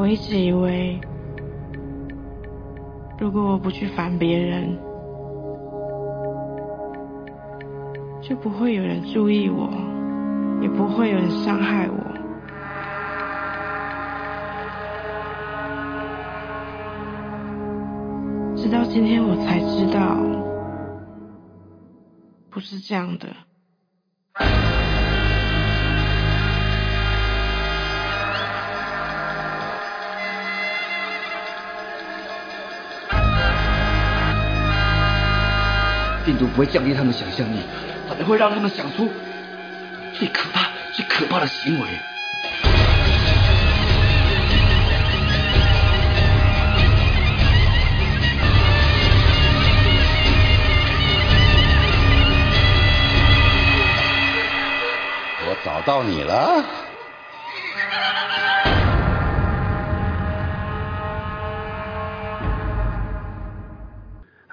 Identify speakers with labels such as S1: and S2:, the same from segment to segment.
S1: 我一直以为，如果我不去烦别人，就不会有人注意我，也不会有人伤害我。直到今天，我才知道，不是这样的。
S2: 病毒不会降低他们想象力，反而会让他们想出最可怕、最可怕的行为。
S3: 我找到你了。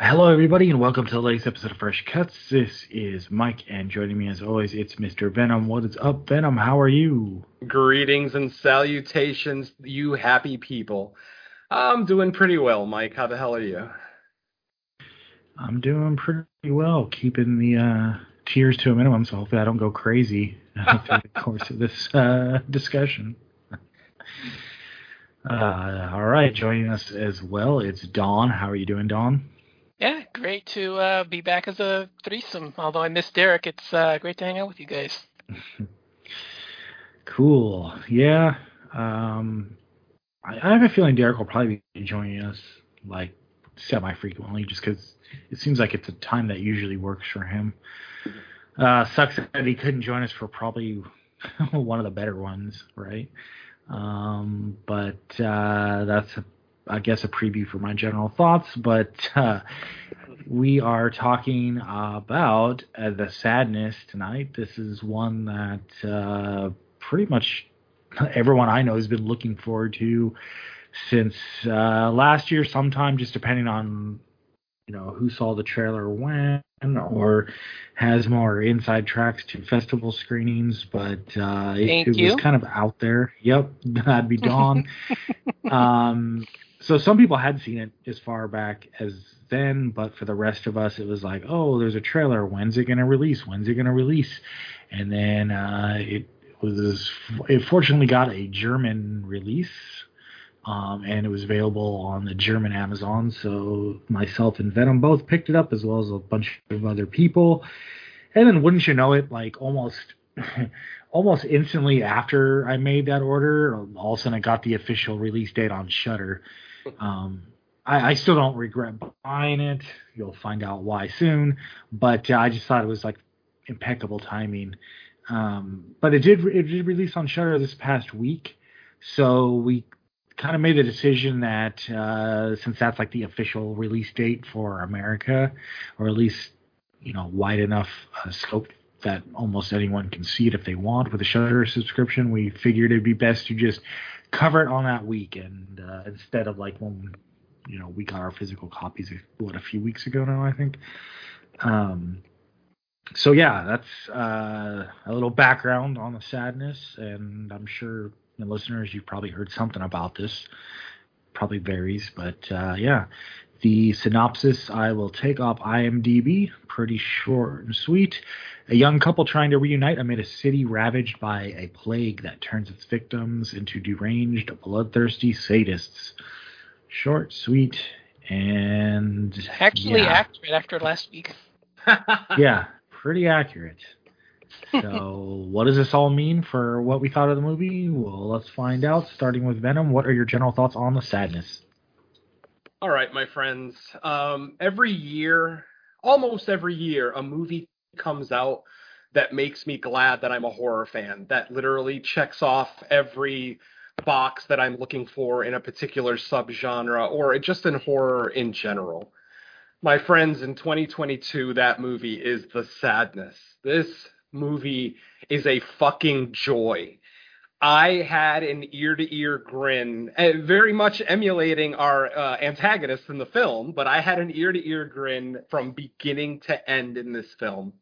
S4: Hello, everybody, and welcome to the latest episode of Fresh Cuts. This is Mike, and joining me as always, it's Mr. Venom. What is up, Venom? How are you?
S5: Greetings and salutations, you happy people. I'm doing pretty well, Mike. How the hell are you?
S4: I'm doing pretty well, keeping the uh, tears to a minimum, so hopefully I don't go crazy through the course of this uh, discussion. Uh, all right, joining us as well, it's Dawn. How are you doing, Dawn?
S6: Yeah, great to uh, be back as a threesome. Although I miss Derek, it's uh, great to hang out with you guys.
S4: cool. Yeah. Um, I, I, have a feeling Derek will probably be joining us like semi frequently, just because it seems like it's a time that usually works for him. Uh, sucks that he couldn't join us for probably one of the better ones, right? Um, but uh, that's I guess a preview for my general thoughts, but uh, we are talking about uh, the sadness tonight. This is one that uh, pretty much everyone I know has been looking forward to since uh, last year, sometime, just depending on you know who saw the trailer when or has more inside tracks to festival screenings, but uh, it, it was kind of out there. Yep, that'd be Dawn. um, so some people had seen it as far back as then, but for the rest of us, it was like, oh, there's a trailer. When's it going to release? When's it going to release? And then uh, it was, it fortunately got a German release, um, and it was available on the German Amazon. So myself and Venom both picked it up, as well as a bunch of other people. And then, wouldn't you know it, like almost. almost instantly after I made that order, all of a sudden I got the official release date on Shudder. Um, I, I, still don't regret buying it. You'll find out why soon. But uh, I just thought it was like impeccable timing. Um, but it did it did release on Shudder this past week, so we kind of made the decision that uh, since that's like the official release date for America, or at least you know wide enough uh, scope that almost anyone can see it if they want with a Shudder subscription, we figured it'd be best to just cover it on that weekend uh, instead of like when you know we got our physical copies what a few weeks ago now I think. Um, so yeah, that's uh, a little background on the sadness, and I'm sure listeners you've probably heard something about this. Probably varies, but uh, yeah, the synopsis I will take off IMDb, pretty short and sweet. A young couple trying to reunite amid a city ravaged by a plague that turns its victims into deranged, bloodthirsty sadists. Short, sweet, and
S6: actually
S4: yeah.
S6: accurate after last week.
S4: yeah, pretty accurate. So, what does this all mean for what we thought of the movie? Well, let's find out. Starting with Venom, what are your general thoughts on the sadness?
S5: All right, my friends. Um, every year, almost every year, a movie comes out that makes me glad that I'm a horror fan. That literally checks off every box that I'm looking for in a particular subgenre or just in horror in general. My friends, in 2022, that movie is The Sadness. This movie is a fucking joy. I had an ear to ear grin, uh, very much emulating our uh, antagonist in the film, but I had an ear to ear grin from beginning to end in this film.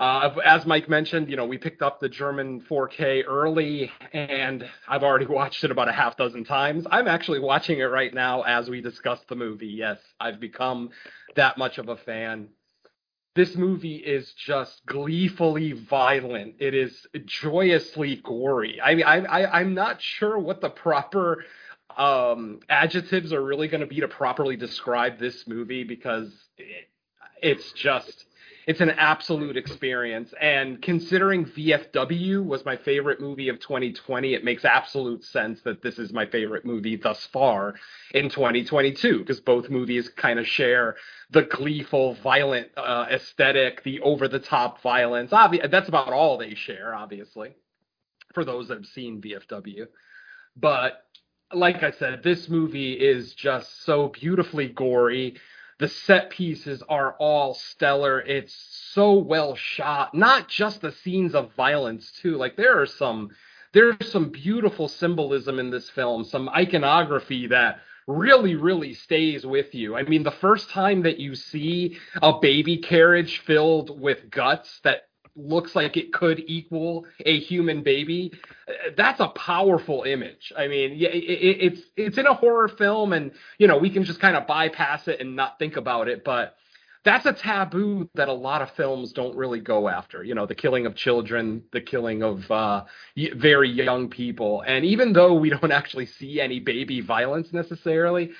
S5: Uh, as Mike mentioned, you know, we picked up the German 4K early, and I've already watched it about a half dozen times. I'm actually watching it right now as we discuss the movie. Yes, I've become that much of a fan. This movie is just gleefully violent. It is joyously gory. I mean, I, I I'm not sure what the proper um, adjectives are really going to be to properly describe this movie because it, it's just it's an absolute experience. And considering VFW was my favorite movie of 2020, it makes absolute sense that this is my favorite movie thus far in 2022 because both movies kind of share the gleeful, violent uh, aesthetic, the over the top violence. Obvi- that's about all they share, obviously, for those that have seen VFW. But like I said, this movie is just so beautifully gory the set pieces are all stellar. It's so well shot. Not just the scenes of violence too. Like there are some there's some beautiful symbolism in this film, some iconography that really really stays with you. I mean, the first time that you see a baby carriage filled with guts that looks like it could equal a human baby that's a powerful image. I mean yeah it, it, it's it's in a horror film and you know we can just kind of bypass it and not think about it but that's a taboo that a lot of films don't really go after. You know the killing of children the killing of uh, very young people. And even though we don't actually see any baby violence necessarily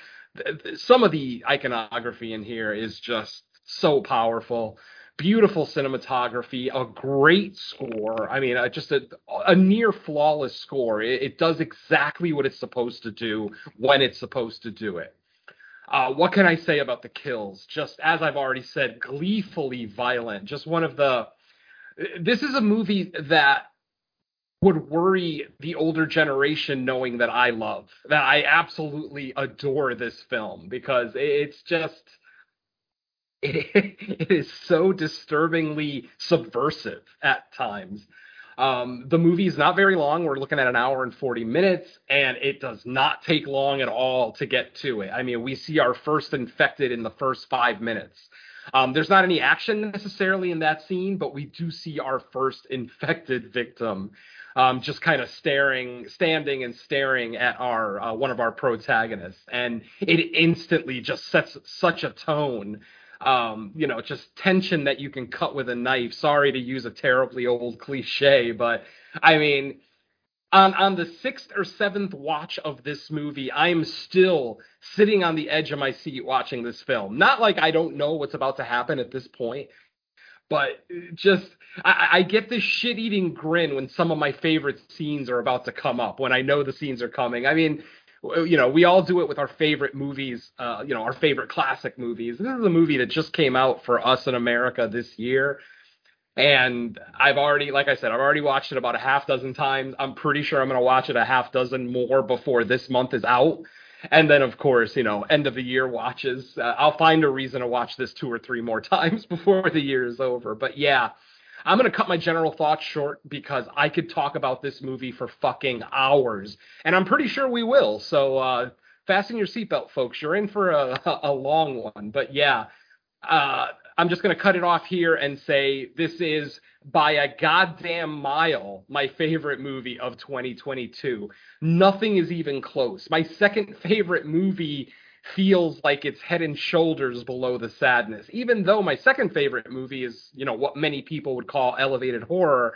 S5: some of the iconography in here is just so powerful beautiful cinematography, a great score. I mean, uh, just a, a near flawless score. It, it, does exactly what it's supposed to do when it's supposed to do it. Uh, what can I say about the kills? Just as I've already said, gleefully violent. Just one of the. This is a movie that would worry the older generation knowing that I love, that I absolutely adore this film because it's just it, it is so disturbingly subversive at times. Um, the movie is not very long. We're looking at an hour and 40 minutes, and it does not take long at all to get to it. I mean, we see our first infected in the first five minutes. Um, there's not any action necessarily in that scene, but we do see our first infected victim um, just kind of staring, standing and staring at our uh, one of our protagonists, and it instantly just sets such a tone um, you know, just tension that you can cut with a knife. Sorry to use a terribly old cliche, but I mean, on on the sixth or seventh watch of this movie, I'm still sitting on the edge of my seat watching this film. Not like I don't know what's about to happen at this point, but just I, I get this shit-eating grin when some of my favorite scenes are about to come up. When I know the scenes are coming. I mean, you know, we all do it with our favorite movies, uh, you know, our favorite classic movies. This is a movie that just came out for us in America this year. And I've already, like I said, I've already watched it about a half dozen times. I'm pretty sure I'm going to watch it a half dozen more before this month is out. And then, of course, you know, end of the year watches. Uh, I'll find a reason to watch this two or three more times before the year is over. But yeah, I'm going to cut my general thoughts short because I could talk about this movie for fucking hours, and I'm pretty sure we will. So uh, fasten your seatbelt, folks. You're in for a, a long one. But yeah, uh, I'm just going to cut it off here and say this is by a goddamn mile my favorite movie of 2022. Nothing is even close. My second favorite movie feels like it's head and shoulders below the sadness. Even though my second favorite movie is, you know, what many people would call elevated horror,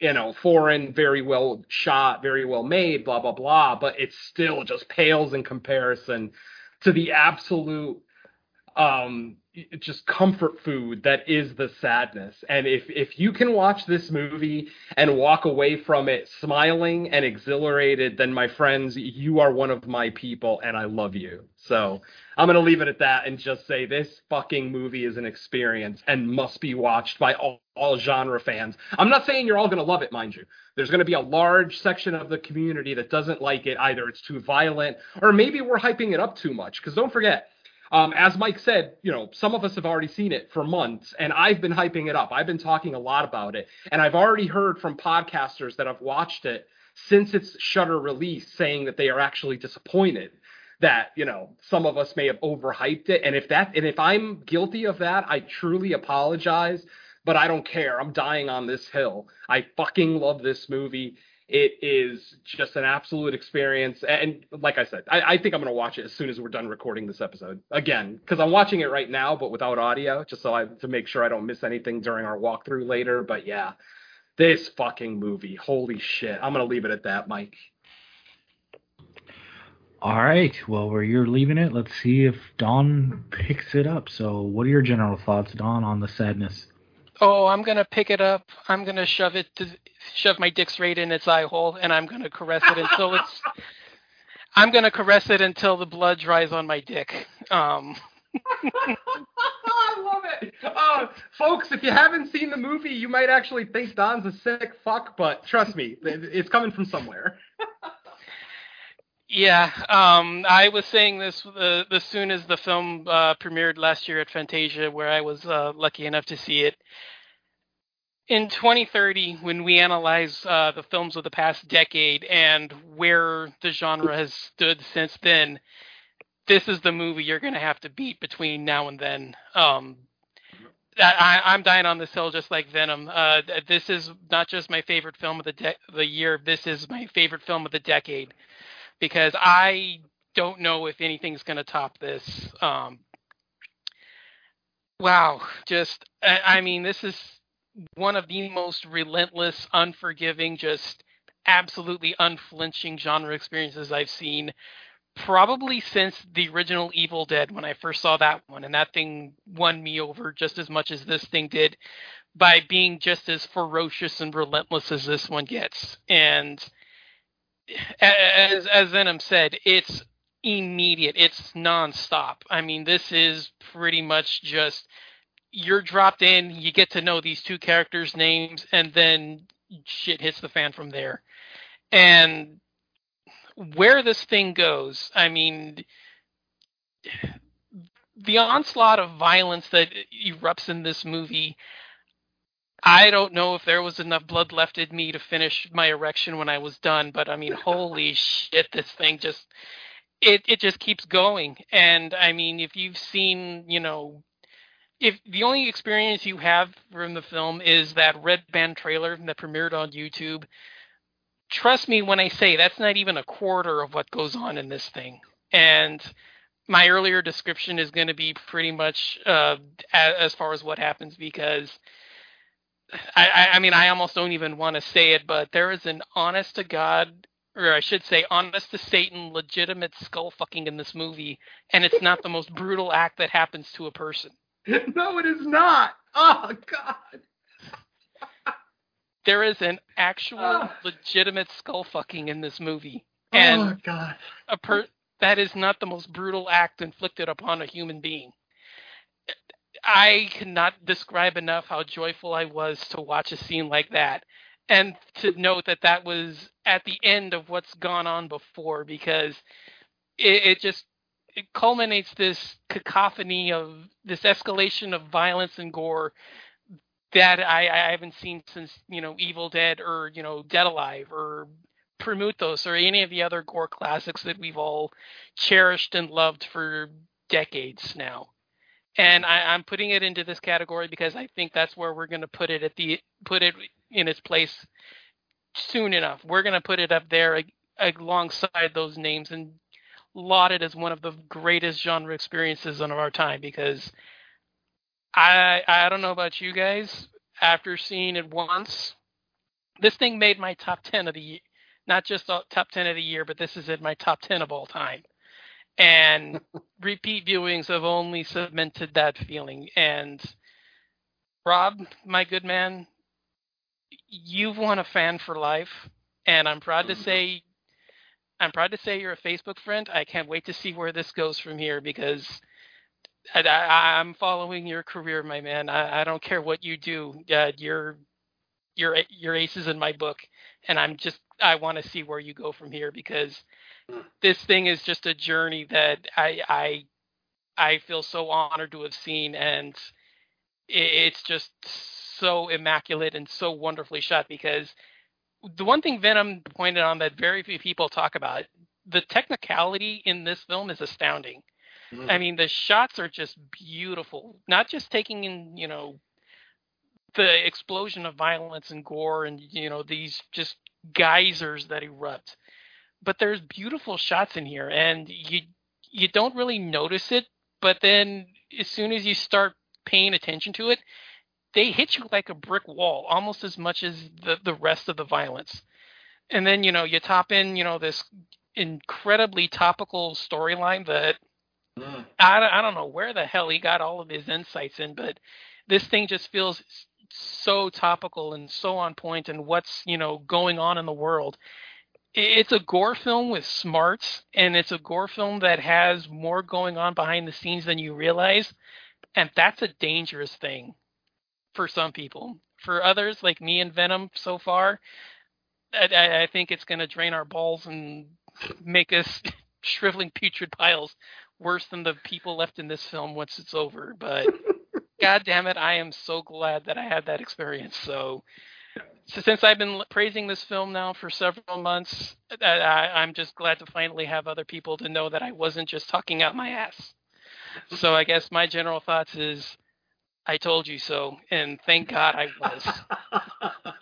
S5: you know, foreign, very well shot, very well made, blah blah blah, but it still just pales in comparison to the absolute um just comfort food that is the sadness and if if you can watch this movie and walk away from it smiling and exhilarated then my friends you are one of my people and I love you so I'm going to leave it at that and just say this fucking movie is an experience and must be watched by all, all genre fans. I'm not saying you're all going to love it, mind you. There's going to be a large section of the community that doesn't like it. Either it's too violent or maybe we're hyping it up too much. Because don't forget, um, as Mike said, you know, some of us have already seen it for months, and I've been hyping it up. I've been talking a lot about it, and I've already heard from podcasters that have watched it since its Shudder release, saying that they are actually disappointed that you know some of us may have overhyped it. And if that, and if I'm guilty of that, I truly apologize but I don't care. I'm dying on this hill. I fucking love this movie. It is just an absolute experience. And like I said, I, I think I'm going to watch it as soon as we're done recording this episode again, because I'm watching it right now, but without audio, just so I to make sure I don't miss anything during our walkthrough later. But yeah, this fucking movie, holy shit! I'm going to leave it at that, Mike.
S4: All right. Well, where you're leaving it, let's see if Don picks it up. So, what are your general thoughts, Don, on the sadness?
S6: Oh, I'm gonna pick it up. I'm gonna shove it to shove my dick straight in its eye hole, and I'm gonna caress it until it's. I'm gonna caress it until the blood dries on my dick. Um.
S5: I love it. Uh, folks, if you haven't seen the movie, you might actually think Don's a sick fuck, but trust me, it's coming from somewhere.
S6: Yeah, um, I was saying this uh, as soon as the film uh, premiered last year at Fantasia, where I was uh, lucky enough to see it. In 2030, when we analyze uh, the films of the past decade and where the genre has stood since then, this is the movie you're going to have to beat between now and then. Um, I, I'm dying on this hill just like Venom. Uh, this is not just my favorite film of the de- the year. This is my favorite film of the decade because I don't know if anything's going to top this. Um, wow, just I, I mean, this is one of the most relentless, unforgiving, just absolutely unflinching genre experiences I've seen probably since the original Evil Dead when I first saw that one, and that thing won me over just as much as this thing did by being just as ferocious and relentless as this one gets. And as as Venom said, it's immediate. It's nonstop. I mean, this is pretty much just you're dropped in, you get to know these two characters' names, and then shit hits the fan from there. And where this thing goes, I mean, the onslaught of violence that erupts in this movie I don't know if there was enough blood left in me to finish my erection when I was done, but I mean, holy shit, this thing just it it just keeps going. And I mean, if you've seen, you know, if the only experience you have from the film is that red band trailer that premiered on YouTube, trust me when I say that's not even a quarter of what goes on in this thing. And my earlier description is going to be pretty much uh, as far as what happens because I, I mean, I almost don't even want to say it, but there is an honest to God, or I should say, honest to Satan, legitimate skull fucking in this movie, and it's not the most brutal act that happens to a person.
S5: No, it is not. Oh God.
S6: there is an actual oh. legitimate skull fucking in this movie, oh, and
S5: oh God,
S6: a per that is not the most brutal act inflicted upon a human being. I cannot describe enough how joyful I was to watch a scene like that and to note that that was at the end of what's gone on before because it, it just it culminates this cacophony of this escalation of violence and gore that I, I haven't seen since you know Evil Dead or you know Dead Alive or Prometheus or any of the other gore classics that we've all cherished and loved for decades now and I, am putting it into this category because I think that's where we're going to put it at the put it in its place soon enough. We're going to put it up there alongside those names and laud it as one of the greatest genre experiences of our time because I I don't know about you guys after seeing it once this thing made my top 10 of the year not just top 10 of the year but this is in my top 10 of all time and repeat viewings have only cemented that feeling. And Rob, my good man, you've won a fan for life, and I'm proud to say, I'm proud to say you're a Facebook friend. I can't wait to see where this goes from here because I, am following your career, my man. I, I don't care what you do. Uh, you're you're you're aces in my book, and I'm just I want to see where you go from here because this thing is just a journey that I I I feel so honored to have seen, and it's just so immaculate and so wonderfully shot. Because the one thing Venom pointed on that very few people talk about, the technicality in this film is astounding. Mm-hmm. I mean, the shots are just beautiful. Not just taking in, you know, the explosion of violence and gore and you know these just geysers that erupt. But there's beautiful shots in here, and you you don't really notice it, but then as soon as you start paying attention to it, they hit you like a brick wall, almost as much as the the rest of the violence. And then you know you top in you know this incredibly topical storyline that mm. I, I don't know where the hell he got all of his insights in, but this thing just feels so topical and so on point and what's you know going on in the world. It's a gore film with smarts and it's a gore film that has more going on behind the scenes than you realize and that's a dangerous thing for some people. For others like me and venom so far i, I think it's going to drain our balls and make us shriveling putrid piles worse than the people left in this film once it's over but god damn it i am so glad that i had that experience so so since I've been praising this film now for several months, uh, I, am just glad to finally have other people to know that I wasn't just talking out my ass. So I guess my general thoughts is, I told you so, and thank God I was.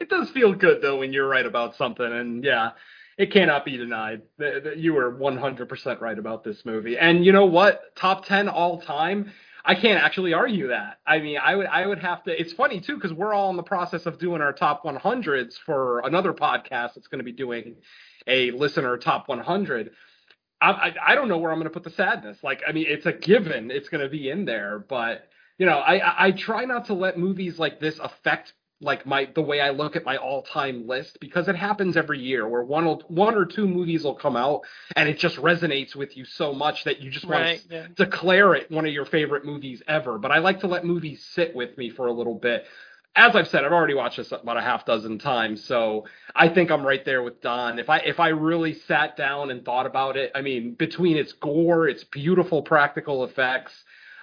S5: it does feel good though when you're right about something, and yeah, it cannot be denied that you were 100% right about this movie. And you know what? Top 10 all time I can't actually argue that. I mean, I would I would have to. It's funny too because we're all in the process of doing our top 100s for another podcast that's going to be doing a listener top 100. I, I, I don't know where I'm going to put the sadness. Like, I mean, it's a given. It's going to be in there, but you know, I I try not to let movies like this affect like my the way I look at my all-time list because it happens every year where one will, one or two movies will come out and it just resonates with you so much that you just want right, to yeah. declare it one of your favorite movies ever. But I like to let movies sit with me for a little bit. As I've said, I've already watched this about a half dozen times, so I think I'm right there with Don. If I if I really sat down and thought about it, I mean, between its gore, its beautiful practical effects,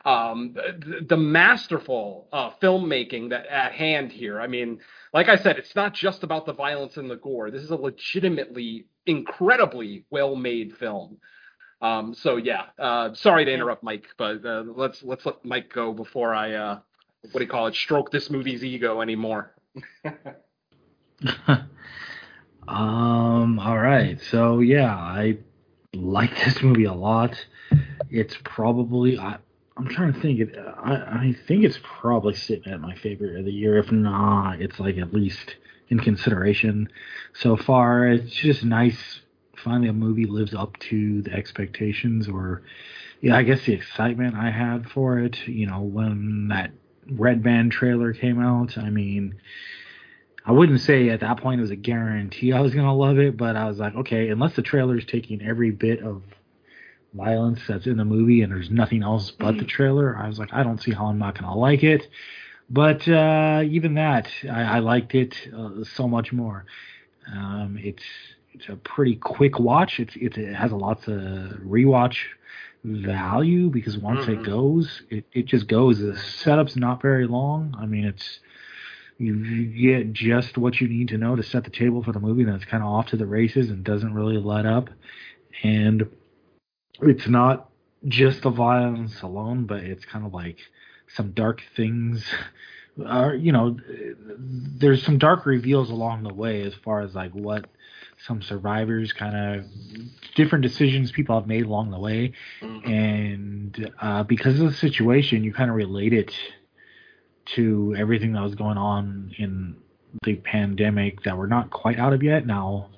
S5: um, the, the masterful uh, filmmaking that at hand here. I mean, like I said, it's not just about the violence and the gore. This is a legitimately incredibly well-made film. Um, so yeah, uh, sorry to interrupt Mike, but uh, let's let's let Mike go before I uh, what do you call it? Stroke this movie's ego anymore.
S4: um. All right. So yeah, I like this movie a lot. It's probably I, I'm trying to think. It, uh, I, I think it's probably sitting at my favorite of the year. If not, it's like at least in consideration so far. It's just nice. Finally, a movie lives up to the expectations, or yeah, I guess the excitement I had for it. You know, when that Red Band trailer came out. I mean, I wouldn't say at that point it was a guarantee I was gonna love it, but I was like, okay, unless the trailer's taking every bit of violence that's in the movie and there's nothing else but the mm. trailer, I was like, I don't see how I'm not gonna like it. But uh, even that, I, I liked it uh, so much more. Um, it's it's a pretty quick watch. It's, it's it has a lots of rewatch value because once mm-hmm. it goes, it, it just goes. The setup's not very long. I mean, it's you, you get just what you need to know to set the table for the movie. Then it's kind of off to the races and doesn't really let up. And it's not just the violence alone, but it's kind of like some dark things. Are you know, there's some dark reveals along the way as far as like what some survivors kind of different decisions people have made along the way, mm-hmm. and uh, because of the situation, you kind of relate it to everything that was going on in the pandemic that we're not quite out of yet. Now,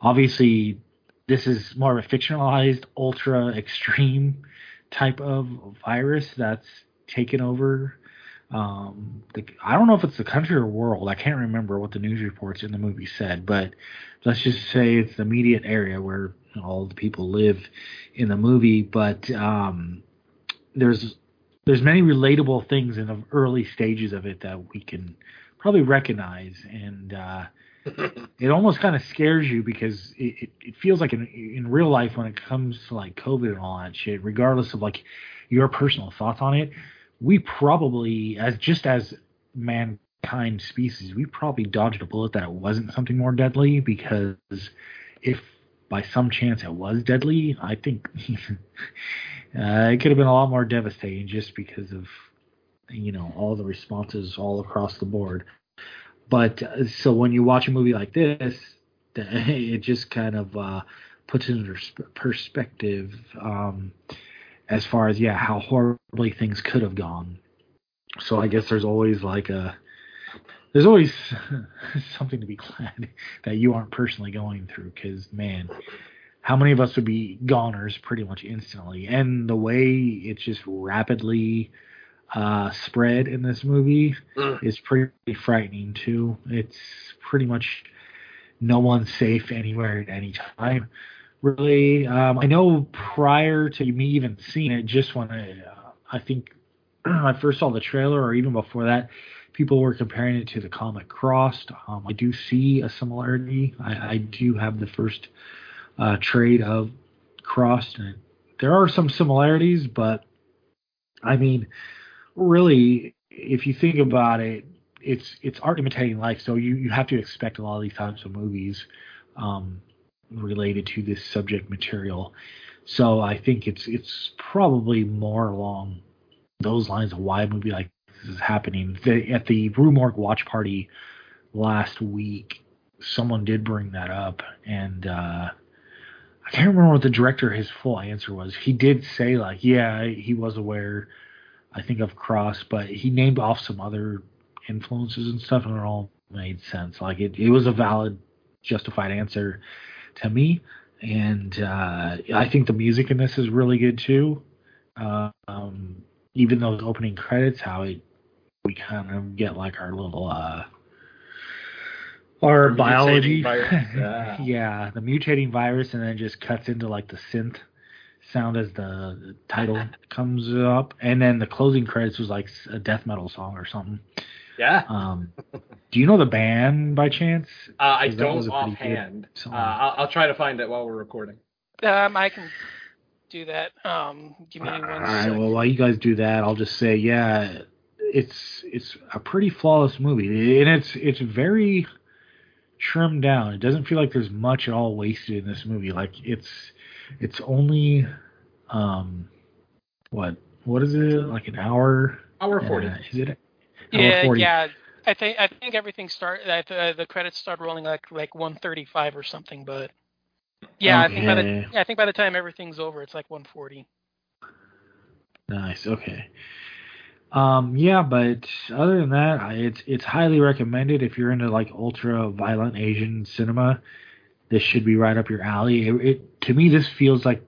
S4: obviously, this is more of a fictionalized, ultra extreme type of virus that's taken over. Um, the, I don't know if it's the country or world. I can't remember what the news reports in the movie said, but let's just say it's the immediate area where all the people live in the movie. But um, there's there's many relatable things in the early stages of it that we can probably recognize, and uh, it almost kind of scares you because it, it, it, feels like in, in real life when it comes to like COVID and all that shit, regardless of like your personal thoughts on it, we probably as just as mankind species, we probably dodged a bullet that it wasn't something more deadly because if by some chance it was deadly, I think uh, it could have been a lot more devastating just because of you know all the responses all across the board. But uh, so when you watch a movie like this, it just kind of uh, puts into perspective um, as far as yeah how horribly things could have gone. So I guess there's always like a there's always something to be glad that you aren't personally going through because man how many of us would be goners pretty much instantly and the way it's just rapidly uh, spread in this movie mm. is pretty frightening too it's pretty much no one's safe anywhere at any time really um, i know prior to me even seeing it just when i uh, i think i first saw the trailer or even before that people were comparing it to the comic Crossed. Um, I do see a similarity. I, I do have the first uh, trade of Crossed, and there are some similarities, but I mean, really, if you think about it, it's it's art imitating life. So you you have to expect a lot of these types of movies um, related to this subject material. So I think it's it's probably more along those lines of why a movie like this is happening. The, at the Rue watch party last week, someone did bring that up, and uh, I can't remember what the director his full answer was. He did say like, yeah, he was aware, I think of Cross, but he named off some other influences and stuff, and it all made sense. Like it, it was a valid, justified answer to me, and uh, I think the music in this is really good too. Uh, um, even those opening credits, how it we kind of get like our little uh our biology yeah. yeah the mutating virus and then just cuts into like the synth sound as the title comes up. And then the closing credits was like a death metal song or something.
S5: Yeah.
S4: Um do you know the band by chance?
S5: Uh, i don't offhand. uh, I'll, I'll try to find it while we're recording.
S6: Um i can do that. Um give me one all right
S4: well while you guys do that i'll just say yeah it's it's a pretty flawless movie, and it's it's very trimmed down. It doesn't feel like there's much at all wasted in this movie. Like it's it's only um what what is it like an hour?
S5: Hour forty.
S4: Uh, is it?
S6: Yeah, 40. yeah. I think I think everything start uh, the credits start rolling like like 135 or something, but yeah, okay. I think by the I think by the time everything's over, it's like 140.
S4: Nice. Okay. Um, yeah, but other than that, it's it's highly recommended if you're into like ultra violent Asian cinema. This should be right up your alley. It, it to me, this feels like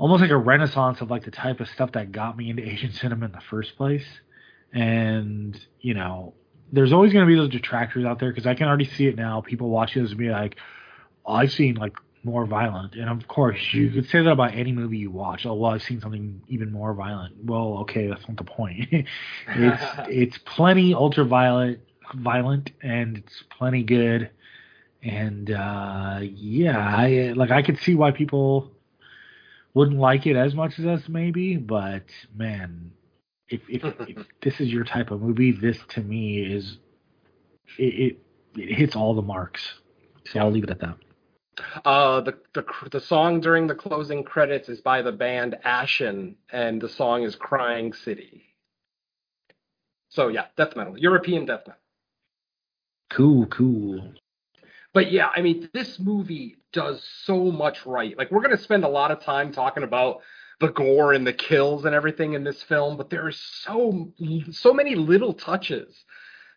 S4: almost like a renaissance of like the type of stuff that got me into Asian cinema in the first place. And you know, there's always going to be those detractors out there because I can already see it now. People watching this and be like, oh, I've seen like more violent. And of course, you could say that about any movie you watch. Oh, well, I've seen something even more violent. Well, okay, that's not the point. it's it's plenty ultraviolet, violent, and it's plenty good. And uh, yeah, I like I could see why people wouldn't like it as much as us, maybe. But man, if if, if this is your type of movie, this to me is it, it, it hits all the marks. So I'll leave it at that.
S5: Uh, the, the the song during the closing credits is by the band Ashen, and the song is "Crying City." So yeah, death metal, European death metal.
S4: Cool, cool.
S5: But yeah, I mean, this movie does so much right. Like, we're gonna spend a lot of time talking about the gore and the kills and everything in this film, but there are so so many little touches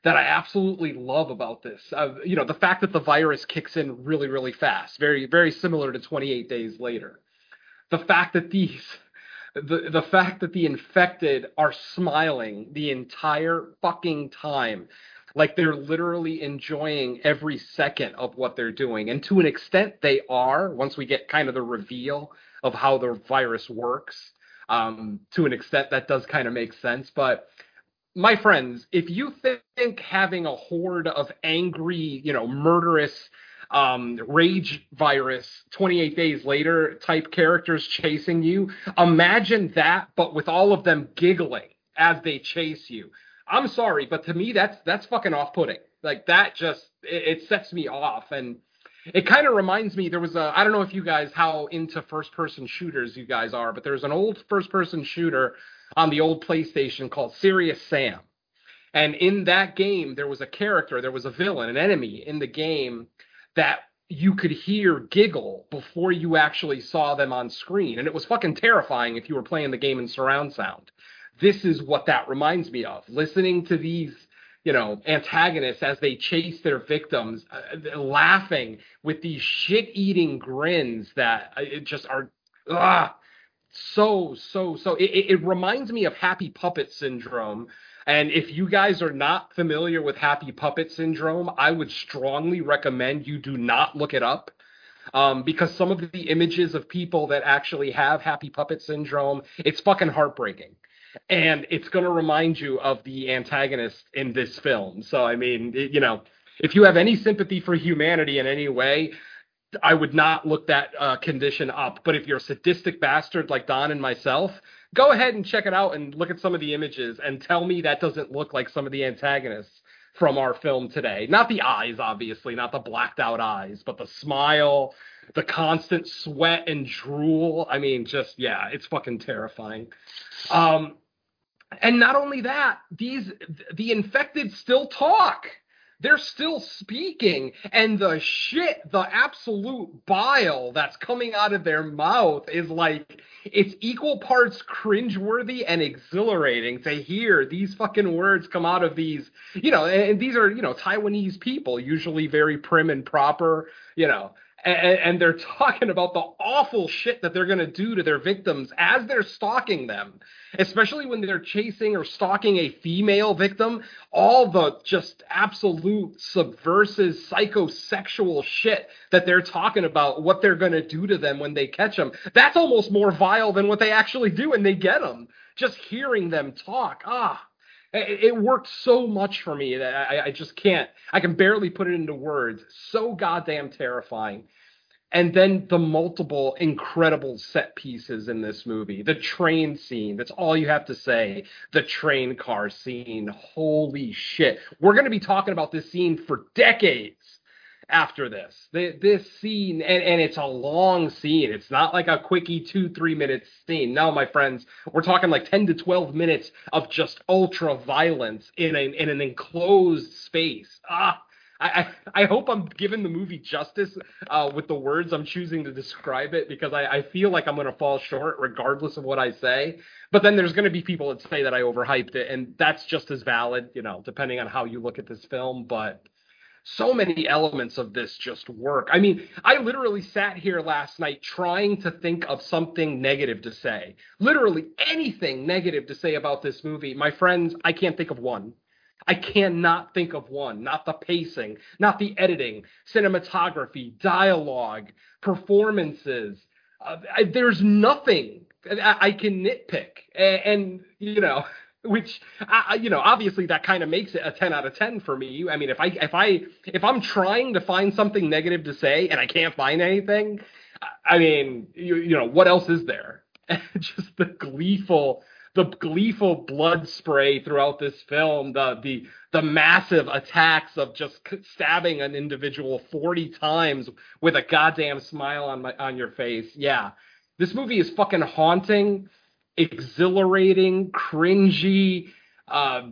S5: that I absolutely love about this. Uh, you know, the fact that the virus kicks in really, really fast, very, very similar to 28 days later. The fact that these, the the fact that the infected are smiling the entire fucking time, like they're literally enjoying every second of what they're doing, and to an extent they are. Once we get kind of the reveal of how the virus works, um, to an extent that does kind of make sense, but my friends, if you think having a horde of angry, you know, murderous um, rage virus 28 days later type characters chasing you, imagine that, but with all of them giggling as they chase you. I'm sorry, but to me, that's that's fucking off-putting. Like that just it, it sets me off, and it kind of reminds me. There was a I don't know if you guys how into first-person shooters you guys are, but there's an old first-person shooter on the old PlayStation called Serious Sam. And in that game, there was a character, there was a villain, an enemy in the game that you could hear giggle before you actually saw them on screen. And it was fucking terrifying if you were playing the game in surround sound. This is what that reminds me of. Listening to these, you know, antagonists as they chase their victims, uh, laughing with these shit eating grins that uh, it just are, ah, so, so, so. It, it reminds me of Happy Puppet Syndrome and if you guys are not familiar with Happy Puppet Syndrome, I would strongly recommend you do not look it up. Um, because some of the images of people that actually have Happy Puppet Syndrome, it's fucking heartbreaking. And it's going to remind you of the antagonist in this film. So, I mean, it, you know, if you have any sympathy for humanity in any way, I would not look that uh, condition up. But if you're a sadistic bastard like Don and myself, go ahead and check it out and look at some of the images and tell me that doesn't look like some of the antagonists from our film today. Not the eyes, obviously, not the blacked out eyes, but the smile, the constant sweat and drool. I mean, just yeah, it's fucking terrifying. Um, and not only that, these the infected still talk. They're still speaking. And the shit the absolute bile that's coming out of their mouth is like it's equal parts cringeworthy and exhilarating to hear these fucking words come out of these you know and, and these are you know taiwanese people usually very prim and proper you know and, and, they're talking about the awful shit that they're going to do to their victims as they're stalking them especially when they're chasing or stalking a female victim. All the just absolute subversive psychosexual shit that they're talking about what they're going to do to them when they catch them that's almost more vile than what they actually do when they get them just hearing them talk ah it, worked so much for me that I, I just can't. I can barely put it into words. So goddamn terrifying. And then the multiple incredible set pieces in this movie. The train scene, that's all you have to say. The train car scene. Holy shit. We're going to be talking about this scene for decades after this. This scene, and, and it's a long scene. It's not like a quickie two, three minute scene. No, my friends, we're talking like 10 to 12 minutes of just ultra violence in, a, in an enclosed space. Ah, I, I, hope I'm giving the movie justice uh, with the words I'm choosing to describe it because I, I feel like I'm going to fall short regardless of what I say. But then there's going to be people that say that I overhyped it, and that's just as valid, you know, depending on how you look at this film. But so many elements of this just work. I mean, I literally sat here last night trying to think of something negative to say. Literally anything negative to say about this movie. My friends, I can't think of one. I cannot think of one. Not the pacing, not the editing, cinematography, dialogue, performances. Uh, I, there's nothing I, I can nitpick. And, and, you know, which you know obviously that kind of makes it a 10 out of 10 for me. I mean if i if i if i'm trying to find something negative to say and i can't find anything i mean you, you know what else is there? Just the gleeful the gleeful blood spray throughout this film the the the massive attacks of just stabbing an individual 40 times with a goddamn smile on my on your face. Yeah. This movie is fucking haunting exhilarating, cringy, uh,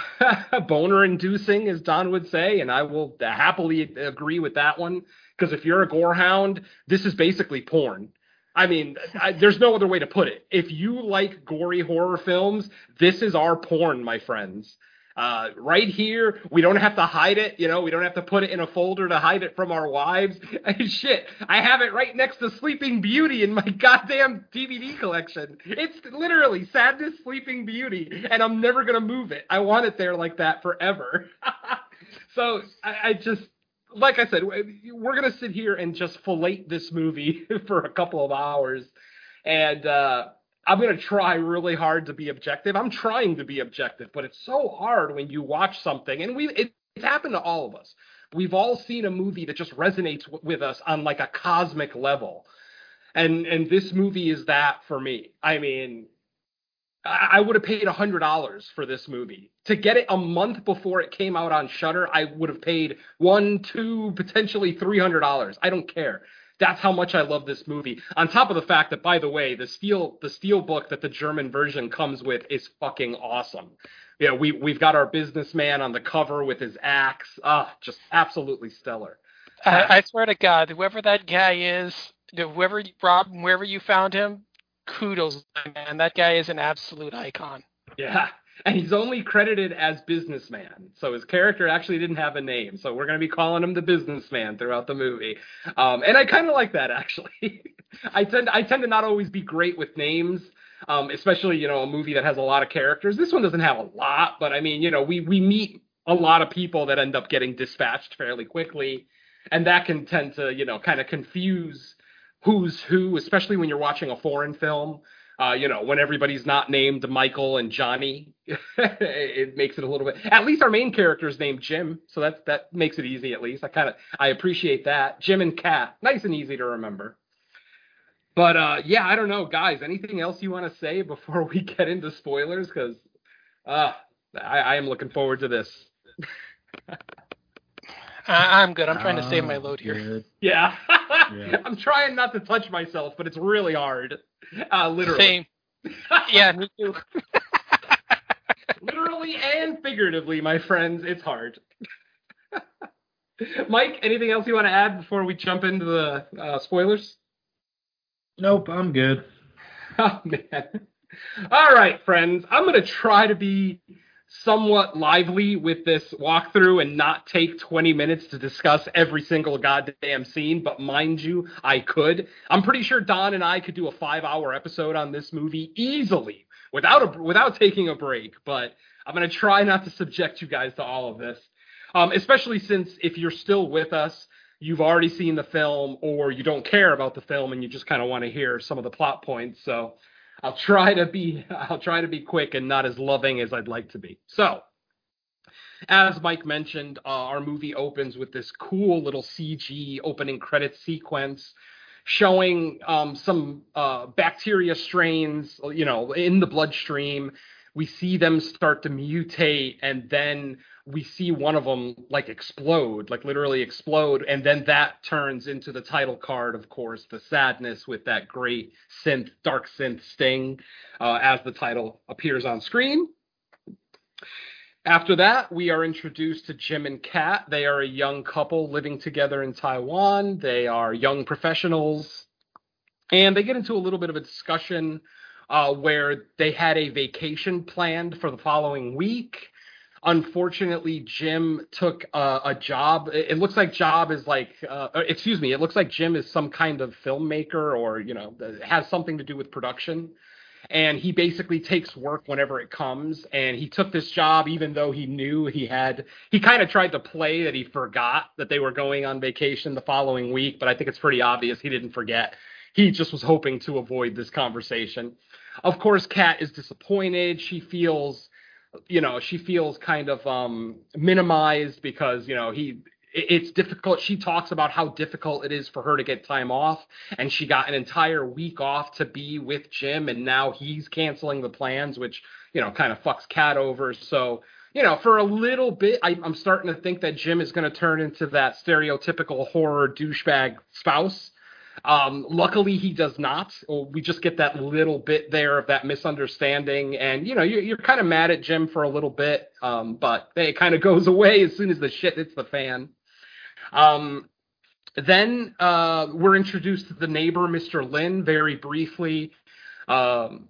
S5: boner inducing, as Don would say, and I will happily agree with that one. Because if you're a gorehound, this is basically porn. I mean, I, there's no other way to put it. If you like gory horror films, this is our porn, my friends uh, right here. We don't have to hide it. You know, we don't have to put it in a folder to hide it from our wives. Shit, I have it right next to Sleeping Beauty in my goddamn DVD collection. It's literally Sadness Sleeping Beauty, and I'm never gonna move it. I want it there like that forever. so I, I just like I said, we're gonna sit here and just fillet this movie for a couple of hours, and uh, I'm going to try really hard to be objective. I'm trying to be objective, but it's so hard when you watch something, and we it, it's happened to all of us. We've all seen a movie that just resonates w- with us on like a cosmic level, and and this movie is that for me. I mean, I, I would have paid hundred dollars for this movie to get it a month before it came out on Shudder. I would have paid one, two, potentially three hundred dollars. I don't care That's how much I love this movie. On top of the fact that, by the way, the steel the steel book that the German version comes with is fucking awesome. Yeah, we we've got our businessman on the cover with his axe. Ah, just absolutely stellar.
S6: I, I swear to God, whoever that guy is, whoever Rob, wherever you found him, kudos, man. That guy is an absolute icon.
S5: Yeah. And he's only credited as businessman. So his character actually didn't have a name. So we're going to be calling him the businessman throughout the movie. Um, and I kind of like that actually. I tend I tend to not always be great with names. Um, especially, you know, a movie that has a lot of characters. This one doesn't have a lot, but I mean, you know, we we meet a lot of people that end up getting dispatched fairly quickly. And that can tend to, you know, kind of confuse who's who, especially when you're watching a foreign film. Uh, you know, when everybody's not named Michael and Johnny, it makes it a little bit. At least our main character is named Jim, so that that makes it easy. At least I kind of I appreciate that. Jim and Kat, nice and easy to remember. But uh, yeah, I don't know, guys. Anything else you want to say before we get into spoilers? Because uh, I, I am looking forward to this.
S6: I, I'm good. I'm trying to save my load here.
S4: Good.
S5: Yeah.
S4: Yeah.
S5: I'm trying not to touch myself, but it's really hard. Uh, literally.
S6: Same. Yeah, me too.
S5: literally and figuratively, my friends, it's hard. Mike, anything else you want to add before we jump into the uh, spoilers?
S4: Nope, I'm good.
S5: Oh man. All right, friends. I'm gonna try to be somewhat lively with this walkthrough and not take 20 minutes to discuss every single goddamn scene. But mind you, I could. I'm pretty sure Don and I could do a five-hour episode on this movie easily without a without taking a break. But I'm gonna try not to subject you guys to all of this, um, especially since if you're still with us. You've already seen the film, or you don't care about the film, and you just kind of want to hear some of the plot points. So, I'll try to be I'll try to be quick and not as loving as I'd like to be. So, as Mike mentioned, uh, our movie opens with this cool little CG opening credit sequence showing um, some uh, bacteria strains, you know, in the bloodstream. We see them start to mutate, and then we see one of them like explode, like literally explode, and then that turns into the title card, of course, the sadness with that great synth, dark synth sting, uh, as the title appears on screen. After that, we are introduced to Jim and Kat. They are a young couple living together in Taiwan. They are young professionals, and they get into a little bit of a discussion uh, where they had a vacation planned for the following week. Unfortunately jim took uh, a job. It, it looks like job is like uh, excuse me it looks like jim is some kind of filmmaker or you know has something to do with production. And he basically takes work whenever it comes. And he took this job even though he knew he had he kind of tried to play that he forgot that they were going on vacation the following week but i think it's pretty obvious he didn't forget he just was hoping to avoid this conversation. Of course kat is disappointed. She feels you know she feels kind of um minimized because you know he it's difficult. She talks about how difficult it is for her to get time off and she got an entire week off to be with jim and now he's canceling the plans which you know kind of fucks kat over. So you know for a little bit I, i'm starting to think that jim is going to turn into that stereotypical horror douchebag spouse um, luckily, he does not. We just get that little bit there of that misunderstanding, and you know, you're, you're kind of mad at Jim for a little bit, um, but it kind of goes away as soon as the shit hits the fan. Um, then uh, we're introduced to the neighbor, Mr. Lin, very briefly. Um,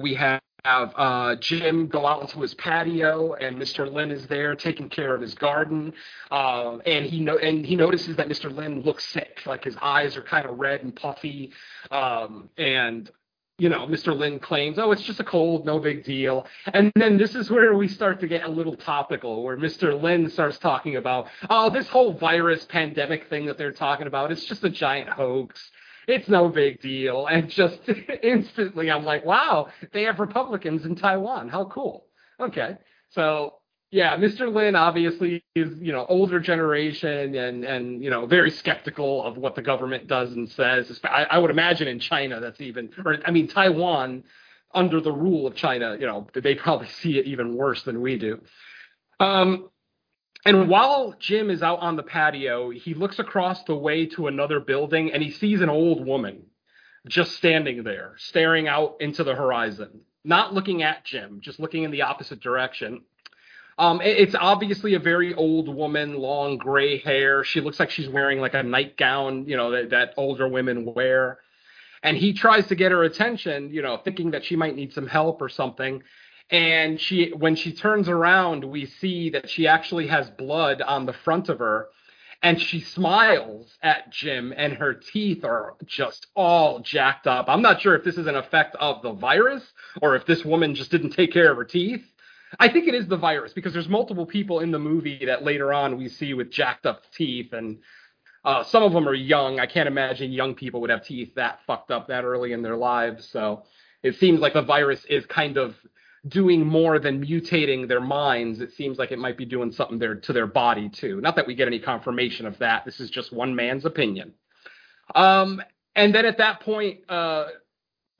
S5: we have have uh, Jim go out into his patio, and Mr. Lin is there taking care of his garden. Uh, and he no- and he notices that Mr. Lin looks sick, like his eyes are kind of red and puffy. Um, and you know, Mr. Lin claims, "Oh, it's just a cold, no big deal." And then this is where we start to get a little topical, where Mr. Lin starts talking about, "Oh, this whole virus pandemic thing that they're talking about, it's just a giant hoax." It's no big deal. And just instantly, I'm like, wow, they have Republicans in Taiwan. How cool. Okay. So, yeah, Mr. Lin obviously is, you know, older generation and, and, you know, very skeptical of what the government does and says. I, I would imagine in China that's even, or I mean, Taiwan, under the rule of China, you know, they probably see it even worse than we do. Um, And while Jim is out on the patio, he looks across the way to another building and he sees an old woman just standing there, staring out into the horizon, not looking at Jim, just looking in the opposite direction. Um, it- it's obviously a very old woman, long gray hair. She looks like she's wearing like a nightgown, you know, that, that older women wear. And he tries to get her attention, you know, thinking that she might need some help or something. And she, when she turns around, we see that she actually has blood on the front of her. And she smiles at Jim, and her teeth are just all jacked up. I'm not sure if this is an effect of the virus or if this woman just didn't take care of her teeth. I think it is the virus because there's multiple people in the movie that later on we see with jacked up teeth, and uh, some of them are young. I can't imagine young people would have teeth that fucked up that early in their lives. So it seems like the virus is kind of doing more than mutating their minds. It seems like it might be doing something there to their body too. Not that we get any confirmation of that. This is just one man's opinion. Um, and then at that point, uh,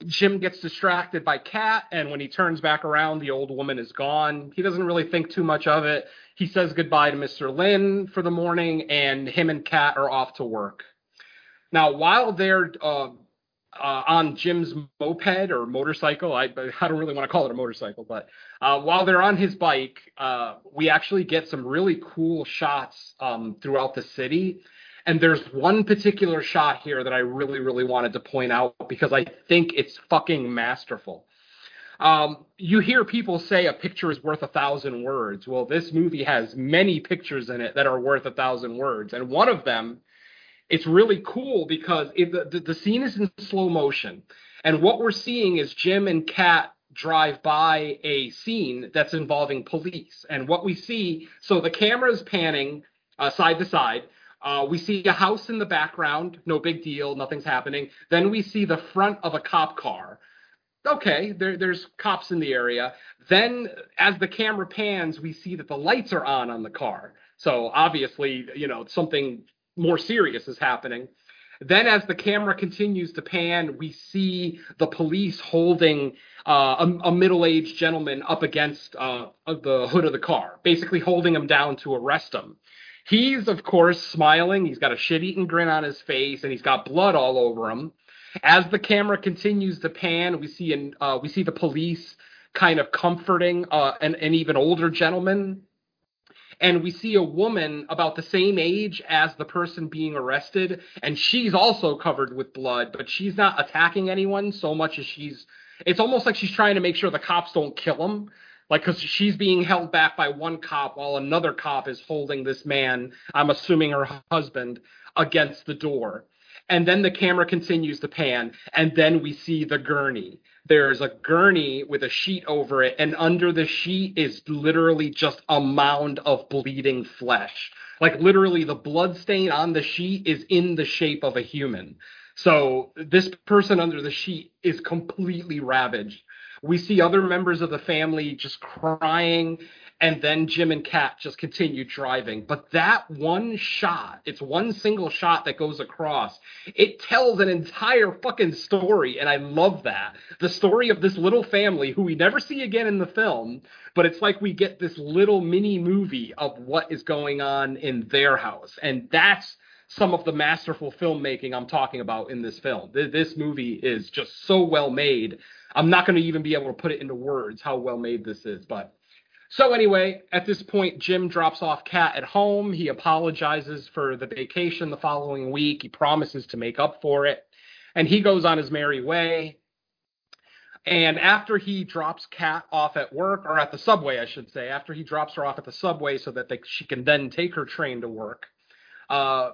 S5: Jim gets distracted by Kat, and when he turns back around, the old woman is gone. He doesn't really think too much of it. He says goodbye to Mr. Lin for the morning, and him and Kat are off to work. Now, while they're uh, uh, on Jim's moped or motorcycle, I, I don't really want to call it a motorcycle, but uh, while they're on his bike, uh, we actually get some really cool shots um, throughout the city. And there's one particular shot here that I really, really wanted to point out because I think it's fucking masterful. Um, you hear people say a picture is worth a thousand words. Well, this movie has many pictures in it that are worth a thousand words. And one of them, it's really cool because it, the, the scene is in slow motion. And what we're seeing is Jim and Kat drive by a scene that's involving police. And what we see, so the camera is panning uh, side to side. Uh, we see a house in the background, no big deal, nothing's happening. Then we see the front of a cop car. Okay, there, there's cops in the area. Then, as the camera pans, we see that the lights are on on the car. So obviously, you know, something more serious is happening. Then, as the camera continues to pan, we see the police holding uh, a, a middle-aged gentleman up against uh, the hood of the car, basically holding him down to arrest him. He's, of course, smiling. He's got a shit-eating grin on his face, and he's got blood all over him. As the camera continues to pan, we see an, uh, we see the police kind of comforting uh, an, an even older gentleman and we see a woman about the same age as the person being arrested and she's also covered with blood but she's not attacking anyone so much as she's it's almost like she's trying to make sure the cops don't kill him. Like because she's being held back by one cop while another cop is holding this man i'm assuming her husband against the door. And then the camera continues to pan and then we see the gurney there's a gurney with a sheet over it and under the sheet is literally just a mound of bleeding flesh. Like literally the blood stain on the sheet is in the shape of a human. So this person under the sheet is completely ravaged. We see other members of the family just crying and then Jim and Kat just continue driving. But that one shot, it's one single shot that goes across. It tells an entire fucking story, and I love that. The story of this little family who we never see again in the film, but it's like we get this little mini movie of what is going on in their house. And that's some of the masterful filmmaking I'm talking about in this film. This movie is just so well made. I'm not going to even be able to put it into words how well made this is, but so anyway, at this point, Jim drops off Kat at home. He apologizes for the vacation the following week. He promises to make up for it, and he goes on his merry way. And after he drops Kat off at work, or at the subway, I should say, after he drops her off at the subway so that they, she can then take her train to work, uh,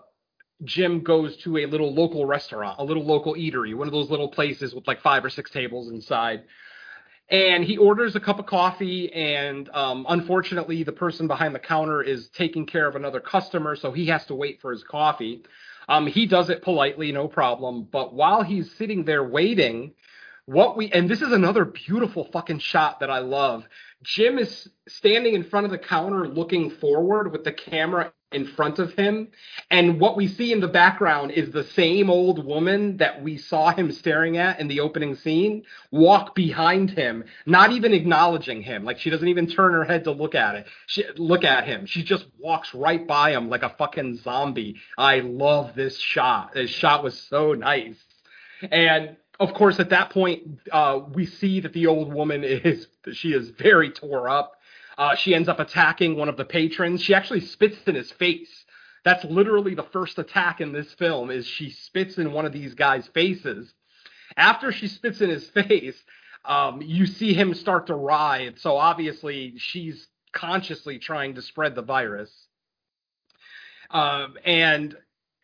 S5: Jim goes to a little local restaurant, a little local eatery, one of those little places with like five or six tables inside and he orders a cup of coffee and um, unfortunately the person behind the counter is taking care of another customer so he has to wait for his coffee. Um, he does it politely no problem. But while he's sitting there waiting what we and this is another beautiful fucking shot that i love. Jim is standing in front of the counter looking forward with the camera in front of him. And what we see in the background is the same old woman that we saw him staring at in the opening scene walk behind him, not even acknowledging him. Like she doesn't even turn her head to look at it. She look at him. She just walks right by him like a fucking zombie. I love this shot. This shot was so nice. And of course, at that point, uh, we see that the old woman is she is very tore up. Uh, she ends up attacking one of the patrons. She actually spits in his face. That's literally the first attack in this film. Is she spits in one of these guys' faces. After she spits in his face, um, you see him start to writhe. So obviously, she's consciously trying to spread the virus. Um, and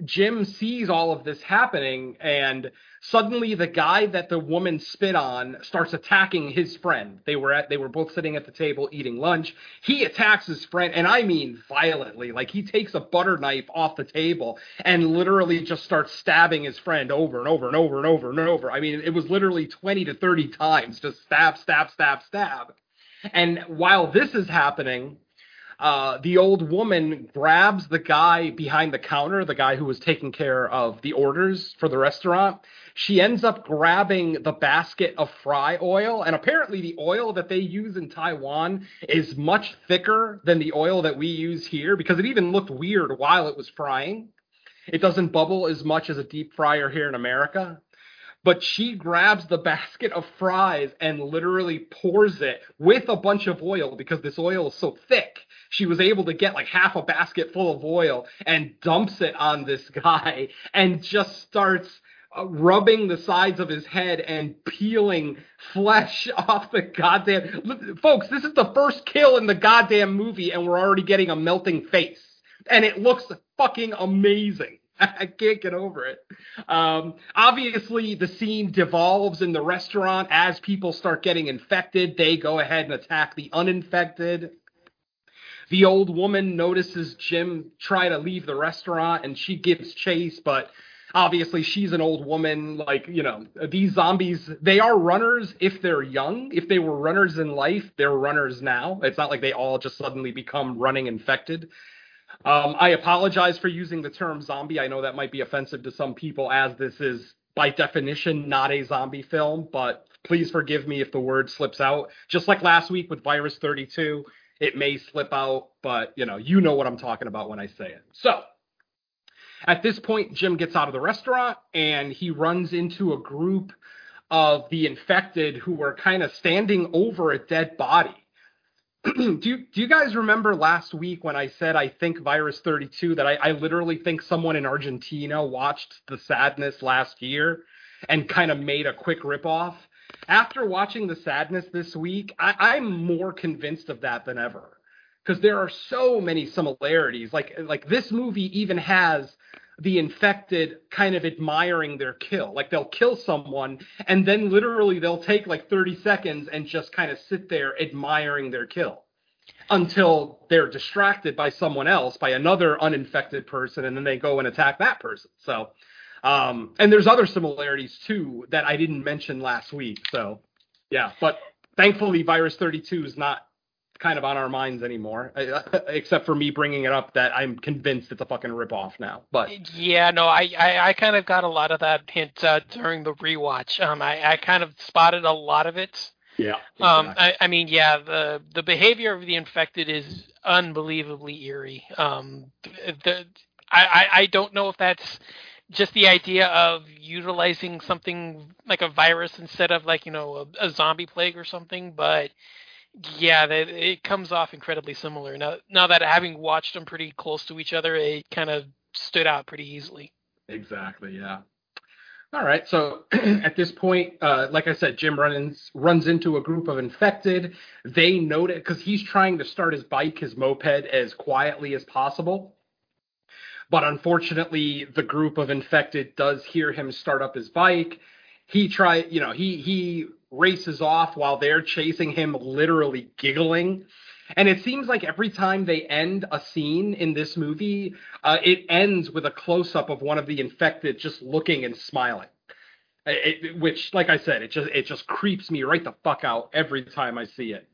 S5: Jim sees all of this happening, and suddenly the guy that the woman spit on starts attacking his friend. They were at they were both sitting at the table eating lunch. He attacks his friend, and I mean violently. Like he takes a butter knife off the table and literally just starts stabbing his friend over and over and over and over and over. I mean, it was literally 20 to 30 times, just stab, stab, stab, stab. And while this is happening, uh, the old woman grabs the guy behind the counter, the guy who was taking care of the orders for the restaurant. She ends up grabbing the basket of fry oil, and apparently the oil that they use in Taiwan is much thicker than the oil that we use here because it even looked weird while it was frying. It doesn't bubble as much as a deep fryer here in America but she grabs the basket of fries and literally pours it with a bunch of oil because this oil is so thick. She was able to get like half a basket full of oil and dumps it on this guy and just starts uh, rubbing the sides of his head and peeling flesh off the goddamn. Folks, this is the first kill in the goddamn movie and we're already getting a melting face. And it looks fucking amazing. I can't get over it. Um, obviously, the scene devolves in the restaurant as people start getting infected. They go ahead and attack the uninfected. The old woman notices Jim try to leave the restaurant and she gives chase, but obviously she's an old woman. Like, you know, these zombies, they are runners if they're young. If they were runners in life, they're runners now. It's not like they all just suddenly become running infected. Um, I apologize for using the term zombie. I know that might be offensive to some people, as this is by definition not a zombie film, but please forgive me if the word slips out. Just like last week with Virus 32, it may slip out, but you know, you know what I'm talking about when I say it. So, at this point, Jim gets out of the restaurant and he runs into a group of the infected who were kind of standing over a dead body. do you do you guys remember last week when I said I think Virus 32 that I, I literally think someone in Argentina watched The Sadness last year and kind of made a quick ripoff? After watching The Sadness this week, I, I'm more convinced of that than ever because there are so many similarities. Like like this movie even has the infected kind of admiring their kill. Like they'll kill someone and then literally they'll take like 30 seconds and just kind of sit there admiring their kill until they're distracted by someone else, by another uninfected person, and then they go and attack that person. So, um, and there's other similarities too that I didn't mention last week. So, yeah, but thankfully, Virus 32 is not kind of on our minds anymore, except for me bringing it up that I'm convinced it's a fucking ripoff now. But
S6: yeah, no, I I, I kind of got a lot of that hint uh, during the rewatch. Um, I I kind of spotted a lot of it.
S5: Yeah.
S6: Exactly. Um, I, I mean, yeah, the the behavior of the infected is unbelievably eerie. Um, the I I don't know if that's just the idea of utilizing something like a virus instead of like you know a, a zombie plague or something, but yeah, they, it comes off incredibly similar. Now, now that having watched them pretty close to each other, it kind of stood out pretty easily.
S5: Exactly. Yeah. All right. So at this point, uh, like I said, Jim runs runs into a group of infected. They note it because he's trying to start his bike, his moped, as quietly as possible. But unfortunately, the group of infected does hear him start up his bike. He try, you know, he he races off while they're chasing him, literally giggling. And it seems like every time they end a scene in this movie, uh, it ends with a close up of one of the infected just looking and smiling. It, which, like I said, it just it just creeps me right the fuck out every time I see it.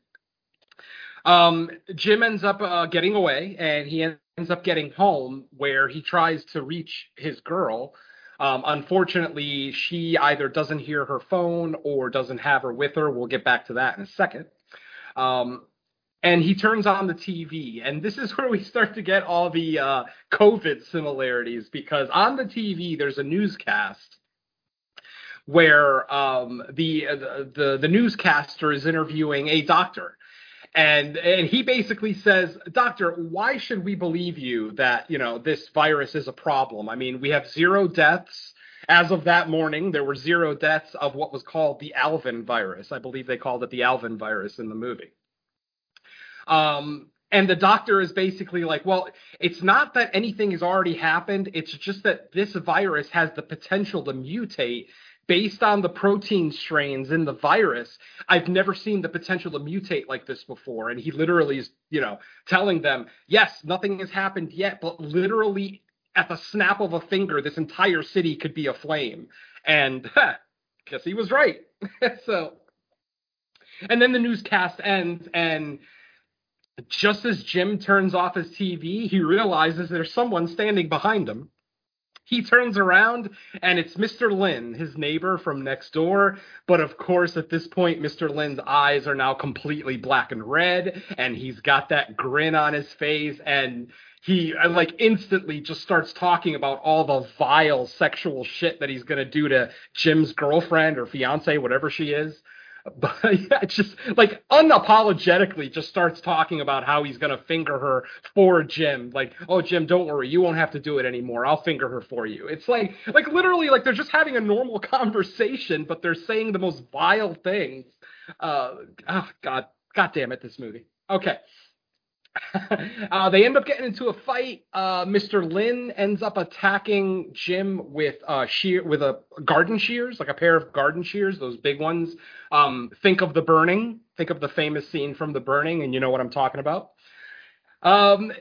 S5: Um, Jim ends up uh, getting away, and he ends ends up getting home where he tries to reach his girl. Um, unfortunately, she either doesn't hear her phone or doesn't have her with her. We'll get back to that in a second. Um, and he turns on the TV, and this is where we start to get all the uh, COVID similarities because on the TV there's a newscast where um, the, the the newscaster is interviewing a doctor, and and he basically says, "Doctor, why should we believe you that you know this virus is a problem? I mean, we have zero deaths." As of that morning, there were zero deaths of what was called the Alvin virus. I believe they called it the Alvin virus in the movie. Um, and the doctor is basically like, well, it's not that anything has already happened. It's just that this virus has the potential to mutate based on the protein strains in the virus. I've never seen the potential to mutate like this before. And he literally is, you know, telling them, yes, nothing has happened yet, but literally at the snap of a finger, this entire city could be aflame. And huh, guess he was right. so, and then the newscast ends, and just as Jim turns off his TV, he realizes there's someone standing behind him. He turns around and it's Mr. Lin, his neighbor from next door. But of course, at this point, Mr. Lin's eyes are now completely black and red, and he's got that grin on his face, and he uh, like instantly just starts talking about all the vile sexual shit that he's gonna do to Jim's girlfriend or fiance, whatever she is but yeah, just like unapologetically just starts talking about how he's gonna finger her for Jim. Like, oh Jim, don't worry, you won't have to do it anymore. I'll finger her for you. It's like like literally like they're just having a normal conversation, but they're saying the most vile things. Uh oh god god damn it, this movie. Okay. uh, they end up getting into a fight. Uh, Mr. Lin ends up attacking Jim with uh, shear with a garden shears, like a pair of garden shears, those big ones. Um, think of the burning. Think of the famous scene from the burning, and you know what I'm talking about. Um,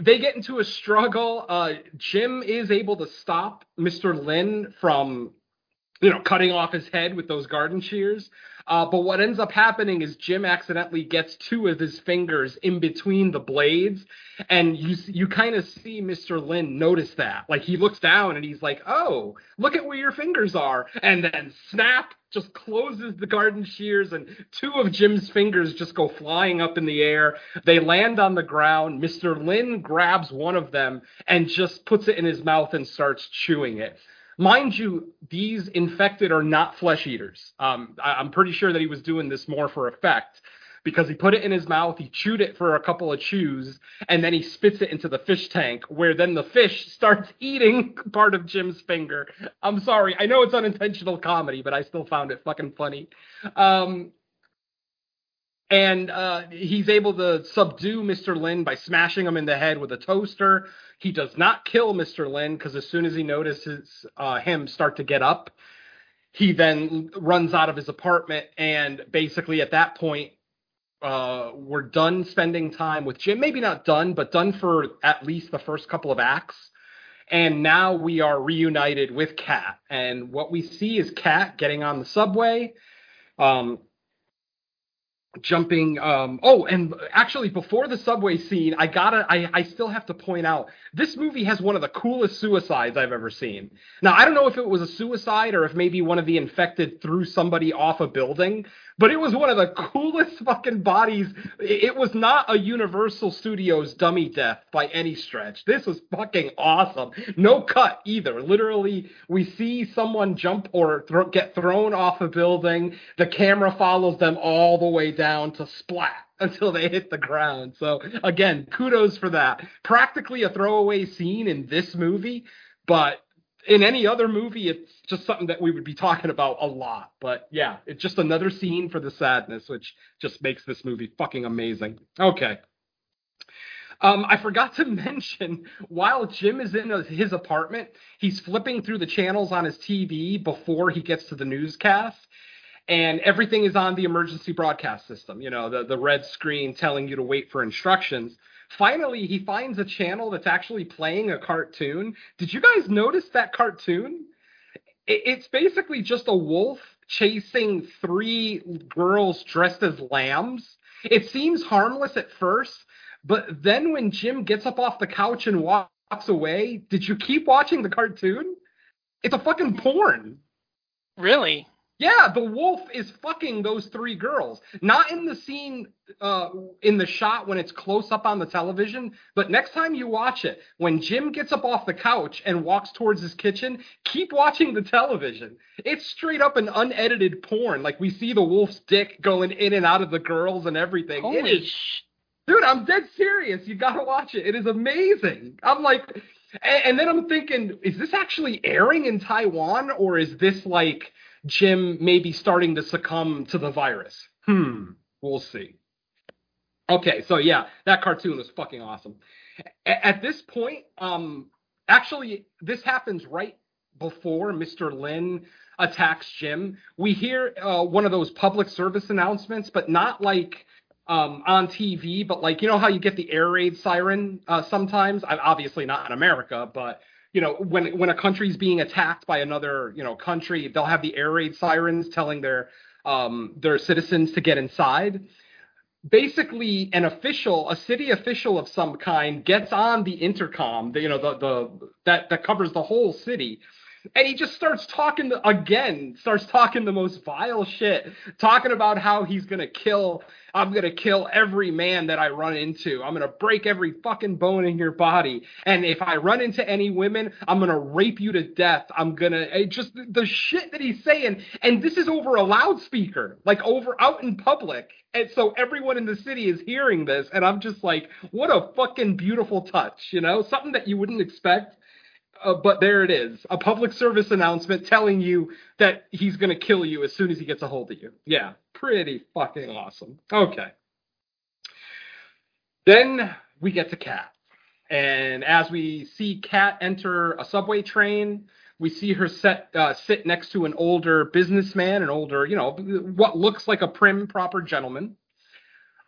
S5: they get into a struggle. Uh, Jim is able to stop Mr. Lin from, you know, cutting off his head with those garden shears. Uh, but what ends up happening is Jim accidentally gets two of his fingers in between the blades, and you you kind of see Mr. Lin notice that. Like he looks down and he's like, "Oh, look at where your fingers are," and then snap just closes the garden shears, and two of Jim's fingers just go flying up in the air. They land on the ground. Mr. Lin grabs one of them and just puts it in his mouth and starts chewing it. Mind you, these infected are not flesh eaters. Um, I, I'm pretty sure that he was doing this more for effect because he put it in his mouth, he chewed it for a couple of chews, and then he spits it into the fish tank, where then the fish starts eating part of Jim's finger. I'm sorry, I know it's unintentional comedy, but I still found it fucking funny. Um, and uh, he's able to subdue Mr. Lin by smashing him in the head with a toaster. He does not kill Mr. Lin because as soon as he notices uh, him start to get up, he then runs out of his apartment. And basically, at that point, uh, we're done spending time with Jim. Maybe not done, but done for at least the first couple of acts. And now we are reunited with Kat. And what we see is Kat getting on the subway. Um, jumping um oh and actually before the subway scene i gotta I, I still have to point out this movie has one of the coolest suicides i've ever seen now i don't know if it was a suicide or if maybe one of the infected threw somebody off a building but it was one of the coolest fucking bodies. It was not a Universal Studios dummy death by any stretch. This was fucking awesome. No cut either. Literally, we see someone jump or th- get thrown off a building. The camera follows them all the way down to splat until they hit the ground. So again, kudos for that. Practically a throwaway scene in this movie, but in any other movie, it's just something that we would be talking about a lot. But yeah, it's just another scene for the sadness, which just makes this movie fucking amazing. Okay. Um, I forgot to mention while Jim is in his apartment, he's flipping through the channels on his TV before he gets to the newscast. And everything is on the emergency broadcast system, you know, the, the red screen telling you to wait for instructions. Finally, he finds a channel that's actually playing a cartoon. Did you guys notice that cartoon? It's basically just a wolf chasing three girls dressed as lambs. It seems harmless at first, But then when Jim gets up off the couch and walks away, did you keep watching the cartoon? It's a fucking porn.
S6: Really?
S5: Yeah, the wolf is fucking those three girls. Not in the scene, uh, in the shot when it's close up on the television, but next time you watch it, when Jim gets up off the couch and walks towards his kitchen, keep watching the television. It's straight up an unedited porn. Like we see the wolf's dick going in and out of the girls and everything.
S6: Holy
S5: is,
S6: sh!
S5: dude, I'm dead serious. You gotta watch it. It is amazing. I'm like, and, and then I'm thinking, is this actually airing in Taiwan or is this like Jim may be starting to succumb to the virus? Hmm, we'll see. Okay, so yeah, that cartoon was fucking awesome. A- at this point, um, actually, this happens right before Mr. Lin attacks Jim. We hear uh, one of those public service announcements, but not like um, on TV, but like you know how you get the air raid siren uh, sometimes. I, obviously not in America, but you know when when a country's being attacked by another you know country, they'll have the air raid sirens telling their um, their citizens to get inside. Basically, an official, a city official of some kind, gets on the intercom, the, you know, the the that that covers the whole city, and he just starts talking again, starts talking the most vile shit, talking about how he's gonna kill, I'm gonna kill every man that I run into, I'm gonna break every fucking bone in your body, and if I run into any women, I'm gonna rape you to death, I'm gonna it just the shit that he's saying, and this is over a loudspeaker, like over out in public, and so everyone in the city is hearing this, and I'm just like, what a fucking beautiful touch, you know, something that you wouldn't expect uh, but there it is a public service announcement telling you that he's going to kill you as soon as he gets a hold of you. Yeah, pretty fucking awesome. Okay. Then we get to Kat, And as we see Kat enter a subway train, we see her set, uh, sit next to an older businessman, an older, you know, what looks like a prim, proper gentleman.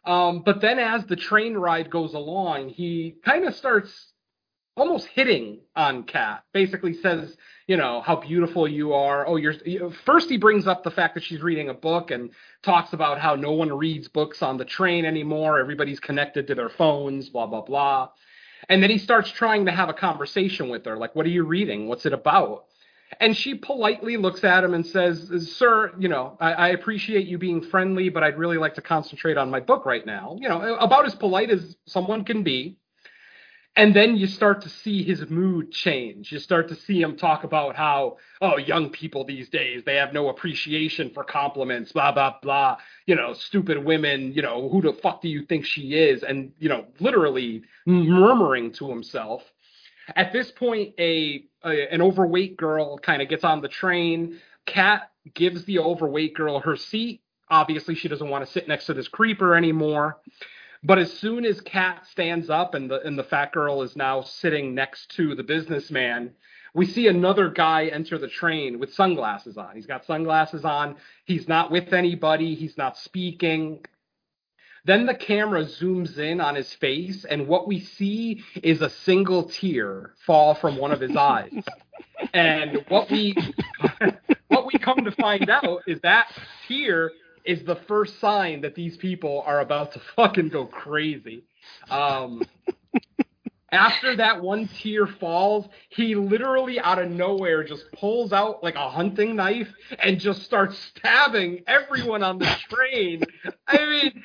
S5: Um, but then as the train ride goes along, he kind of starts almost hitting on Kat. Basically says, you know, how beautiful you are. Oh, you're first he brings up the fact that she's reading a book and talks about how no one reads books on the train anymore. Everybody's connected to their phones, blah blah blah. And then he starts trying to have a conversation with her, like, what are you reading? What's it about? And she politely looks at him and says, Sir, you know, I, I appreciate you being friendly, but I'd really like to concentrate on my book right now. You know, about as polite as someone can be. And then you start to see his mood change. You start to see him talk about how, oh, young people these days, they have no appreciation for compliments, blah, blah, blah. You know, stupid women, you know, who the fuck do you think she is? And, you know, literally murmuring to himself. At this point, a, a an overweight girl kind of gets on the train. Kat gives the overweight girl her seat. Obviously, she doesn't want to sit next to this creeper anymore. But as soon as Kat stands up and the and the fat girl is now sitting next to the businessman, we see another guy enter the train with sunglasses on. He's got sunglasses on. He's not with anybody. He's not speaking. Then the camera zooms in on his face, and what we see is a single tear fall from one of his eyes. and what we what we come to find out is that tear is the first sign that these people are about to fucking go crazy. Um, after that one tear falls, he literally out of nowhere just pulls out like a hunting knife and just starts stabbing everyone on the train. I mean,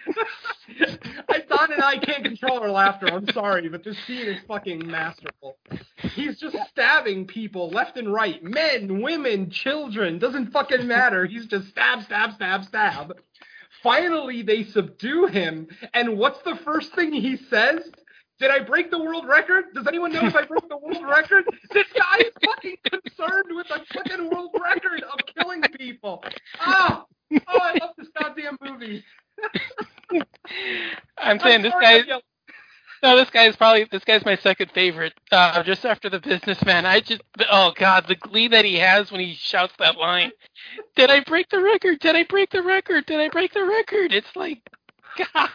S5: I Don and I can't control our laughter. I'm sorry, but this scene is fucking masterful. He's just stabbing people left and right, men, women, children, doesn't fucking matter. He's just stab, stab, stab, stab. Finally, they subdue him, and what's the first thing he says? Did I break the world record? Does anyone know if I broke the world record? This guy is fucking concerned with the fucking world record of killing people. Ah, oh, I love this goddamn movie.
S6: I'm saying this
S5: sorry,
S6: guy. No, this guy's probably this guy's my second favorite. Uh, just after the businessman. I just oh god, the glee that he has when he shouts that line. Did I break the record? Did I break the record? Did I break the record? It's like, God.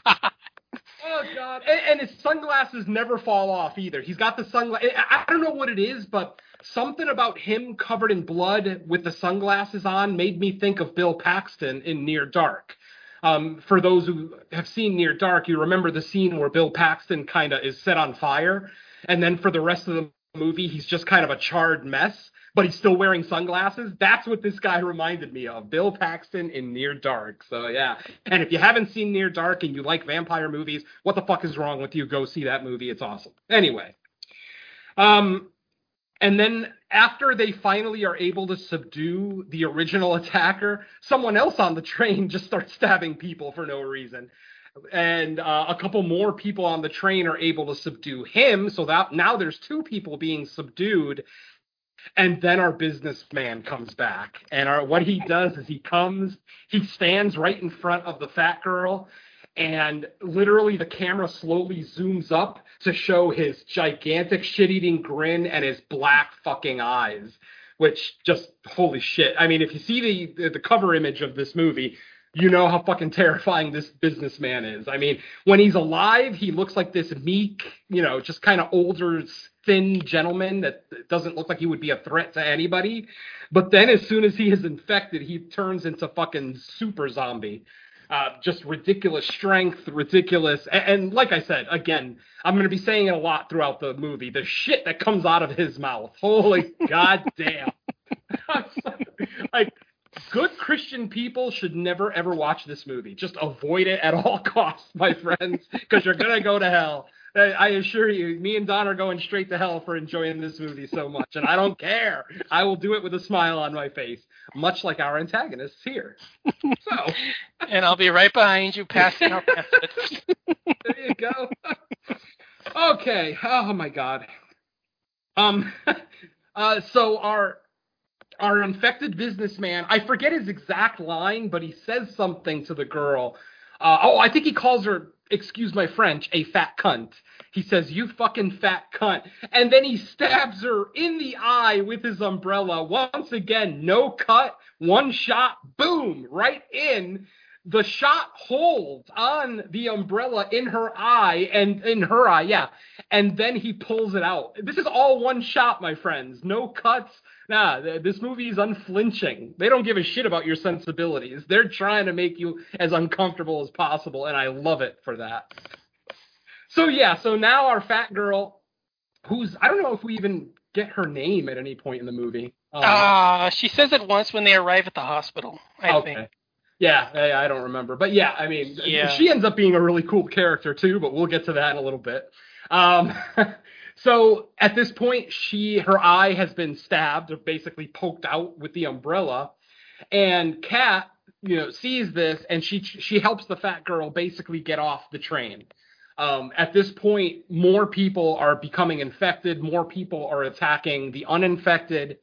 S5: Oh god, and, and his sunglasses never fall off either. He's got the sunglasses. I don't know what it is, but something about him covered in blood with the sunglasses on made me think of Bill Paxton in Near Dark. Um, for those who have seen Near Dark, you remember the scene where Bill Paxton kind of is set on fire, and then for the rest of the movie, he's just kind of a charred mess, but he's still wearing sunglasses. That's what this guy reminded me of, Bill Paxton in Near Dark. So yeah, and if you haven't seen Near Dark and you like vampire movies, what the fuck is wrong with you? Go see that movie. It's awesome. Anyway, um, and then after they finally are able to subdue the original attacker, someone else on the train just starts stabbing people for no reason. And uh, a couple more people on the train are able to subdue him. So that now there's two people being subdued. And then our businessman comes back. And our, what he does is he comes, he stands right in front of the fat girl and literally the camera slowly zooms up to show his gigantic shit-eating grin and his black fucking eyes which just holy shit i mean if you see the the cover image of this movie you know how fucking terrifying this businessman is i mean when he's alive he looks like this meek you know just kind of older thin gentleman that doesn't look like he would be a threat to anybody but then as soon as he is infected he turns into fucking super zombie uh, just ridiculous strength, ridiculous. And, and, like I said, again, I'm going to be saying it a lot throughout the movie. The shit that comes out of his mouth. Holy goddamn. like, good Christian people should never ever watch this movie. Just avoid it at all costs, my friends, because you're going to go to hell. I assure you, me and Don are going straight to hell for enjoying this movie so much, and I don't care. I will do it with a smile on my face, much like our antagonists here. So,
S6: and I'll be right behind you, passing out pamphlets.
S5: there you go. okay. Oh my God. Um. Uh. So our our infected businessman, I forget his exact line, but he says something to the girl. Uh, oh, I think he calls her excuse my French, a fat cunt. He says, You fucking fat cunt. And then he stabs her in the eye with his umbrella. Once again, no cut, one shot, boom, right in. The shot holds on the umbrella in her eye and in her eye, yeah. And then he pulls it out. This is all one shot, my friends. No cuts. Nah, this movie is unflinching. They don't give a shit about your sensibilities. They're trying to make you as uncomfortable as possible, and I love it for that. So yeah, so now our fat girl, who's I don't know if we even get her name at any point in the movie.
S6: Um, uh, she says it once when they arrive at the hospital. I okay. think.
S5: Yeah, I, I don't remember, but yeah, I mean, yeah. she ends up being a really cool character too. But we'll get to that in a little bit. Um, so at this point, she her eye has been stabbed or basically poked out with the umbrella, and Kat, you know, sees this and she she helps the fat girl basically get off the train. Um, at this point, more people are becoming infected. More people are attacking the uninfected.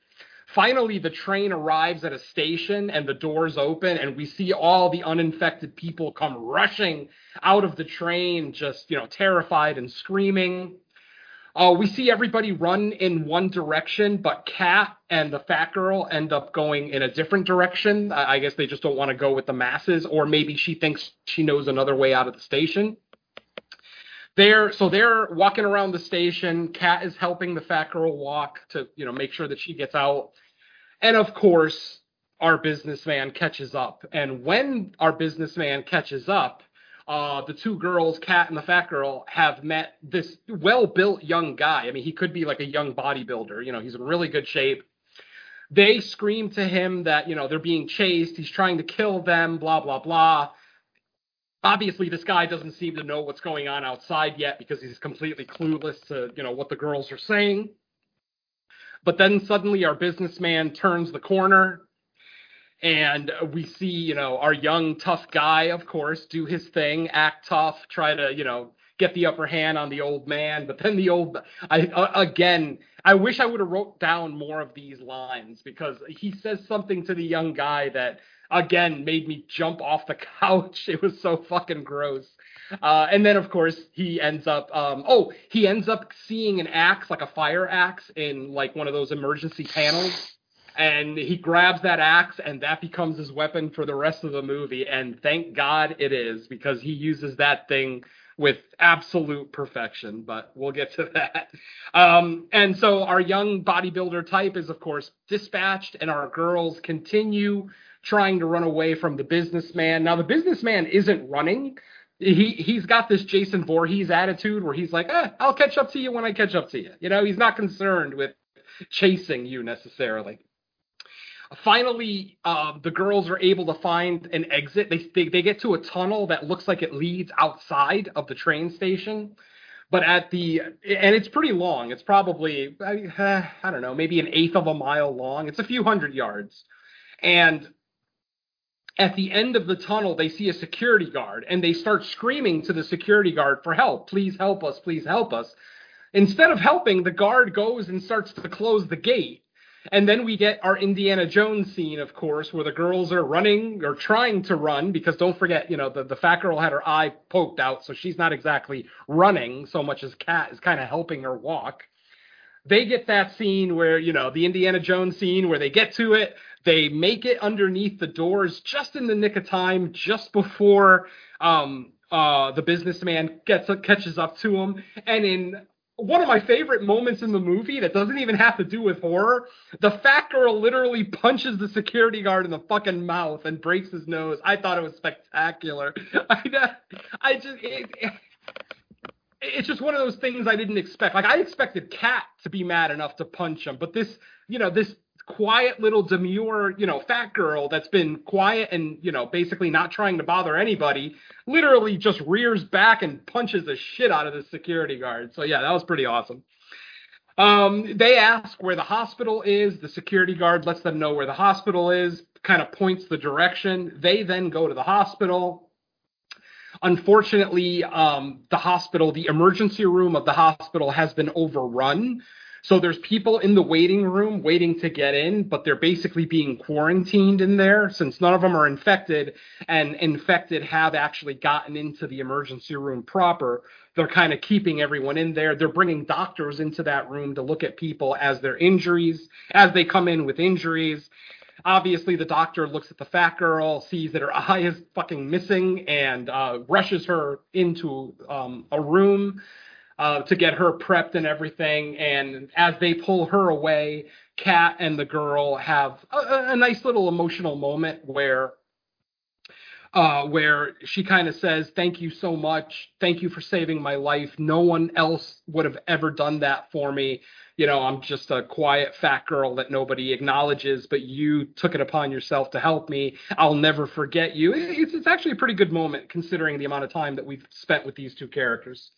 S5: Finally, the train arrives at a station and the doors open, and we see all the uninfected people come rushing out of the train, just you know, terrified and screaming. Uh, we see everybody run in one direction, but Kat and the fat girl end up going in a different direction. I, I guess they just don't want to go with the masses, or maybe she thinks she knows another way out of the station. They're so they're walking around the station. Kat is helping the fat girl walk to you know make sure that she gets out, and of course our businessman catches up. And when our businessman catches up, uh, the two girls, Kat and the fat girl, have met this well-built young guy. I mean, he could be like a young bodybuilder. You know, he's in really good shape. They scream to him that you know they're being chased. He's trying to kill them. Blah blah blah. Obviously, this guy doesn't seem to know what's going on outside yet because he's completely clueless to you know what the girls are saying. But then suddenly, our businessman turns the corner and we see you know our young tough guy of course do his thing act tough try to you know get the upper hand on the old man. But then the old i uh, again i wish i would have wrote down more of these lines because he says something to the young guy that again made me jump off the couch. It was so fucking gross. Uh, and then of course he ends up um, oh he ends up seeing an axe like a fire axe in like one of those emergency panels and he grabs that axe and that becomes his weapon for the rest of the movie and thank god it is because he uses that thing with absolute perfection but we'll get to that um, and so our young bodybuilder type is of course dispatched and our girls continue trying to run away from the businessman. Now the businessman isn't running. He he's got this Jason Voorhees attitude where he's like, eh, I'll catch up to you when I catch up to you. You know, he's not concerned with chasing you necessarily. Finally, uh, the girls are able to find an exit. They, they they get to a tunnel that looks like it leads outside of the train station but at the and it's pretty long. It's probably I, I don't know, maybe an eighth of a mile long. It's a few hundred yards, and at the end of the tunnel, they see a security guard and they start screaming to the security guard for help. Please help us. Please help us. Instead of helping, the guard goes and starts to close the gate. And then we get our Indiana Jones scene, of course, where the girls are running or trying to run because don't forget, you know, the, the fat girl had her eye poked out, so she's not exactly running so much as Kat is kind of helping her walk. They get that scene where, you know, the Indiana Jones scene where they get to it, they make it underneath the doors just in the nick of time, just before um, uh, the businessman gets catches up to him, and in one of my favorite moments in the movie that doesn't even have to do with horror. The fat girl literally punches the security guard in the fucking mouth and breaks his nose. I thought it was spectacular. I, I just it, it, it's just one of those things I didn't expect. Like I expected Kat to be mad enough to punch him, but this, you know, this quiet little demure, you know, fat girl that's been quiet and, you know, basically not trying to bother anybody, literally just rears back and punches the shit out of the security guard. So yeah, that was pretty awesome. Um, they ask where the hospital is. The security guard lets them know where the hospital is, kind of points the direction. They then go to the hospital. Unfortunately, um, the hospital, the emergency room of the hospital has been overrun. So there's people in the waiting room waiting to get in, but they're basically being quarantined in there since none of them are infected and infected have actually gotten into the emergency room proper. They're kind of keeping everyone in there. They're bringing doctors into that room to look at people as their injuries, as they come in with injuries. Obviously, the doctor looks at the fat girl, sees that her eye is fucking missing, and uh, rushes her into um, a room uh, to get her prepped and everything. And as they pull her away, Kat and the girl have a, a nice little emotional moment where uh, where she kind of says, Thank you so much. Thank you for saving my life. No one else would have ever done that for me. You know, I'm just a quiet fat girl that nobody acknowledges, but you took it upon yourself to help me. I'll never forget you. It's, it's actually a pretty good moment considering the amount of time that we've spent with these two characters.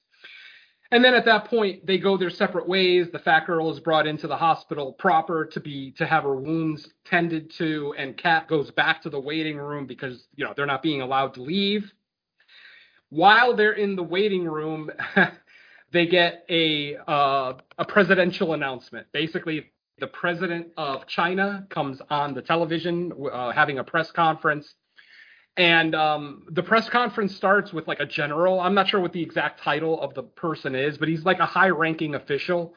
S5: And then at that point, they go their separate ways. The fat girl is brought into the hospital proper to be to have her wounds tended to, and Kat goes back to the waiting room because you know they're not being allowed to leave. While they're in the waiting room, they get a uh, a presidential announcement. Basically, the president of China comes on the television uh, having a press conference and um, the press conference starts with like a general. I'm not sure what the exact title of the person is, but he's like a high-ranking official,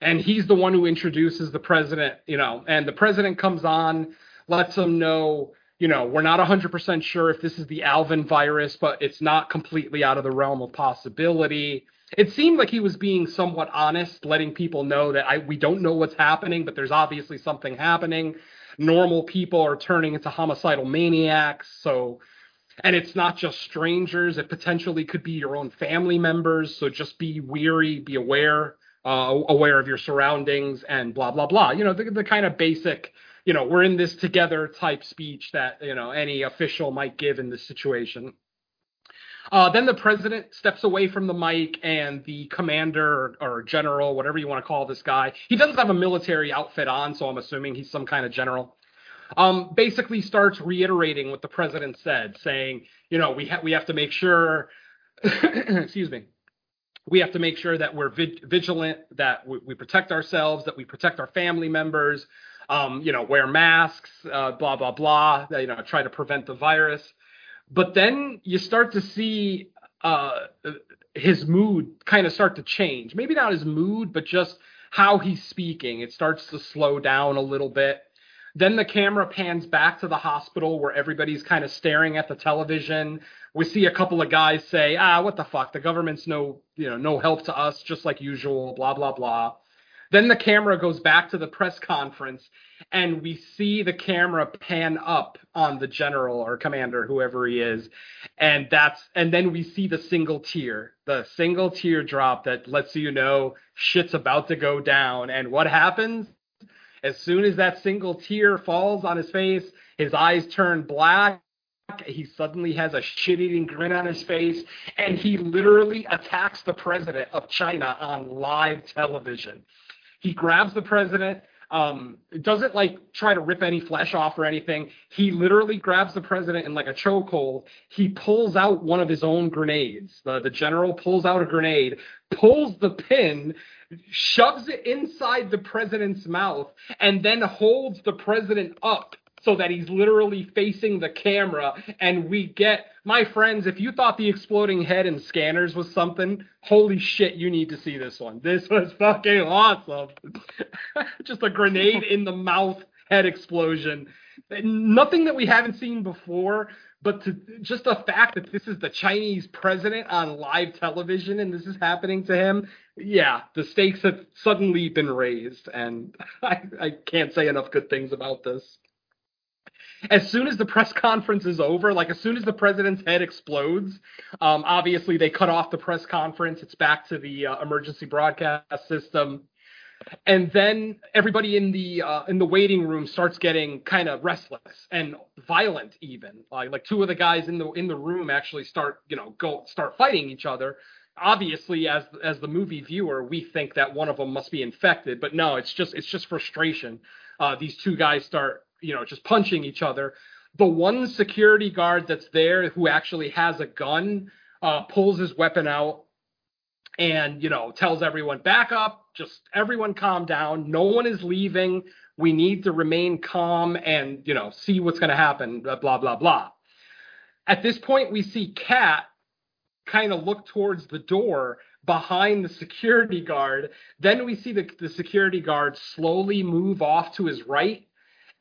S5: and he's the one who introduces the president. You know, and the president comes on, lets them know, you know, we're not 100% sure if this is the Alvin virus, but it's not completely out of the realm of possibility. It seemed like he was being somewhat honest, letting people know that I we don't know what's happening, but there's obviously something happening normal people are turning into homicidal maniacs. So, and it's not just strangers; it potentially could be your own family members. So just be weary, be aware, uh, aware of your surroundings, and blah blah blah. You know, the, the kind of basic, you know, we're in this together type speech that you know any official might give in this situation. Uh, then the president steps away from the mic, and the commander or, or, general, whatever you want to call this guy, he doesn't have a military outfit on, so I'm assuming he's some kind of general. Um, basically starts reiterating what the president said, saying, you know, we have we have to make sure, excuse me, we have to make sure that we're vigilant, that we, we, protect ourselves, that we protect our family members, um, you know, wear masks, uh, blah blah blah, you know, try to prevent the virus. But then you start to see uh, his mood kind of start to change. Maybe not his mood, but just how he's speaking. It starts to slow down a little bit. Then the camera pans back to the hospital where everybody's kind of staring at the television. We see a couple of guys say, "Ah, what the fuck? The government's no, you know, no help to us, just like usual." Blah blah blah. Then the camera goes back to the press conference, and we see the camera pan up on the general or commander, whoever he is, and that's and then we see the single tear, the single tear drop that lets you know shit's about to go down. And what happens? As soon as that single tear falls on his face, his eyes turn black. He suddenly has a shit eating grin on his face, and he literally attacks the president of China on live television. He grabs the president, um, doesn't like try to rip any flesh off or anything. He literally grabs the president in like a chokehold. He pulls out one of his own grenades. The, the general pulls out a grenade, pulls the pin, shoves it inside the president's mouth, and then holds the president up so that he's literally facing the camera and we get my friends if you thought the exploding head and scanners was something holy shit you need to see this one. This was fucking awesome. Just a grenade in the mouth head explosion. Nothing that we haven't seen before but to, just the fact that this is the Chinese president on live television and this is happening to him, yeah, the stakes have suddenly been raised, and I, I can't say enough good things about this as soon as the press conference is over, like as soon as the president's head explodes, um, obviously they cut off the press conference. It's back to the uh, emergency broadcast system, and then everybody in the uh, in the waiting room starts getting kind of restless and violent. Even like like two of the guys in the in the room actually start you know go start fighting each other. Obviously, as as the movie viewer, we think that one of them must be infected, but no, it's just it's just frustration. Uh, these two guys start you know, just punching each other. The one security guard that's there who actually has a gun uh, pulls his weapon out and, you know, tells everyone, back up, just everyone calm down. No one is leaving. We need to remain calm and, you know, see what's going to happen, blah, blah, blah. At this point, we see Kat kind of look towards the door behind the security guard. Then we see the, the security guard slowly move off to his right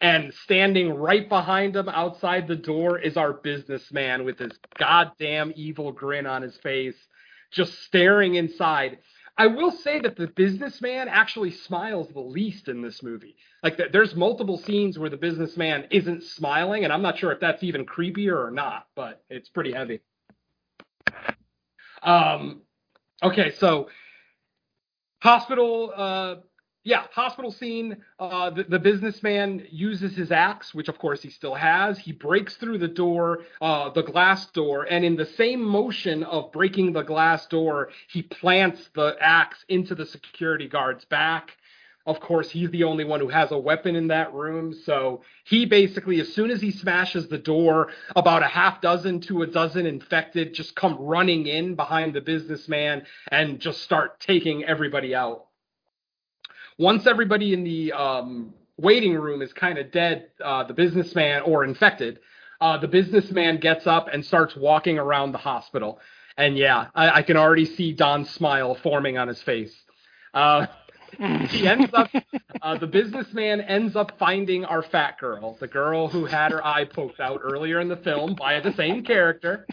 S5: and standing right behind him outside the door is our businessman with his goddamn evil grin on his face, just staring inside. I will say that the businessman actually smiles the least in this movie. Like, there's multiple scenes where the businessman isn't smiling, and I'm not sure if that's even creepier or not, but it's pretty heavy. Um, okay, so hospital uh, yeah, hospital scene. Uh, the, the, businessman uses his axe, which of course he still has. He breaks through the door, uh, the glass door, and in the same motion of breaking the glass door, he plants the axe into the security guard's back. Of course, he's the only one who has a weapon in that room. So he basically, as soon as he smashes the door, about a half dozen to a dozen infected just come running in behind the businessman and just start taking everybody out once everybody in the um, waiting room is kind of dead, uh, the businessman or infected, uh, the businessman gets up and starts walking around the hospital. And yeah, I, I can already see Don's smile forming on his face. Uh, he ends up, uh, the businessman ends up finding our fat girl, the girl who had her eye poked out earlier in the film by the same character.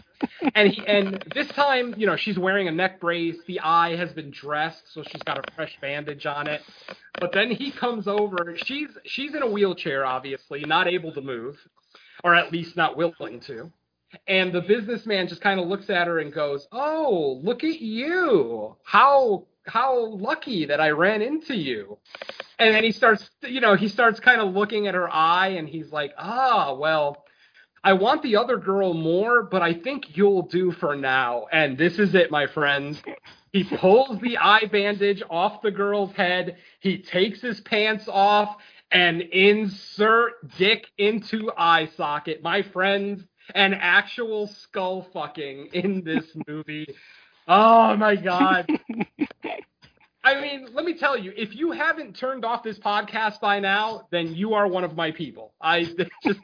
S5: And he, and this time, you know, she's wearing a neck brace. The eye has been dressed, so she's got a fresh bandage on it. But then he comes over. She's she's in a wheelchair, obviously, not able to move, or at least not willing to. And the businessman just kind of looks at her and goes, "Oh, look at you! How how lucky that I ran into you. And then he starts, you know, he starts kind of looking at her eye and he's like, ah, well, I want the other girl more, but I think you'll do for now. And this is it, my friends. He pulls the eye bandage off the girl's head. He takes his pants off and insert dick into eye socket. My friends, an actual skull fucking in this movie. Oh my god. I mean, let me tell you, if you haven't turned off this podcast by now, then you are one of my people. I just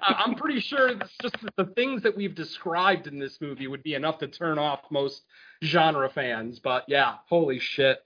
S5: I'm pretty sure it's just the things that we've described in this movie would be enough to turn off most genre fans. But yeah, holy shit.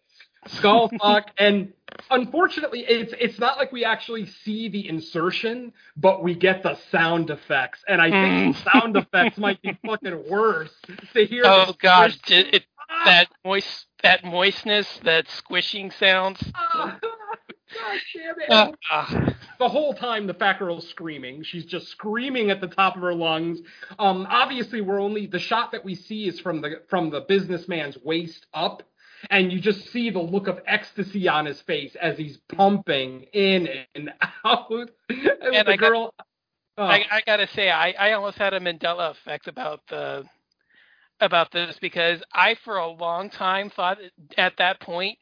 S5: Skull fuck and unfortunately it's it's not like we actually see the insertion, but we get the sound effects. And I think the sound effects might be fucking worse to hear
S6: Oh god, it, that moist that moistness, that squishing sounds.
S5: Ah, God damn it.
S6: Uh,
S5: the whole time the fat girl's screaming. She's just screaming at the top of her lungs. Um, obviously, we're only the shot that we see is from the from the businessman's waist up, and you just see the look of ecstasy on his face as he's pumping in and out. and the
S6: I got-
S5: girl. oh,
S6: I, I gotta say, I, I almost had a Mandela effect about the about this because I, for a long time, thought at that point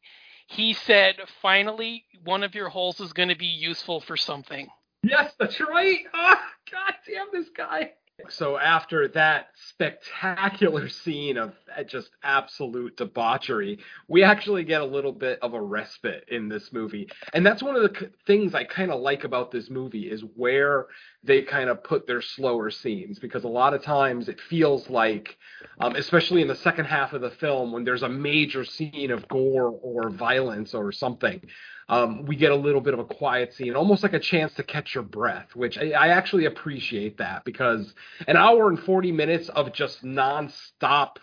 S6: he said, "Finally, one of your holes is going to be useful for something."
S5: Yes, that's right. Ah, God damn this guy. So after that spectacular scene of uh, just absolute debauchery, we actually get a little bit of a respite in this movie. And that's one of the things I kind of like about this movie is where they kind of put their slower scenes because a lot of times it feels like um, especially in the second half of the film when there's a major scene of gore or violence or something um, we get a little bit of a quiet scene, almost like a chance to catch your breath, which I, I actually appreciate that because an hour and 40 minutes of just nonstop,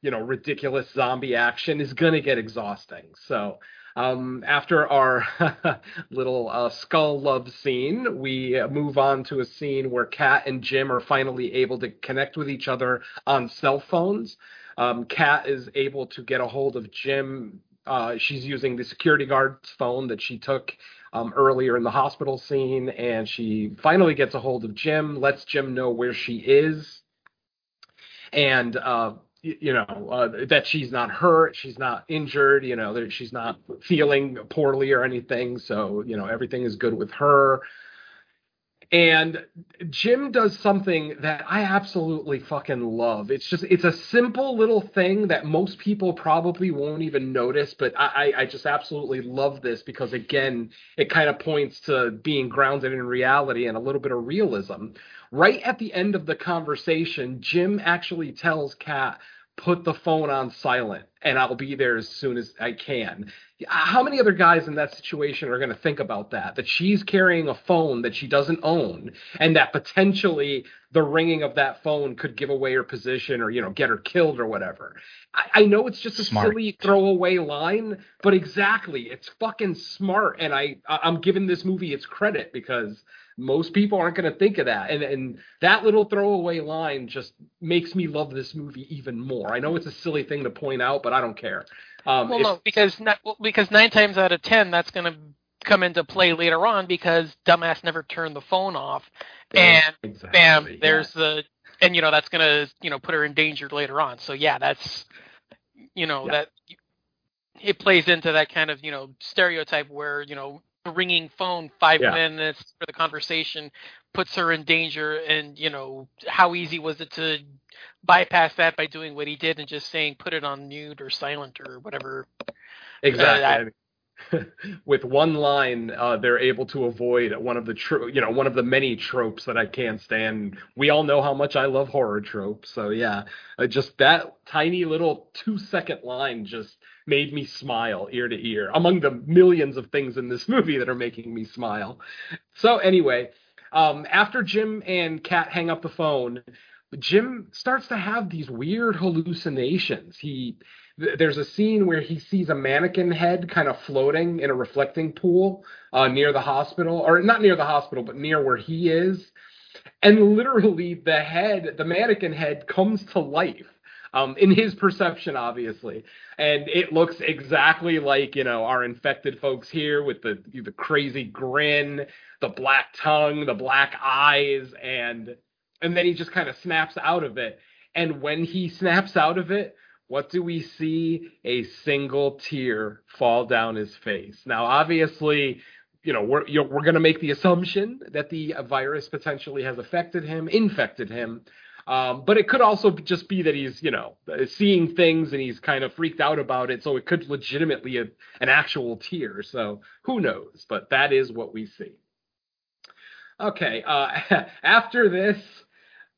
S5: you know, ridiculous zombie action is going to get exhausting. So, um, after our little uh, skull love scene, we move on to a scene where Kat and Jim are finally able to connect with each other on cell phones. Um, Kat is able to get a hold of Jim uh, she's using the security guard's phone that she took um, earlier in the hospital scene, and she finally gets a hold of Jim, lets Jim know where she is, and uh, y- you know uh, that she's not hurt, she's not injured, you know that she's not feeling poorly or anything. So you know everything is good with her. And Jim does something that I absolutely fucking love. It's just it's a simple little thing that most people probably won't even notice, but I, I just absolutely love this because again, it kind of points to being grounded in reality and a little bit of realism. Right at the end of the conversation, Jim actually tells Kat, put the phone on silent and I'll be there as soon as I can. How many other guys in that situation are going to think about that? That she's carrying a phone that she doesn't own, and that potentially the ringing of that phone could give away her position or, you know, get her killed or whatever. I, I know it's just a
S4: Smart.
S5: silly throwaway line, but exactly, it's fucking smart. And I, I- I'm giving this movie its credit because most people aren't going to think of that. And, and that little throwaway line just makes me love this movie even more. I know it's a silly thing to point out, but I don't care. Um,
S6: Well,
S5: if-
S6: no, because not, well, because nine times out of ten, that's going to come into play later on because dumbass never turned the phone off, and
S5: Exactly,
S6: bam,
S5: yeah.
S6: there's the, and you know that's going to you know put her in danger later on. So yeah, that's, you know
S5: Yeah.
S6: that it plays into that kind of you know stereotype where you know ringing phone five
S5: Yeah.
S6: minutes for the conversation puts her in danger, and you know how easy was it to bypass that by doing what he did and just saying put it on mute or silent or whatever
S5: Exactly. With one line, uh, they're able to avoid one of the tro- you know one of the many tropes that I can't stand. We all know how much I love horror tropes, so yeah, uh, just that tiny little two second line just made me smile ear to ear. Among the millions of things in this movie that are making me smile. So anyway, um, after Jim and Kat hang up the phone, Jim starts to have these weird hallucinations. He th- there's a scene where he sees a mannequin head kind of floating in a reflecting pool uh, near the hospital, or not near the hospital, but near where he is. And literally, the head, the mannequin head, comes to life. Um, in his perception, obviously, and it looks exactly like you know our infected folks here with the the crazy grin, the black tongue, the black eyes, and and then he just kind of snaps out of it. And when he snaps out of it, what do we see? A single tear fall down his face. Now, obviously, you know, we're we're going to make the assumption that the virus potentially has affected him, infected him. Um, but it could also just be that he's, you know, seeing things and he's kind of freaked out about it. So it could legitimately an actual tear. So who knows? But that is what we see. Okay. Uh, after this,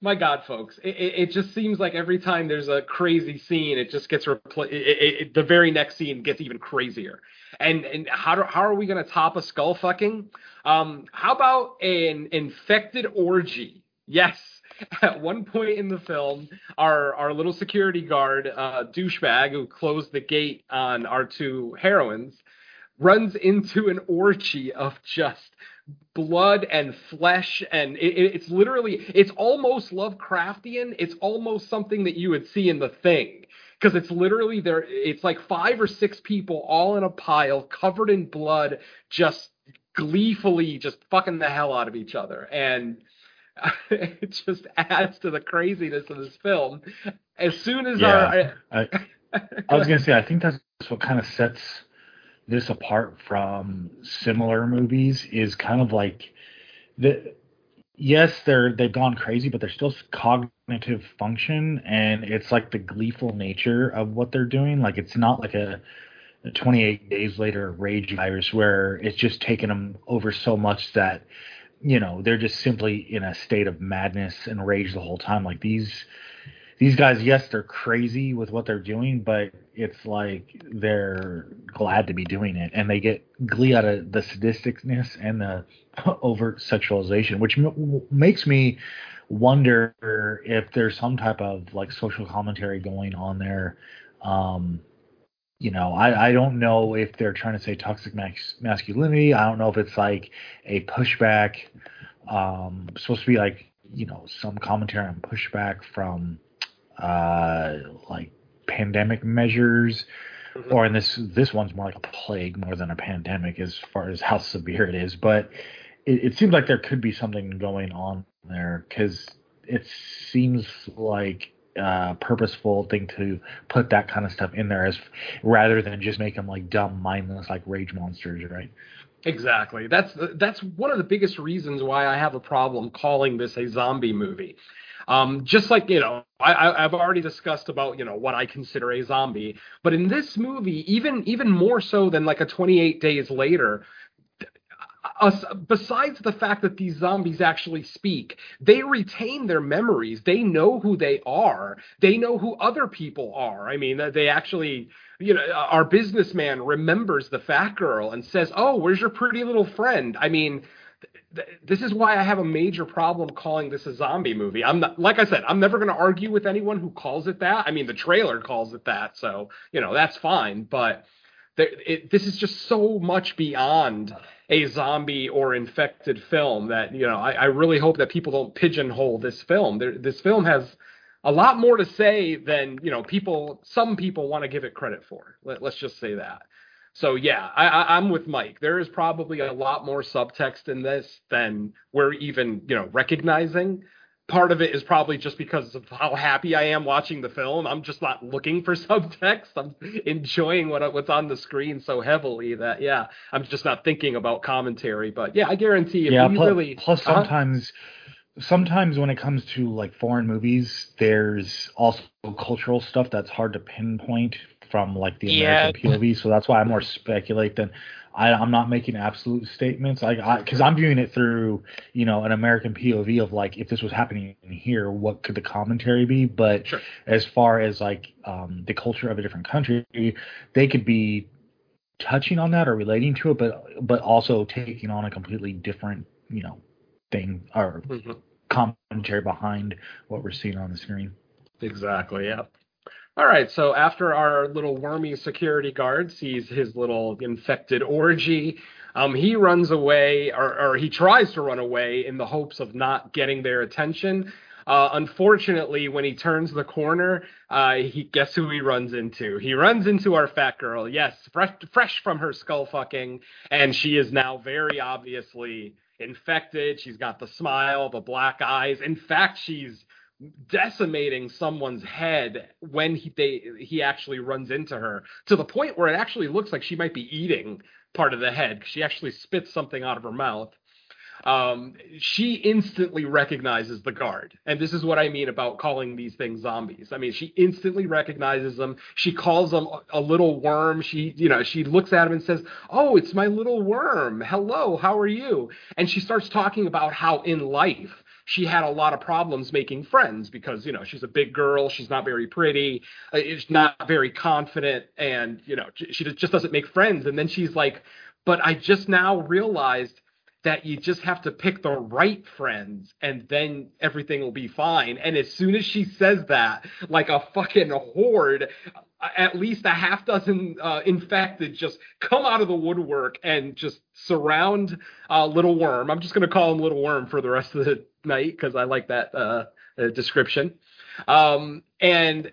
S5: my God, folks, it, it, it just seems like every time there's a crazy scene, it just gets repl- it, it, it, the very next scene gets even crazier. And and how do, how are we going to top a skull fucking? Um, how about an infected orgy Yes. At one point in the film, our our little security guard, uh, douchebag who closed the gate on our two heroines, runs into an orgy of just blood and flesh and it, it's literally it's almost lovecraftian. It's almost something that you would see in the thing because it's literally there it's like five or six people all in a pile covered in blood just gleefully just fucking the hell out of each other. And it just adds to the craziness of this film. As soon as
S4: Yeah,
S5: our
S4: I, I was gonna say I think that's what kind of sets this apart from similar movies is kind of like the yes they're they've gone crazy but they're still cognitive function and it's like the gleeful nature of what they're doing. Like it's not like a, a 28 days later rage virus where it's just taken them over so much that you know they're just simply in a state of madness and rage the whole time like these these guys, yes, they're crazy with what they're doing, but it's like they're glad to be doing it, and they get glee out of the sadisticness and the overt sexualization, which m- makes me wonder if there's some type of like social commentary going on there. Um, you know, I, I don't know if they're trying to say toxic max- masculinity. I don't know if it's like a pushback, um, supposed to be like you know some commentary on pushback from uh, like pandemic measures,
S5: Mhm.
S4: or in this this one's more like a plague more than a pandemic as far as how severe it is. But it, it seems like there could be something going on there because it seems like a purposeful thing to put that kind of stuff in there as rather than just make them like dumb mindless like rage monsters right
S5: Exactly. That's that's one of the biggest reasons why I have a problem calling this a zombie movie. Um, just like you know, I, I've already discussed about you know what I consider a zombie, but in this movie, even even more so than like a 28 Days Later, us, besides the fact that these zombies actually speak, they retain their memories. They know who they are. They know who other people are. I mean, they actually, you know, our businessman remembers the fat girl and says, "Oh, where's your pretty little friend?" I mean, this is why I have a major problem calling this a zombie movie. I'm not, like I said, I'm never going to argue with anyone who calls it that. I mean, the trailer calls it that, so you know that's fine. But it, this is just so much beyond a zombie or infected film that you know I, I really hope that people don't pigeonhole this film. There, this film has a lot more to say than you know people. Some people want to give it credit for. Let, let's just say that. So yeah, I, I, I'm with Mike. There is probably a lot more subtext in this than we're even you know recognizing. Part of it is probably just because of how happy I am watching the film. I'm just not looking for subtext. I'm enjoying what what's on the screen so heavily that yeah, I'm just not thinking about commentary. But yeah, I guarantee if
S4: yeah
S5: we
S4: pl-
S5: really
S4: plus
S5: Uh-huh.
S4: sometimes sometimes when it comes to like foreign movies there's also cultural stuff that's hard to pinpoint from like the
S6: Yeah.
S4: american pov so that's why i more speculate than I, i'm not making absolute statements like i because i'm viewing it through you know an american pov of like if this was happening in here what could the commentary be but
S5: Sure.
S4: as far as like um, the culture of a different country they could be touching on that or relating to it but but also taking on a completely different you know thing or
S5: Mhm.
S4: commentary behind what we're seeing on the screen.
S5: Exactly. Yeah. All right. So after our little wormy security guard sees his little infected orgy, um, he runs away, or, or he tries to run away in the hopes of not getting their attention. Uh, unfortunately, when he turns the corner, uh, he guess who he runs into? He runs into our fat girl. Yes, fresh, fresh from her skull fucking, and she is now very obviously infected. She's got the smile, the black eyes. In fact, she's decimating someone's head when he they he actually runs into her to the point where it actually looks like she might be eating part of the head. She actually spits something out of her mouth. Um, she instantly recognizes the guard, and this is what I mean about calling these things zombies. I mean, she instantly recognizes them. She calls them a little worm. She, you know, she looks at him and says, "Oh, it's my little worm. Hello, how are you?" And she starts talking about how in life she had a lot of problems making friends because you know she's a big girl she's not very pretty uh, is not very confident and you know she she just doesn't make friends and then she's like but i just now realized that you just have to pick the right friends and then everything will be fine. And as soon as she says that, like a fucking horde, at least a half dozen uh, infected just come out of the woodwork and just surround uh, Little Worm. I'm just going to call him Little Worm for the rest of the night because I like that uh, uh, description. Um, and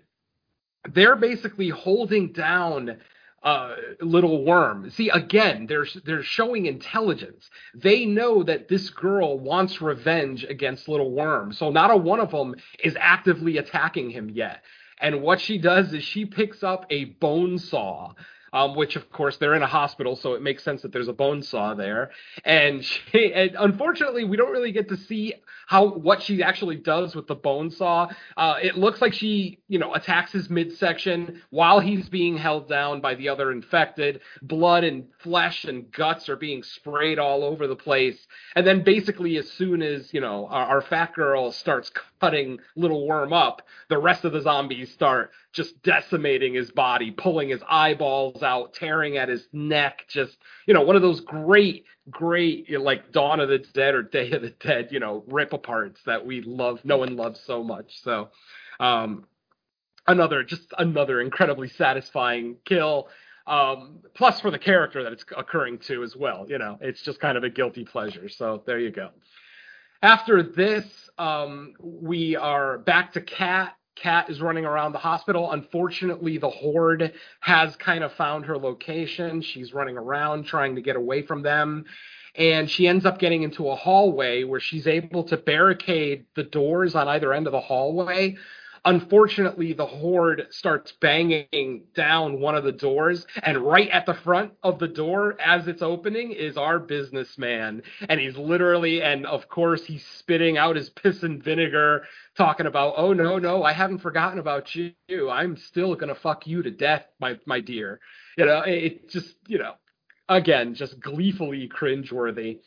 S5: they're basically holding down uh, little worm. See, again, they're they're showing intelligence. They know that this girl wants revenge against little worm, so not a one of them is actively attacking him yet. And what she does is she picks up a bone saw um, which of course they're in a hospital, so it makes sense that there's a bone saw there. And, she, and unfortunately, we don't really get to see how what she actually does with the bone saw. Uh, it looks like she, you know, attacks his midsection while he's being held down by the other infected. Blood and flesh and guts are being sprayed all over the place. And then basically, as soon as you know our, our fat girl starts cutting little worm up, the rest of the zombies start just decimating his body, pulling his eyeballs out, tearing at his neck. Just, you know, one of those great, great, like Dawn of the Dead or Day of the Dead, you know, rip aparts that we love, no one loves so much. So, um, another, just another incredibly satisfying kill. Um, plus for the character that it's occurring to as well. You know, it's just kind of a guilty pleasure. So there you go. After this, um, we are back to Kat Kat is running around the hospital. Unfortunately, the horde has kind of found her location. She's running around trying to get away from them. And she ends up getting into a hallway where she's able to barricade the doors on either end of the hallway Unfortunately, the horde starts banging down one of the doors, and right at the front of the door, as it's opening, is our businessman. And he's literally, and of course, he's spitting out his piss and vinegar, talking about, oh, no, no, I haven't forgotten about you. I'm still going to fuck you to death, my, my dear. You know, it just, you know, again, just gleefully cringeworthy.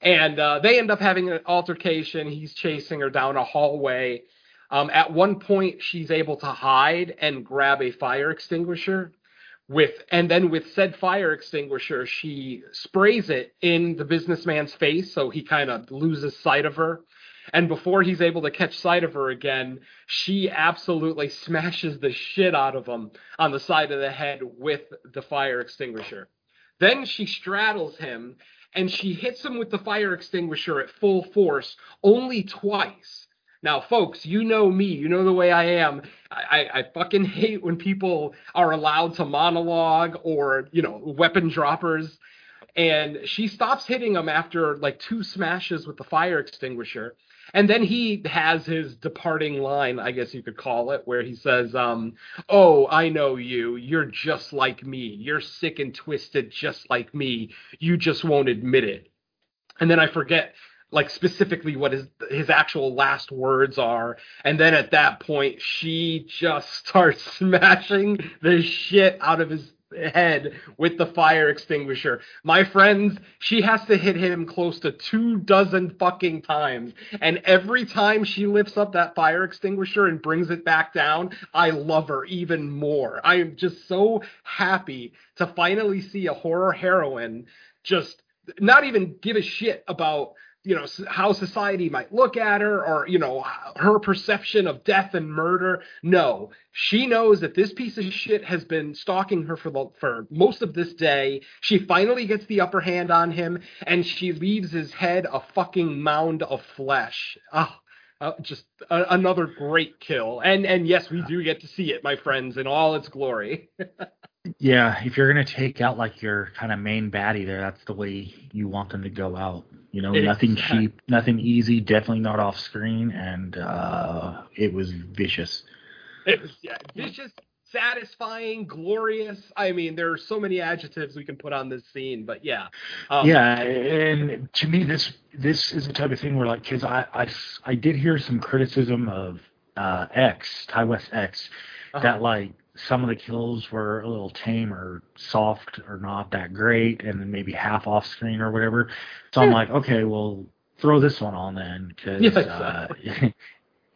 S5: And uh, they end up having an altercation. He's chasing her down a hallway um, at one point, she's able to hide and grab a fire extinguisher with, and then with said fire extinguisher, she sprays it in the businessman's face, so he kind of loses sight of her. And before he's able to catch sight of her again, she absolutely smashes the shit out of him on the side of the head with the fire extinguisher. Then she straddles him and she hits him with the fire extinguisher at full force only twice. Now, folks, you know me. You know the way I am. I, I fucking hate when people are allowed to monologue or, you know, weapon droppers. And she stops hitting him after like two smashes with the fire extinguisher. And then he has his departing line, I guess you could call it, where he says, um, Oh, I know you. You're just like me. You're sick and twisted just like me. You just won't admit it. And then I forget like specifically what his his actual last words are and then at that point she just starts smashing the shit out of his head with the fire extinguisher. My friends, she has to hit him close to two dozen fucking times. And every time she lifts up that fire extinguisher and brings it back down, I love her even more. I am just so happy to finally see a horror heroine just not even give a shit about you know how society might look at her or you know her perception of death and murder. No. She knows that this piece of shit has been stalking her for the, for most of this day. She finally gets the upper hand on him and she leaves his head a fucking mound of flesh. Oh uh, just a, another great kill. And and yes we do get to see it my friends in all its glory.
S4: Yeah if you're gonna take out like your kind of main baddie there that's the way you want them to go out you know, nothing cheap, nothing easy, definitely not off screen, and uh, it was vicious.
S5: It was yeah, vicious, satisfying, glorious. I mean, there are so many adjectives we can put on this scene, but yeah.
S4: Um, yeah, and to me, this this is the type of thing where, like, because I, I I did hear some criticism of uh, X, Ti West X, uh-huh. that like some of the kills were a little tame or soft or not that great, and then maybe half off screen or whatever. So I'm like, okay, well, throw this one on then, because uh,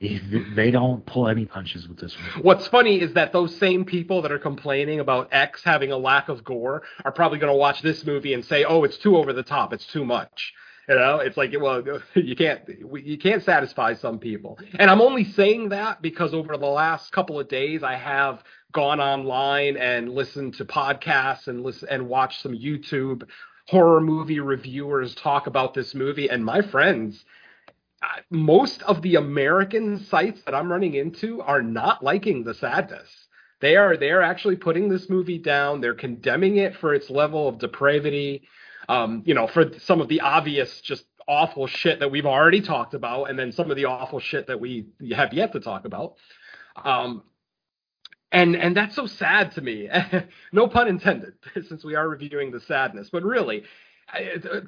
S4: they don't pull any punches with this one.
S5: What's funny is that those same people that are complaining about X having a lack of gore are probably going to watch this movie and say, "Oh, it's too over the top. It's too much." You know, it's like well, you can't you can't satisfy some people, and I'm only saying that because over the last couple of days I have gone online and listened to podcasts and listen and watched some YouTube horror movie reviewers talk about this movie, and my friends. uh, Most of the American sites that I'm running into are not liking the sadness. They are they are actually putting this movie down. They're condemning it for its level of depravity um, you know, for some of the obvious, just awful shit that we've already talked about, and then some of the awful shit that we have yet to talk about. Um, and and that's so sad to me. no pun intended, since we are reviewing the sadness. But really,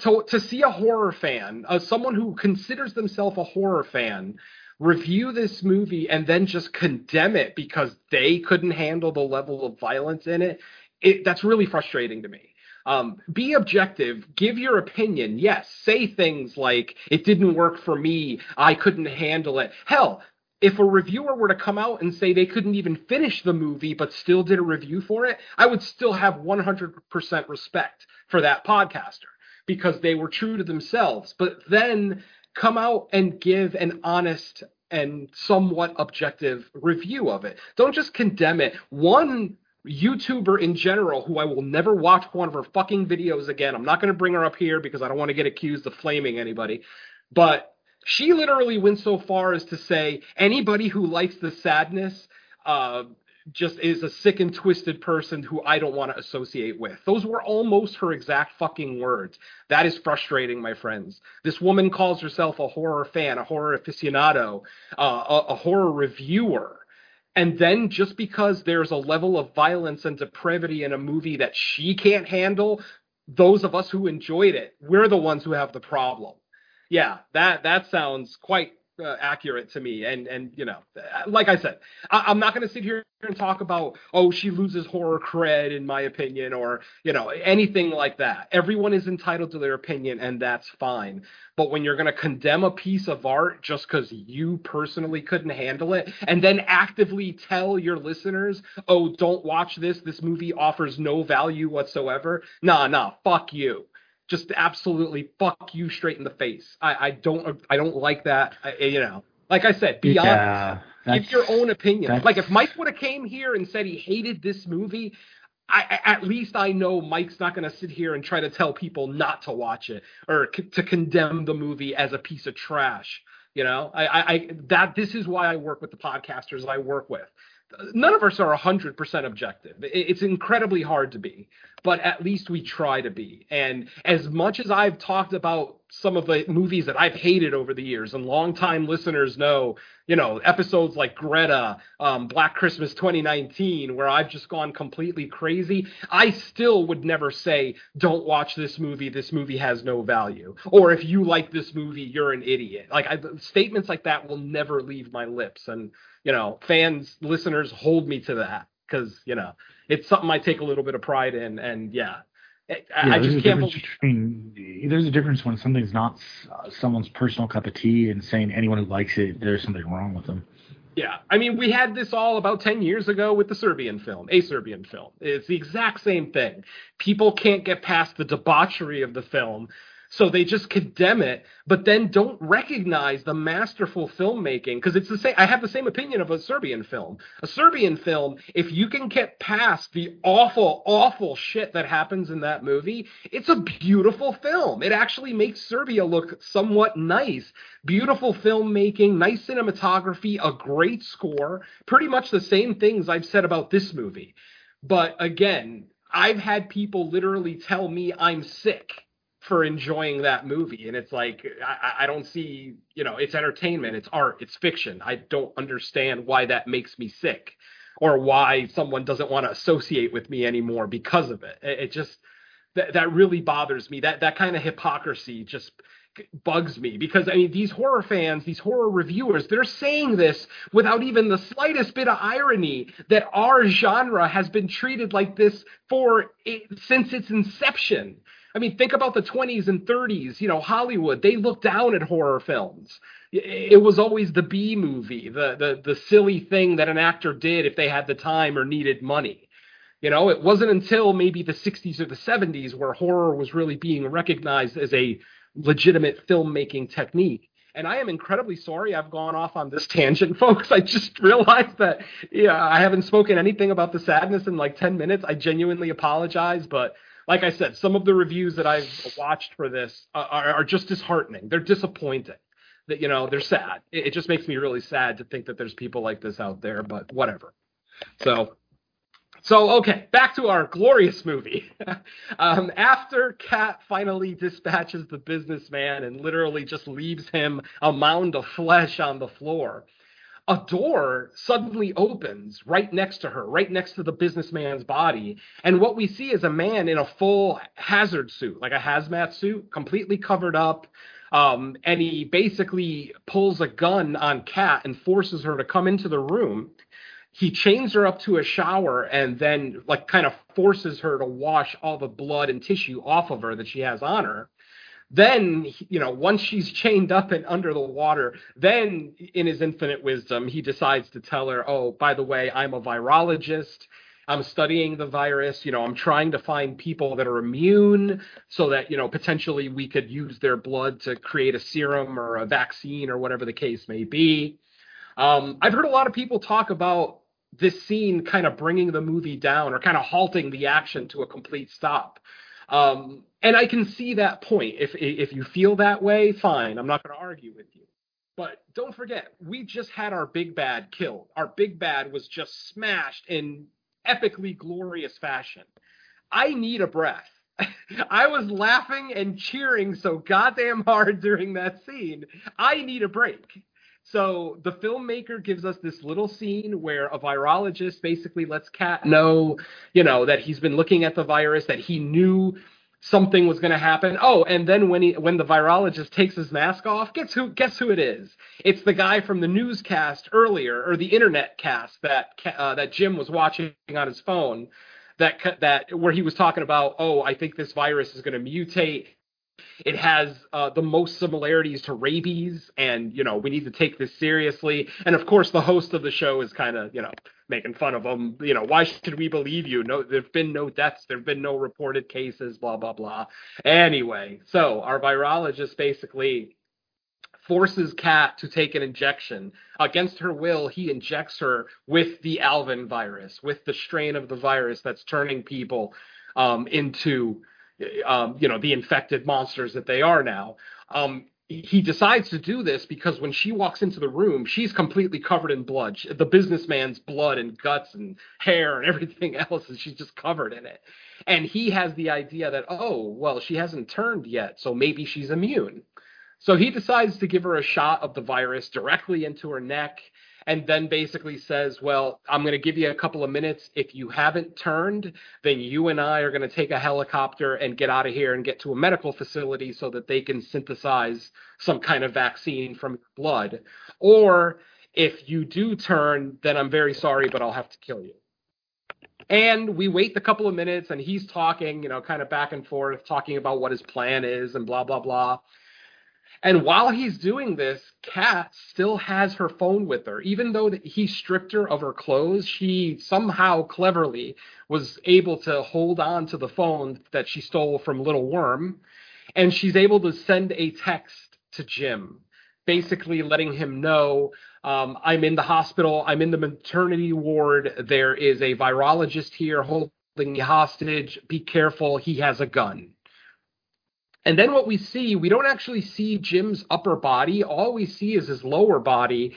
S5: to to see a horror fan, uh, someone who considers themselves a horror fan, review this movie and then just condemn it because they couldn't handle the level of violence in it, it that's really frustrating to me. Um, be objective, give your opinion. Yes, say things like, it didn't work for me, I couldn't handle it. Hell, if a reviewer were to come out and say they couldn't even finish the movie but still did a review for it, I would still have 100% respect for that podcaster because they were true to themselves. But then come out and give an honest and somewhat objective review of it. Don't just condemn it. One YouTuber in general, who I will never watch one of her fucking videos again. I'm not going to bring her up here because I don't want to get accused of flaming anybody. But she literally went so far as to say anybody who likes the sadness uh, just is a sick and twisted person who I don't want to associate with. Those were almost her exact fucking words. That is frustrating, my friends. This woman calls herself a horror fan, a horror aficionado, uh, a, a horror reviewer and then just because there's a level of violence and depravity in a movie that she can't handle, those of us who enjoyed it, we're the ones who have the problem. Yeah, that that sounds quite uh, accurate to me. And and you know, like I said, I, am not going to sit here and talk about oh she loses horror cred in my opinion or you know anything like that. Everyone is entitled to their opinion, and that's fine. But when you're going to condemn a piece of art just because you personally couldn't handle it, and then actively tell your listeners, oh don't watch this, this movie offers no value whatsoever. Nah, nah, fuck you just absolutely fuck you straight in the face. I, I don't I don't like that. I, you know, like I said, be
S4: yeah,
S5: honest. Give your own opinion. Like if Mike would have came here and said he hated this movie, I, at least I know Mike's not going to sit here and try to tell people not to watch it or c- to condemn the movie as a piece of trash. You know, I, I that this is why I work with the podcasters I work with none of us are 100% objective. It's incredibly hard to be, but at least we try to be. And as much as I've talked about some of the movies that I've hated over the years, and longtime listeners know, you know, episodes like Greta, um, Black Christmas 2019, where I've just gone completely crazy, I still would never say, don't watch this movie. This movie has no value. Or if you like this movie, you're an idiot. Like I, statements like that will never leave my lips. And, you know, fans, listeners hold me to that because you know it's something I take a little bit of pride in, and yeah, I,
S4: yeah,
S5: I just can't believe.
S4: Between, there's a difference when something's not uh, someone's personal cup of tea and saying anyone who likes it, there's something wrong with them.
S5: Yeah, I mean, we had this all about 10 years ago with the Serbian film, a Serbian film. It's the exact same thing. People can't get past the debauchery of the film, so they just condemn it, but then don't recognize the masterful filmmaking because it's the same. I have the same opinion of a Serbian film. A Serbian film, if you can get past the awful, awful shit that happens in that movie, it's a beautiful film. It actually makes Serbia look somewhat nice. Beautiful filmmaking, nice cinematography, a great score. Pretty much the same things I've said about this movie. But again, I've had people literally tell me I'm sick for enjoying that movie. And it's like I, I, don't see, you know, it's entertainment, it's art, it's fiction. I don't understand why that makes me sick, or why someone doesn't want to associate with me anymore because of it. It, it just that that really bothers me. That that kind of hypocrisy just bugs me because I mean these horror fans, these horror reviewers, they're saying this without even the slightest bit of irony that our genre has been treated like this for since its inception. I mean, think about the 20s and 30s. You know, Hollywood they looked down at horror films. It was always the B movie, the the the silly thing that an actor did if they had the time or needed money. You know, it wasn't until maybe the 60s or the 70s where horror was really being recognized as a legitimate filmmaking technique. And I am incredibly sorry I've gone off on this tangent, folks. I just realized that yeah, I haven't spoken anything about the sadness in like 10 minutes. I genuinely apologize, but like I said, some of the reviews that I've watched for this are, are just disheartening. They're disappointing. That you know, they're sad. It, it just makes me really sad to think that there's people like this out there, but whatever. So so, okay, back to our glorious movie. um, after Kat finally dispatches the businessman and literally just leaves him a mound of flesh on the floor, a door suddenly opens right next to her, right next to the businessman's body. And what we see is a man in a full hazard suit, like a hazmat suit, completely covered up. Um, and he basically pulls a gun on Kat and forces her to come into the room he chains her up to a shower and then like kind of forces her to wash all the blood and tissue off of her that she has on her then you know once she's chained up and under the water then in his infinite wisdom he decides to tell her oh by the way i'm a virologist. I'm studying the virus. You know i'm trying to find people that are immune so that you know potentially we could use their blood to create a serum or a vaccine or whatever the case may be. Um, i've heard a lot of people talk about this scene kind of bringing the movie down or kind of halting the action to a complete stop. Um, and I can see that point. If if you feel that way, fine. I'm not going to argue with you. But don't forget, we just had our big bad killed. Our big bad was just smashed in epically glorious fashion. I need a breath. I was laughing and cheering so goddamn hard during that scene. I need a break. So the filmmaker gives us this little scene where a virologist basically lets Kat know, you know, that he's been looking at the virus, that he knew something was going to happen. Oh, and then when he when the virologist takes his mask off, guess who guess who it is? It's the guy from the newscast earlier or the internet cast that uh, that Jim was watching on his phone that that where he was talking about, "Oh, I think this virus is going to mutate it has uh, the most similarities to rabies, and you know we need to take this seriously. And of course, the host of the show is kind of you know making fun of them. You know, why should we believe you? No, there've been no deaths, there've been no reported cases, blah blah blah. Anyway, so our virologist basically forces Kat to take an injection. Against her will, he injects her with the Alvin virus, with the strain of the virus that's turning people um, into um, you know, the infected monsters that they are now. Um, he decides to do this because when she walks into the room, she's completely covered in blood. The businessman's blood and guts and hair and everything else, and she's just covered in it. And he has the idea that, oh, well, she hasn't turned yet, so maybe she's immune. So he decides to give her a shot of the virus directly into her neck and then basically says, Well, I'm going to give you a couple of minutes. If you haven't turned, then you and I are going to take a helicopter and get out of here and get to a medical facility so that they can synthesize some kind of vaccine from blood. Or if you do turn, then I'm very sorry, but I'll have to kill you. And we wait a couple of minutes and he's talking, you know, kind of back and forth, talking about what his plan is and blah, blah, blah. And while he's doing this, Kat still has her phone with her. Even though he stripped her of her clothes, she somehow cleverly was able to hold on to the phone that she stole from Little Worm. And she's able to send a text to Jim, basically letting him know um, I'm in the hospital, I'm in the maternity ward. There is a virologist here holding me hostage. Be careful, he has a gun. And then what we see, we don't actually see Jim's upper body. All we see is his lower body.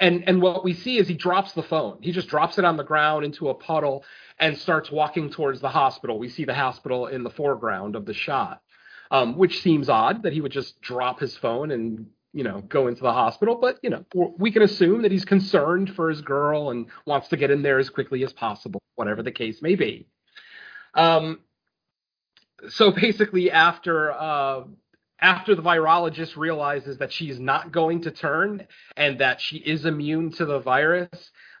S5: And and what we see is he drops the phone. He just drops it on the ground into a puddle and starts walking towards the hospital. We see the hospital in the foreground of the shot, um, which seems odd that he would just drop his phone and you know go into the hospital. But you know we can assume that he's concerned for his girl and wants to get in there as quickly as possible, whatever the case may be. Um, so basically after uh, after the virologist realizes that she's not going to turn and that she is immune to the virus,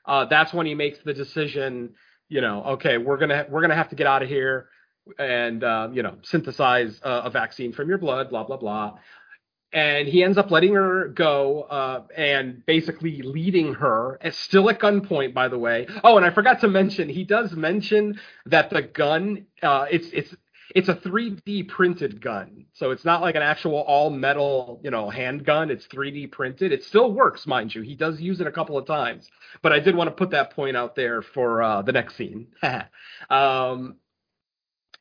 S5: uh, that's when he makes the decision. You know, okay, we're gonna we're gonna have to get out of here and uh, you know synthesize a, a, vaccine from your blood, blah blah blah. And he ends up letting her go uh, and basically leading her, still at gunpoint, by the way. Oh, and I forgot to mention, he does mention that the gun, uh, it's it's it's a 3D printed gun. So it's not like an actual all metal, you know, handgun. It's 3D printed. It still works, mind you. He does use it a couple of times. But I did want to put that point out there for uh, the next scene. um,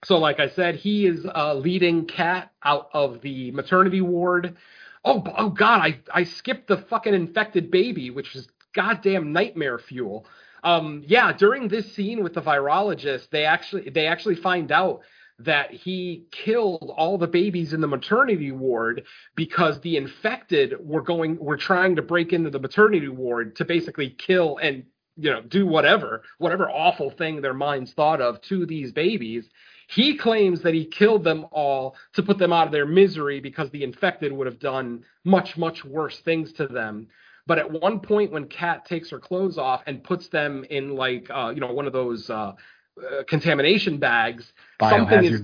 S5: so, like I said, he is uh, leading Kat out of the maternity ward. Oh, oh God, I, I skipped the fucking infected baby, which is goddamn nightmare fuel. Um, yeah, during this scene with the virologist, they actually they actually find out that he killed all the babies in the maternity ward because the infected were going were trying to break into the maternity ward to basically kill and you know do whatever whatever awful thing their minds thought of to these babies. He claims that he killed them all to put them out of their misery because the infected would have done much much worse things to them. But at one point when kat takes her clothes off and puts them in like uh, you know one of those uh, uh, contamination bags. Something is,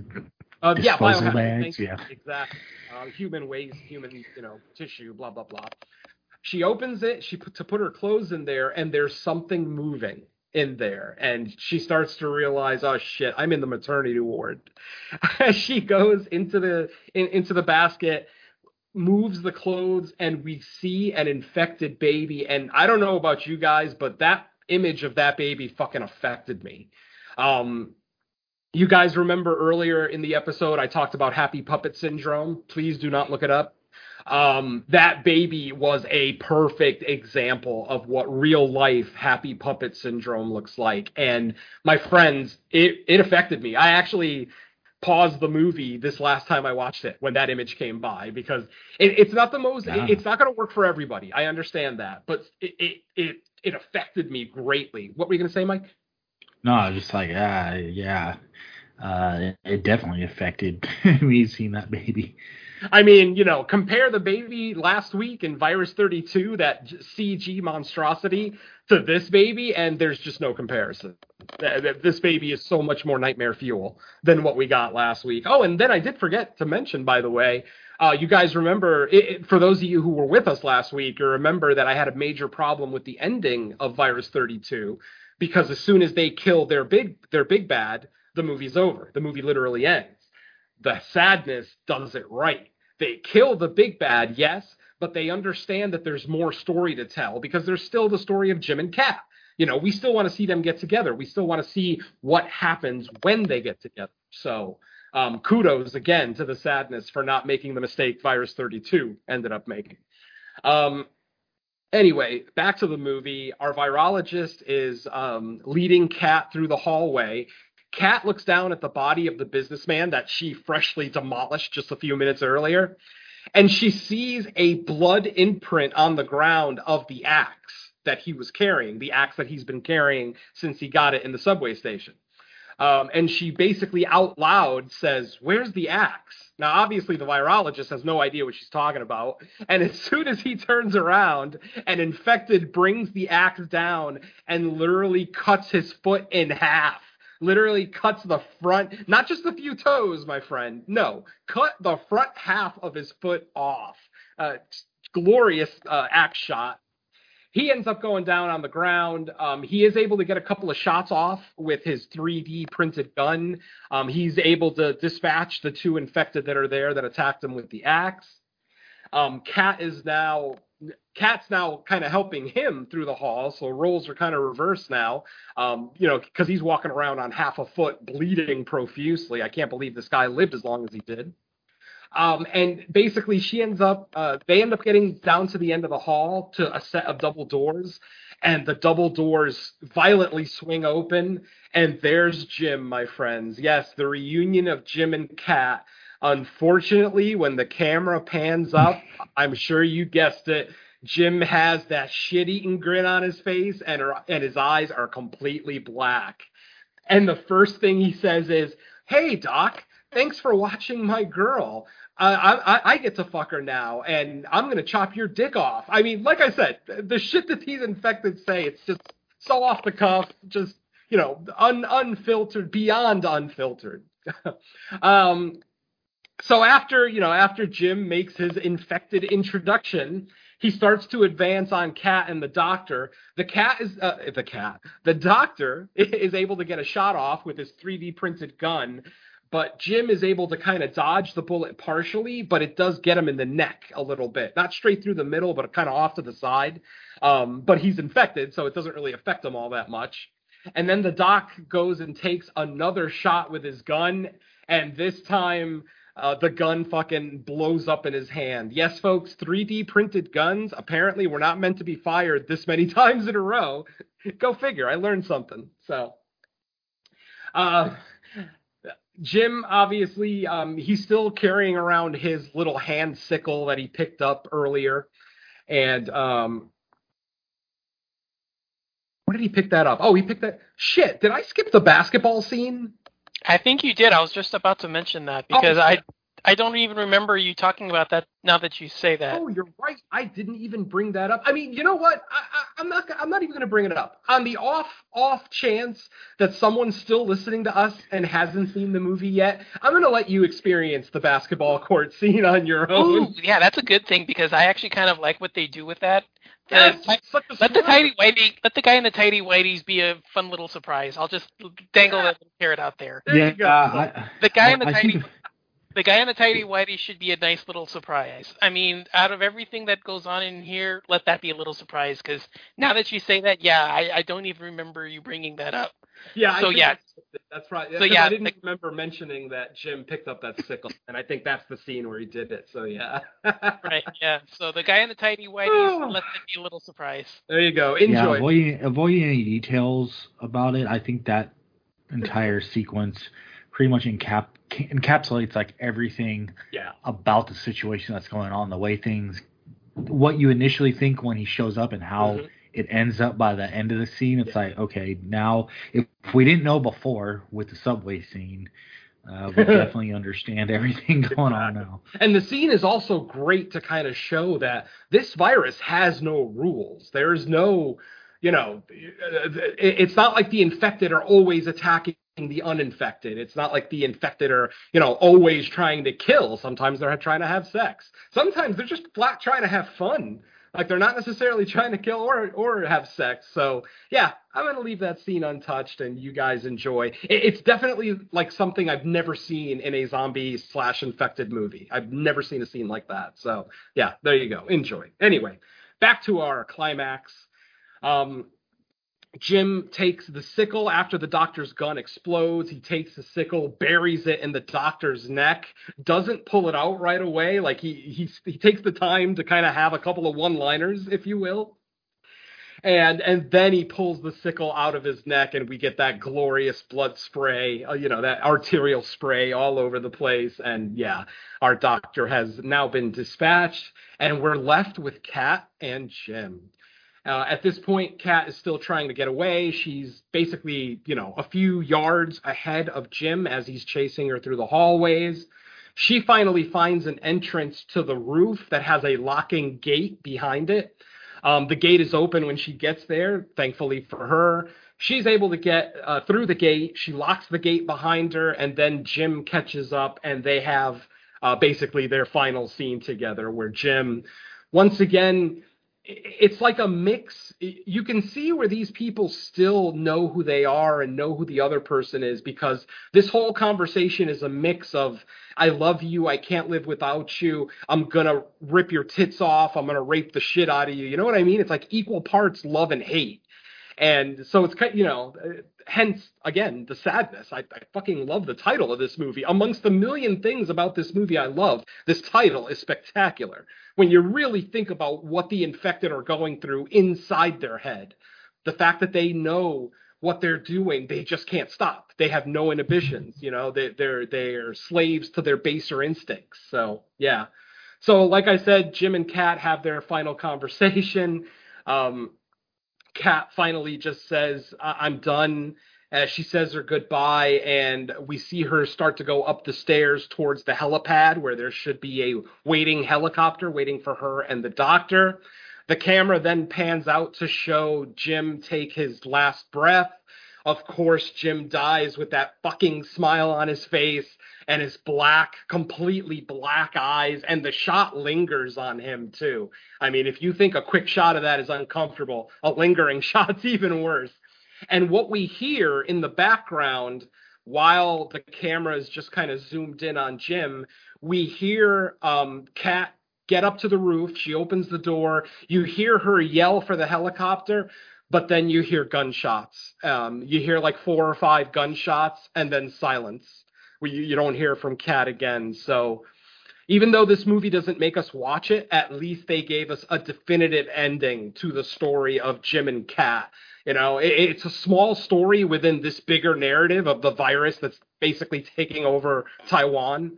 S5: uh, yeah, biohazard bags, yeah, exactly. Uh, human waste, human you know tissue, blah blah blah. She opens it. She put to put her clothes in there, and there's something moving in there, and she starts to realize, oh shit, I'm in the maternity ward. she goes into the in, into the basket moves the clothes and we see an infected baby and I don't know about you guys but that image of that baby fucking affected me um, you guys remember earlier in the episode I talked about happy puppet syndrome. Please do not look it up. Um, that baby was a perfect example of what real life happy puppet syndrome looks like. And my friends, it, it affected me. I actually paused the movie this last time I watched it when that image came by because it, it's not the most, yeah. it, it's not going to work for everybody. I understand that, but it, it, it, it affected me greatly. What were you going to say, Mike?
S4: No, I was just like ah, yeah, uh, it, it definitely affected me seeing that baby.
S5: I mean, you know, compare the baby last week in Virus 32, that CG monstrosity, to this baby, and there's just no comparison. This baby is so much more nightmare fuel than what we got last week. Oh, and then I did forget to mention, by the way, uh, you guys remember, it, for those of you who were with us last week, you remember that I had a major problem with the ending of Virus 32 because as soon as they kill their big their big bad, the movie's over. The movie literally ends. The sadness does it right. They kill the big bad, yes, but they understand that there's more story to tell because there's still the story of Jim and Kat. You know, we still want to see them get together. We still want to see what happens when they get together. So, um, kudos again to the sadness for not making the mistake Virus 32 ended up making. Um, anyway, back to the movie. Our virologist is um, leading Kat through the hallway. Kat looks down at the body of the businessman that she freshly demolished just a few minutes earlier, and she sees a blood imprint on the ground of the axe that he was carrying, the axe that he's been carrying since he got it in the subway station. Um, and she basically out loud says, Where's the axe? Now, obviously, the virologist has no idea what she's talking about. And as soon as he turns around, an infected brings the axe down and literally cuts his foot in half. Literally cuts the front, not just a few toes, my friend. No, cut the front half of his foot off. Uh, glorious uh, axe shot he ends up going down on the ground. Um, he is able to get a couple of shots off with his 3D printed gun. Um, he's able to dispatch the two infected that are there that attacked him with the axe. Um, Kat is now Kat's now kind of helping him through the hall, so roles are kind of reversed now. Um, you know, because he's walking around on half a foot, bleeding profusely. I can't believe this guy lived as long as he did. Um, and basically, she ends up, uh, they end up getting down to the end of the hall to a set of double doors, and the double doors violently swing open, and there's Jim, my friends. Yes, the reunion of Jim and Kat. Unfortunately, when the camera pans up, I'm sure you guessed it, Jim has that shit-eating grin on his face, and her, and his eyes are completely black. And the first thing he says is, "Hey, Doc." Thanks for watching my girl. I, I, I get to fuck her now, and I'm gonna chop your dick off. I mean, like I said, the shit that these infected say, it's just so off the cuff, just you know, un, unfiltered, beyond unfiltered. um, so after you know, after Jim makes his infected introduction, he starts to advance on Kat and the doctor. The cat is uh, the cat. The doctor is able to get a shot off with his 3D printed gun but Jim is able to kind of dodge the bullet partially, but it does get him in the neck a little bit. Not straight through the middle, but kind of off to the side. Um, but he's infected, so it doesn't really affect him all that much. And then the doc goes and takes another shot with his gun, and this time uh, the gun fucking blows up in his hand. Yes, folks, 3D printed guns apparently were not meant to be fired this many times in a row. Go figure. I learned something. So, uh, Jim, obviously, um, he's still carrying around his little hand sickle that he picked up earlier. And um, where did he pick that up? Oh, he picked that. Shit, did I skip the basketball scene?
S6: I think you did. I was just about to mention that because
S5: Oh,
S6: I. I don't even remember you talking about that now that you say that.
S5: Oh, you're right. I didn't even bring that up. I mean, you know what? I, I, I'm not. I'm not even going to bring it up. On the off off chance that someone's still listening to us and hasn't seen the movie yet, I'm going to let you experience the basketball court scene on your
S6: Ooh,
S5: own.
S6: yeah, that's a good thing because I actually kind of like what they do with that.
S5: Yes,
S6: Uh,
S5: it's such
S6: let the tidy whitey, let the guy in the tidy whiteys be a fun little surprise. I'll just dangle that little carrot out there.
S5: There
S4: yeah,
S5: you go.
S4: I,
S6: The guy in the
S4: I
S6: tidy,
S4: think
S6: the guy in the tidy whitey should be a nice little surprise. I mean, out of everything that goes on in here, let that be a little surprise. Because now that you say that, yeah, I, I don't even remember you bringing that up.
S5: Yeah.
S6: So,
S5: think
S6: yeah.
S5: that's, that's right.
S6: So yeah,
S5: I didn't
S6: the-
S5: remember mentioning that Jim picked up that sickle, and I think that's the scene where he did it. So yeah.
S6: Right? Yeah. So the guy in the tidy whitey, let that be a little surprise.
S5: There you go.
S4: yeah,
S5: Enjoy.
S4: avoiding avoiding any details about it. I think that entire sequence pretty much encap encapsulates like everything
S5: yeah.
S4: about the situation that's going on, the way things, what you initially think when he shows up, and how
S5: Mhm.
S4: it ends up by the end of the scene. It's like, okay, now if, if we didn't know before with the subway scene, uh, we definitely understand everything going on now.
S5: And the scene is also great to kind of show that this virus has no rules. There's no, you know, it's not like the infected are always attacking the uninfected. It's not like the infected are, you know, always trying to kill. Sometimes they're trying to have sex. Sometimes they're just flat trying to have fun. Like they're not necessarily trying to kill or or have sex. So yeah, I'm gonna leave that scene untouched, and you guys enjoy. It's definitely like something I've never seen in a zombie slash infected movie. I've never seen a scene like that. So yeah, there you go. Enjoy. Anyway, back to our climax. Um, Jim takes the sickle after the doctor's gun explodes. He takes the sickle, buries it in the doctor's neck, doesn't pull it out right away. Like he he he takes the time to kind of have a couple of one-liners, if you will. And and then he pulls the sickle out of his neck, and we get that glorious blood spray, uh, you know, that arterial spray all over the place. And yeah, our doctor has now been dispatched, and we're left with Kat and Jim. Uh, at this point, Kat is still trying to get away. She's basically, you know, a few yards ahead of Jim as he's chasing her through the hallways. She finally finds an entrance to the roof that has a locking gate behind it. Um, the gate is open when she gets there, thankfully for her. She's able to get uh, through the gate. She locks the gate behind her, and then Jim catches up, and they have uh, basically their final scene together where Jim, once again, it's like a mix. You can see where these people still know who they are and know who the other person is because this whole conversation is a mix of I love you, I can't live without you, I'm gonna rip your tits off, I'm gonna rape the shit out of you. You know what I mean? It's like equal parts love and hate. And so it's kind, you know, hence again the sadness. I, I fucking love the title of this movie. Amongst the million things about this movie I love, this title is spectacular. When you really think about what the infected are going through inside their head, the fact that they know what they're doing, they just can't stop. They have no inhibitions. You know, they, they're they're slaves to their baser instincts. So yeah. So like I said, Jim and Kat have their final conversation. Um, Kat finally just says, I- I'm done. As she says her goodbye, and we see her start to go up the stairs towards the helipad where there should be a waiting helicopter waiting for her and the doctor. The camera then pans out to show Jim take his last breath. Of course, Jim dies with that fucking smile on his face and his black, completely black eyes, and the shot lingers on him too. I mean, if you think a quick shot of that is uncomfortable, a lingering shot's even worse. And what we hear in the background while the camera is just kind of zoomed in on Jim, we hear um, Kat get up to the roof. She opens the door. You hear her yell for the helicopter, but then you hear gunshots. Um, you hear like four or five gunshots and then silence. You, don't hear from Kat again. So even though this movie doesn't make us watch it, at least they gave us a definitive ending to the story of Jim and Kat. You know, it, it's a small story within this bigger narrative of the virus that's basically taking over Taiwan.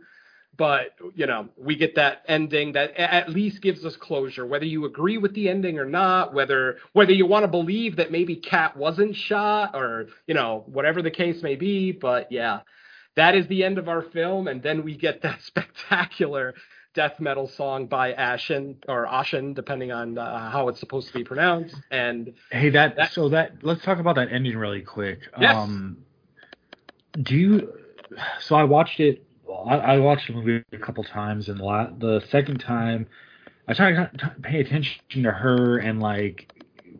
S5: But you know, we get that ending that at least gives us closure. Whether you agree with the ending or not, whether whether you want to believe that maybe Kat wasn't shot, or you know, whatever the case may be. But yeah, that is the end of our film, and then we get that spectacular death metal song by Ashen or Ashen, depending on uh, how it's supposed to be pronounced. And
S4: hey, that, that, so that let's talk about that ending really quick.
S5: Yes.
S4: Um, do you? So I watched it. I, I watched the movie a couple times, and la- the second time, I tried to pay attention to her and like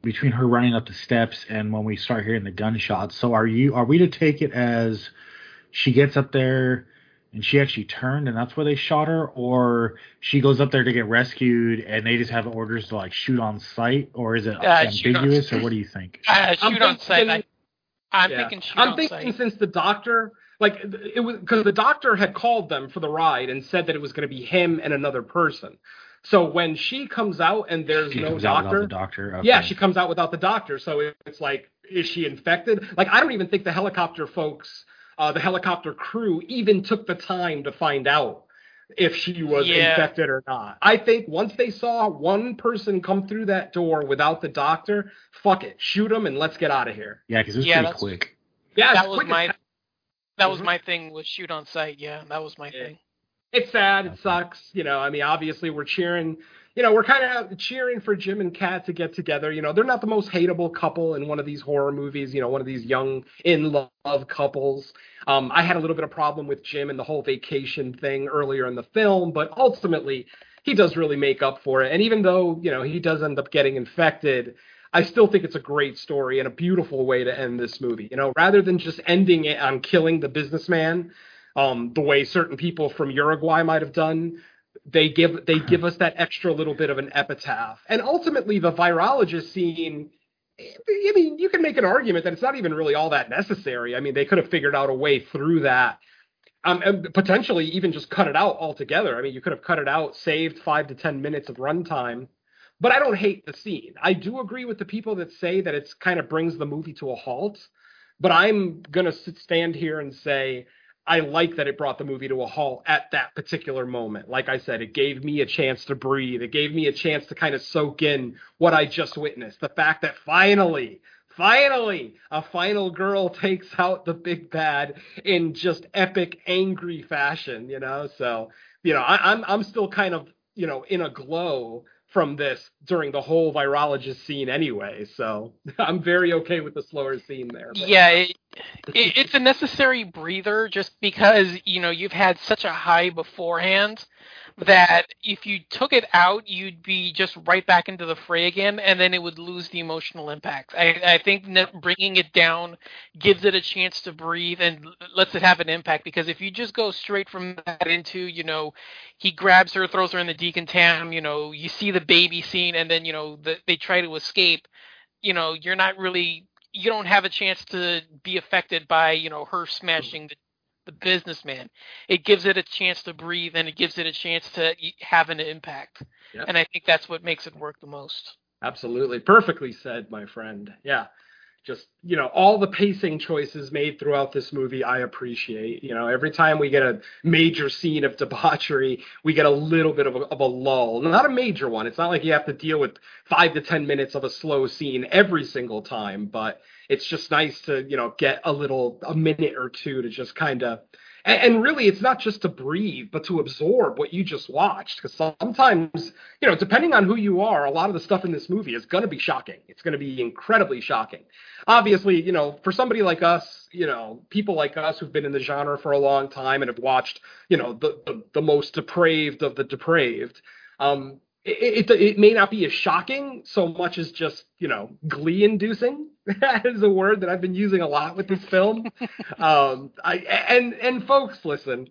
S4: between her running up the steps and when we start hearing the gunshots. So are you? Are we to take it as she gets up there? and she actually turned and that's where they shot her or she goes up there to get rescued and they just have orders to like shoot on sight or is it
S6: Uh,
S4: ambiguous or what do you think
S6: Uh,
S5: I'm
S6: shoot on sight.
S5: thinking-
S6: I, I'm
S5: Yeah.
S6: thinking shoot
S5: I'm
S6: on
S5: thinking
S6: sight.
S5: since the doctor, like it was because the doctor had called them for the ride and said that it was going to be him and another person. So when she comes out and there's
S4: she
S5: no
S4: comes out without
S5: doctor,
S4: the doctor okay.
S5: yeah, she comes out without the doctor. So it's like, is she infected? Like I don't even think the helicopter folks, uh, the helicopter crew, even took the time to find out if she was
S6: Yeah.
S5: infected or not. I think once they saw one person come through that door without the doctor, fuck it, shoot him and let's get out of here.
S4: yeah because it was
S6: Yeah,
S4: pretty quick
S5: Yeah,
S6: that was
S5: quick as
S6: my that was
S5: Mhm.
S6: my thing was shoot on sight. Yeah, that was my
S5: Yeah.
S6: thing.
S5: it's sad. It sucks. You know, I mean, obviously we're cheering. You know, we're kind of cheering for Jim and Kat to get together. You know, they're not the most hateable couple in one of these horror movies. You know, one of these young in love couples. Um, I had a little bit of problem with Jim and the whole vacation thing earlier in the film, but ultimately he does really make up for it. And even though you know he does end up getting infected. I still think it's a great story and a beautiful way to end this movie. You know, rather than just ending it on killing the businessman, um, the way certain people from Uruguay might have done. They give they give us that extra little bit of an epitaph, and ultimately the virologist scene. I mean, you can make an argument that it's not even really all that necessary. I mean, they could have figured out a way through that, um, and potentially even just cut it out altogether. I mean, you could have cut it out, saved five to ten minutes of runtime. But I don't hate the scene. I do agree with the people that say that it's kind of brings the movie to a halt. But I'm gonna stand here and say I like that it brought the movie to a halt at that particular moment. Like I said, it gave me a chance to breathe. It gave me a chance to kind of soak in what I just witnessed. The fact that finally, finally, a final girl takes out the big bad in just epic, angry fashion. You know, so you know, I, I'm I'm still kind of you know in a glow from this during the whole virologist scene anyway. So I'm very okay with the slower scene there. but-
S6: Yeah, it, it's a necessary breather just because you know you've had such a high beforehand that if you took it out, you'd be just right back into the fray again, and then it would lose the emotional impact. I, I think that bringing it down gives it a chance to breathe and lets it have an impact. Because if you just go straight from that into, you know, he grabs her, throws her in the decontam, you know, you see the baby scene, and then you know the, they try to escape. You know, you're not really you don't have a chance to be affected by you know her smashing the, the businessman. It gives it a chance to breathe and it gives it a chance to have an impact.
S5: Yeah.
S6: And I think that's what makes it work the most.
S5: Absolutely. Perfectly said, my friend. Yeah. Just, you know, all the pacing choices made throughout this movie, I appreciate. You know, every time we get a major scene of debauchery, we get a little bit of a, of a lull. Not a major one. It's not like you have to deal with five to 10 minutes of a slow scene every single time, but it's just nice to, you know, get a little, a minute or two to just kind of and, really it's not just to breathe but to absorb what you just watched because sometimes you know depending on who you are a lot of the stuff in this movie is going to be shocking. It's going to be incredibly shocking. Obviously you know for somebody like us you know people like us who've been in the genre for a long time and have watched you know the the, the most depraved of the depraved um it, it, it may not be as shocking so much as just you know glee inducing is a word that I've been using a lot with this film. um, I and and folks, listen,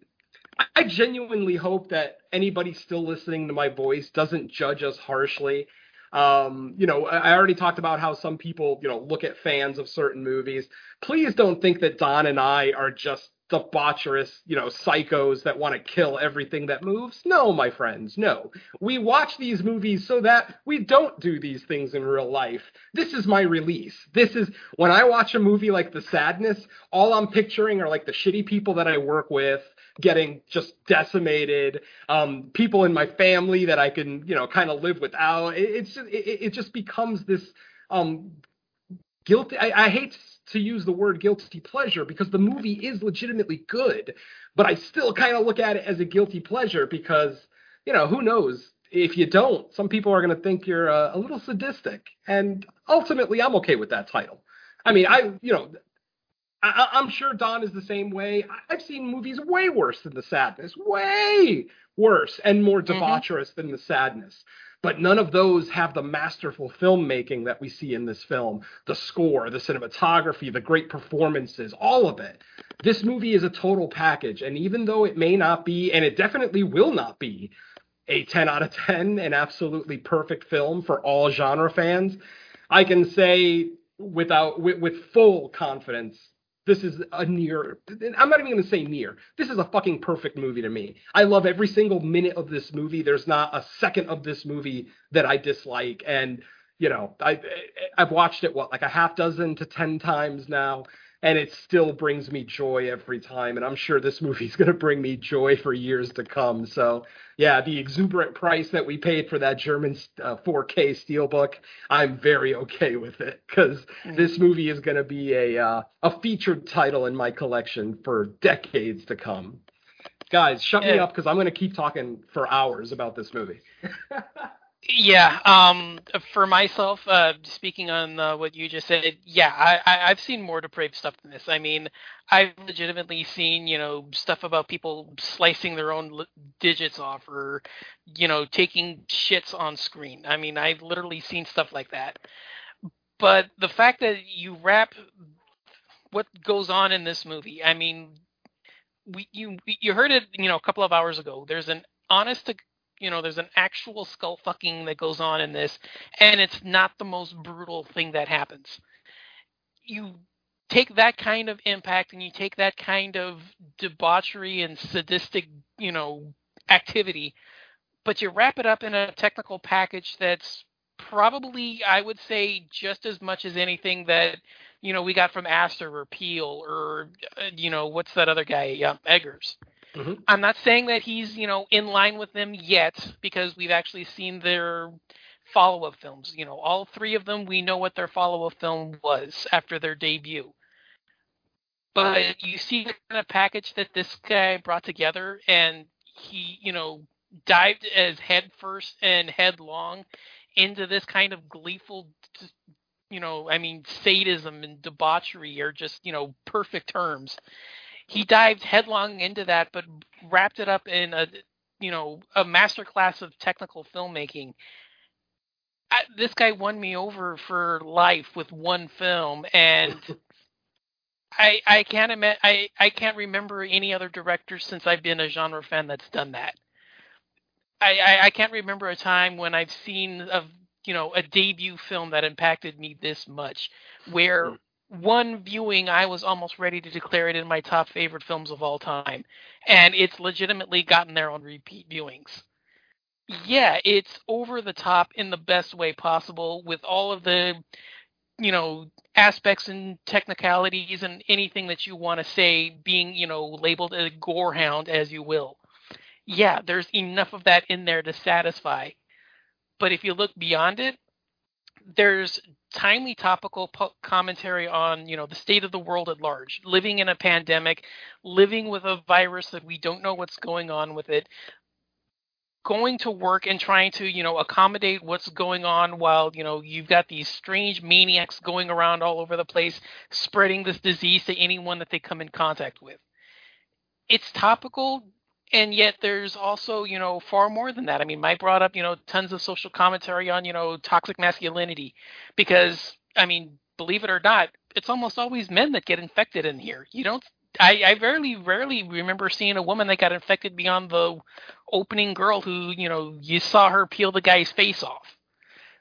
S5: I genuinely hope that anybody still listening to my voice doesn't judge us harshly. Um, you know, I already talked about how some people, you know, look at fans of certain movies. Please don't think that Don and I are just debaucherous, you know, psychos that want to kill everything that moves. No, my friends, no. We watch these movies so that we don't do these things in real life. This is my release. This is when I watch a movie like The Sadness, all I'm picturing are like the shitty people that I work with getting just decimated, um, people in my family that I can, you know, kind of live without. It, it's just, it, it just becomes this um guilty I, I hate to use the word guilty pleasure because the movie is legitimately good, but I still kind of look at it as a guilty pleasure because, you know, who knows? If you don't, some people are going to think you're uh, a little sadistic. And ultimately, I'm okay with that title. I mean, I, you know, I, I'm sure Don is the same way. I've seen movies way worse than The Sadness, way worse and more mm-hmm. debaucherous mm-hmm. than The Sadness but none of those have the masterful filmmaking that we see in this film. The score the cinematography the great performances all of it. This movie is a total package. And even though it may not be and it definitely will not be a 10 out of 10 an absolutely perfect film for all genre fans i can say without with, with full confidence this is a near i'm not even going to say near. This is a fucking perfect movie to me. I love every single minute of this movie. There's not a second of this movie that i dislike. And you know i i've watched it what like a half dozen to 10 times now and it still brings me joy every time. And I'm sure this movie's going to bring me joy for years to come. So, yeah, the exuberant price that we paid for that German uh, 4K steelbook, I'm very okay with it because mm. this movie is going to be a uh, a featured title in my collection for decades to come. Guys, shut me up because I'm going to keep talking for hours about this movie.
S6: Yeah, um, for myself, uh, speaking on uh, what you just said, yeah, I, I've seen more depraved stuff than this. I mean, I've legitimately seen, you know, stuff about people slicing their own digits off or, you know, taking shits on screen. I mean, I've literally seen stuff like that. But the fact that you wrap what goes on in this movie, I mean, we you you heard it, you know, a couple of hours ago. There's an honest to you know there's an actual skull fucking that goes on in this and it's not the most brutal thing that happens. You take that kind of impact and you take that kind of debauchery and sadistic you know activity but you wrap it up in a technical package that's probably i would say just as much as anything that you know we got from Aster or Peele or uh, you know what's that other guy um, Eggers Mm-hmm. I'm not saying that he's, you know, in line with them yet because we've actually seen their follow-up films. You know, all three of them, we know what their follow-up film was after their debut. But you see the kind of package that this guy brought together, and he, you know, dived as head first and headlong into this kind of gleeful, you know, I mean, sadism and debauchery are just, you know, perfect terms he dived headlong into that, but wrapped it up in a you know a masterclass of technical filmmaking. I, this guy won me over for life with one film, and I I can't admit I I can't remember any other director since I've been a genre fan that's done that. I, I, I can't remember a time when I've seen a you know a debut film that impacted me this much, where hmm one viewing, I was almost ready to declare it in my top favorite films of all time, and it's legitimately gotten there on repeat viewings. Yeah, it's over the top in the best way possible with all of the, you know, aspects and technicalities and anything that you want to say being, you know, labeled a gorehound as you will. Yeah, there's enough of that in there to satisfy. But if you look beyond it, there's timely topical po- commentary on you know the state of the world at large living in a pandemic living with a virus that we don't know what's going on with it going to work and trying to you know accommodate what's going on while you know you've got these strange maniacs going around all over the place spreading this disease to anyone that they come in contact with. It's topical and yet there's also you know far more than that. I mean mike brought up you know tons of social commentary on you know toxic masculinity because i mean believe it or not it's almost always men that get infected in here. You don't i i rarely rarely remember seeing a woman that got infected beyond the opening girl who you know you saw her peel the guy's face off.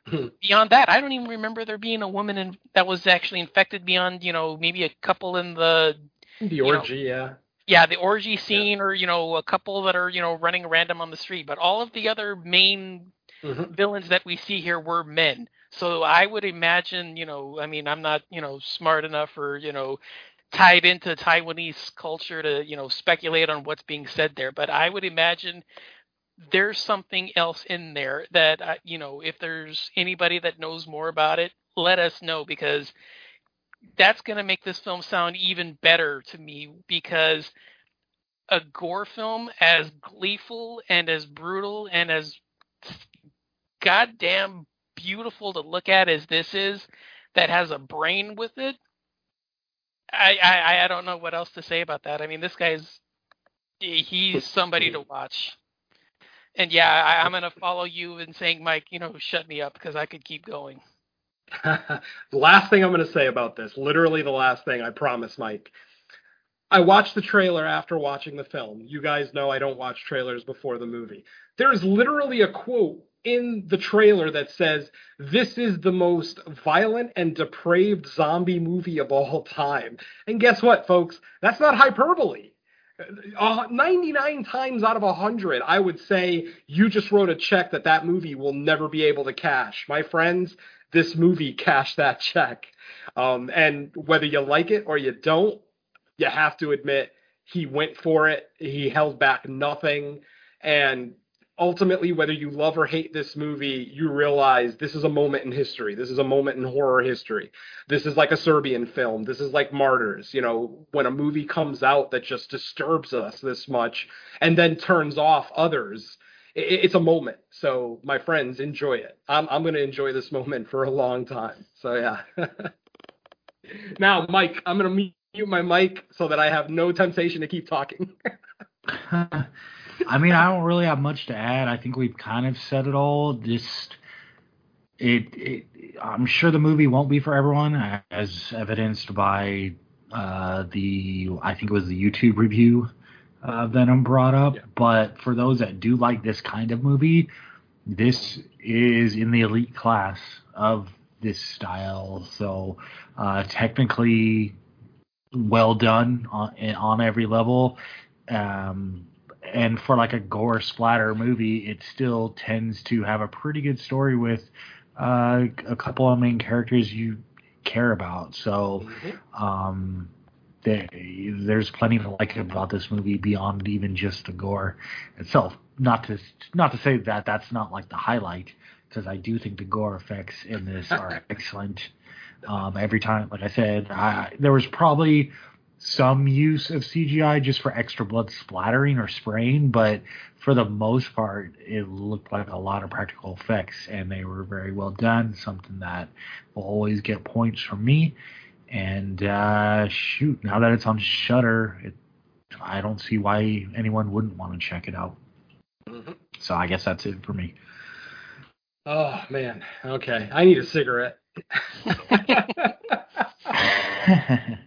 S6: Hmm. Beyond that i don't even remember there being a woman in, that was actually infected beyond you know maybe a couple in the
S5: The
S6: you know,
S5: orgy, yeah.
S6: Yeah, the orgy scene, or you know, a couple that are you know running random on the street. But all of the other main
S5: Mhm.
S6: villains that we see here were men. So I would imagine, you know, I mean, I'm not you know smart enough or you know tied into Taiwanese culture to you know speculate on what's being said there, but I would imagine there's something else in there that you know if there's anybody that knows more about it let us know because that's going to make this film sound even better to me because a gore film as gleeful and as brutal and as goddamn beautiful to look at as this is that has a brain with it I, I I don't know what else to say about that. I mean, this guy's he's somebody to watch. And yeah, I, I'm gonna follow you in saying, Mike, you know, shut me up because I could keep going.
S5: the last thing I'm going to say about this, literally the last thing, I promise, Mike. I watched the trailer after watching the film. You guys know I don't watch trailers before the movie. There is literally a quote in the trailer that says, This is the most violent and depraved zombie movie of all time. And guess what, folks? That's not hyperbole. Uh, 99 times out of 100, I would say you just wrote a check that that movie will never be able to cash. My friends, this movie cashed that check. Um, and whether you like it or you don't, you have to admit he went for it. He held back nothing. And ultimately, whether you love or hate this movie, you realize this is a moment in history. This is a moment in horror history. This is like a Serbian film. This is like Martyrs. You know, when a movie comes out that just disturbs us this much and then turns off others, it's a moment. So, my friends, enjoy it. I'm, I'm to enjoy this moment for a long time. So, yeah. now, Mike, I'm to mute my mic so that I have no temptation to keep talking.
S4: I mean, I don't really have much to add. I think we've kind of said it all. Just it, it I'm sure the movie won't be for everyone, as evidenced by uh, the I think it was the YouTube review uh, Venom brought up.
S5: Yeah.
S4: But for those that do like this kind of movie, this is in the elite class of this style. So uh, technically well done on, on every level. Um, and for like a gore splatter movie, it still tends to have a pretty good story with uh, a couple of main characters you care about. So um, there, there's plenty to like about this movie beyond even just the gore itself. Not to not to say that that's not like the highlight, because I do think the gore effects in this are excellent. Um, every time, like I said, I, there was probably some use of CGI just for extra blood splattering or spraying, but for the most part, it looked like a lot of practical effects, and they were very well done. Something that will always get points from me. And uh, shoot, now that it's on Shudder, it, I don't see why anyone wouldn't want to check it out.
S5: Mhm.
S4: So I guess that's it for me.
S5: Oh, man. Okay. I need a cigarette.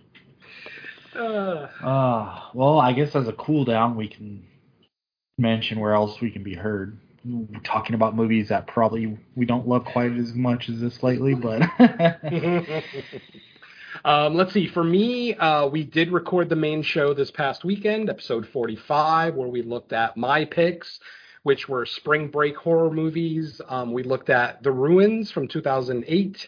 S5: Uh,
S4: Uh, well, I guess as a cool down, we can mention where else we can be heard. We're talking about movies that probably we don't love quite as much as this lately, but
S5: um, let's see. For me, uh, we did record the main show this past weekend, episode 45, where we looked at my picks, which were spring break horror movies. Um, we looked at The Ruins from 2008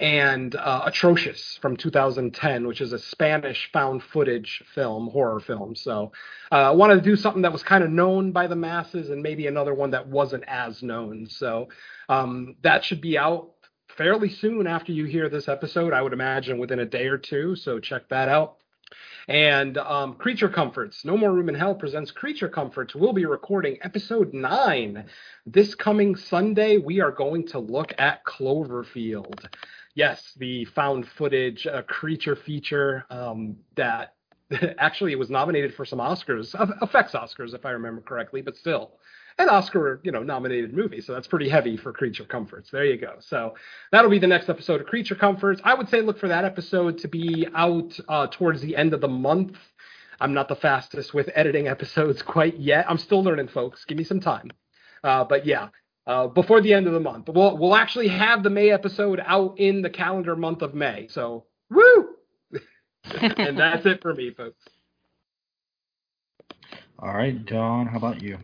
S5: and uh, Atrocious from 2010, which is a Spanish found footage film, horror film. So uh, I wanted to do something that was kind of known by the masses and maybe another one that wasn't as known. So um, that should be out fairly soon after you hear this episode. I would imagine within a day or two. So check that out. And um, Creature Comforts, No More Room in Hell presents Creature Comforts. We'll be recording episode nine this coming Sunday. We are going to look at Cloverfield. Yes, the found footage uh, creature feature um, that actually was nominated for some Oscars, effects Oscars if I remember correctly, but still an Oscar, you know, nominated movie. So that's pretty heavy for Creature Comforts. There you go. So that'll be the next episode of Creature Comforts. I would say look for that episode to be out uh, towards the end of the month. I'm not the fastest with editing episodes quite yet. I'm still learning, folks. Give me some time. Uh, but yeah, uh, before the end of the month, we'll we'll actually have the May episode out in the calendar month of May. So woo! and that's it for me, folks.
S4: All right, Don. How about you?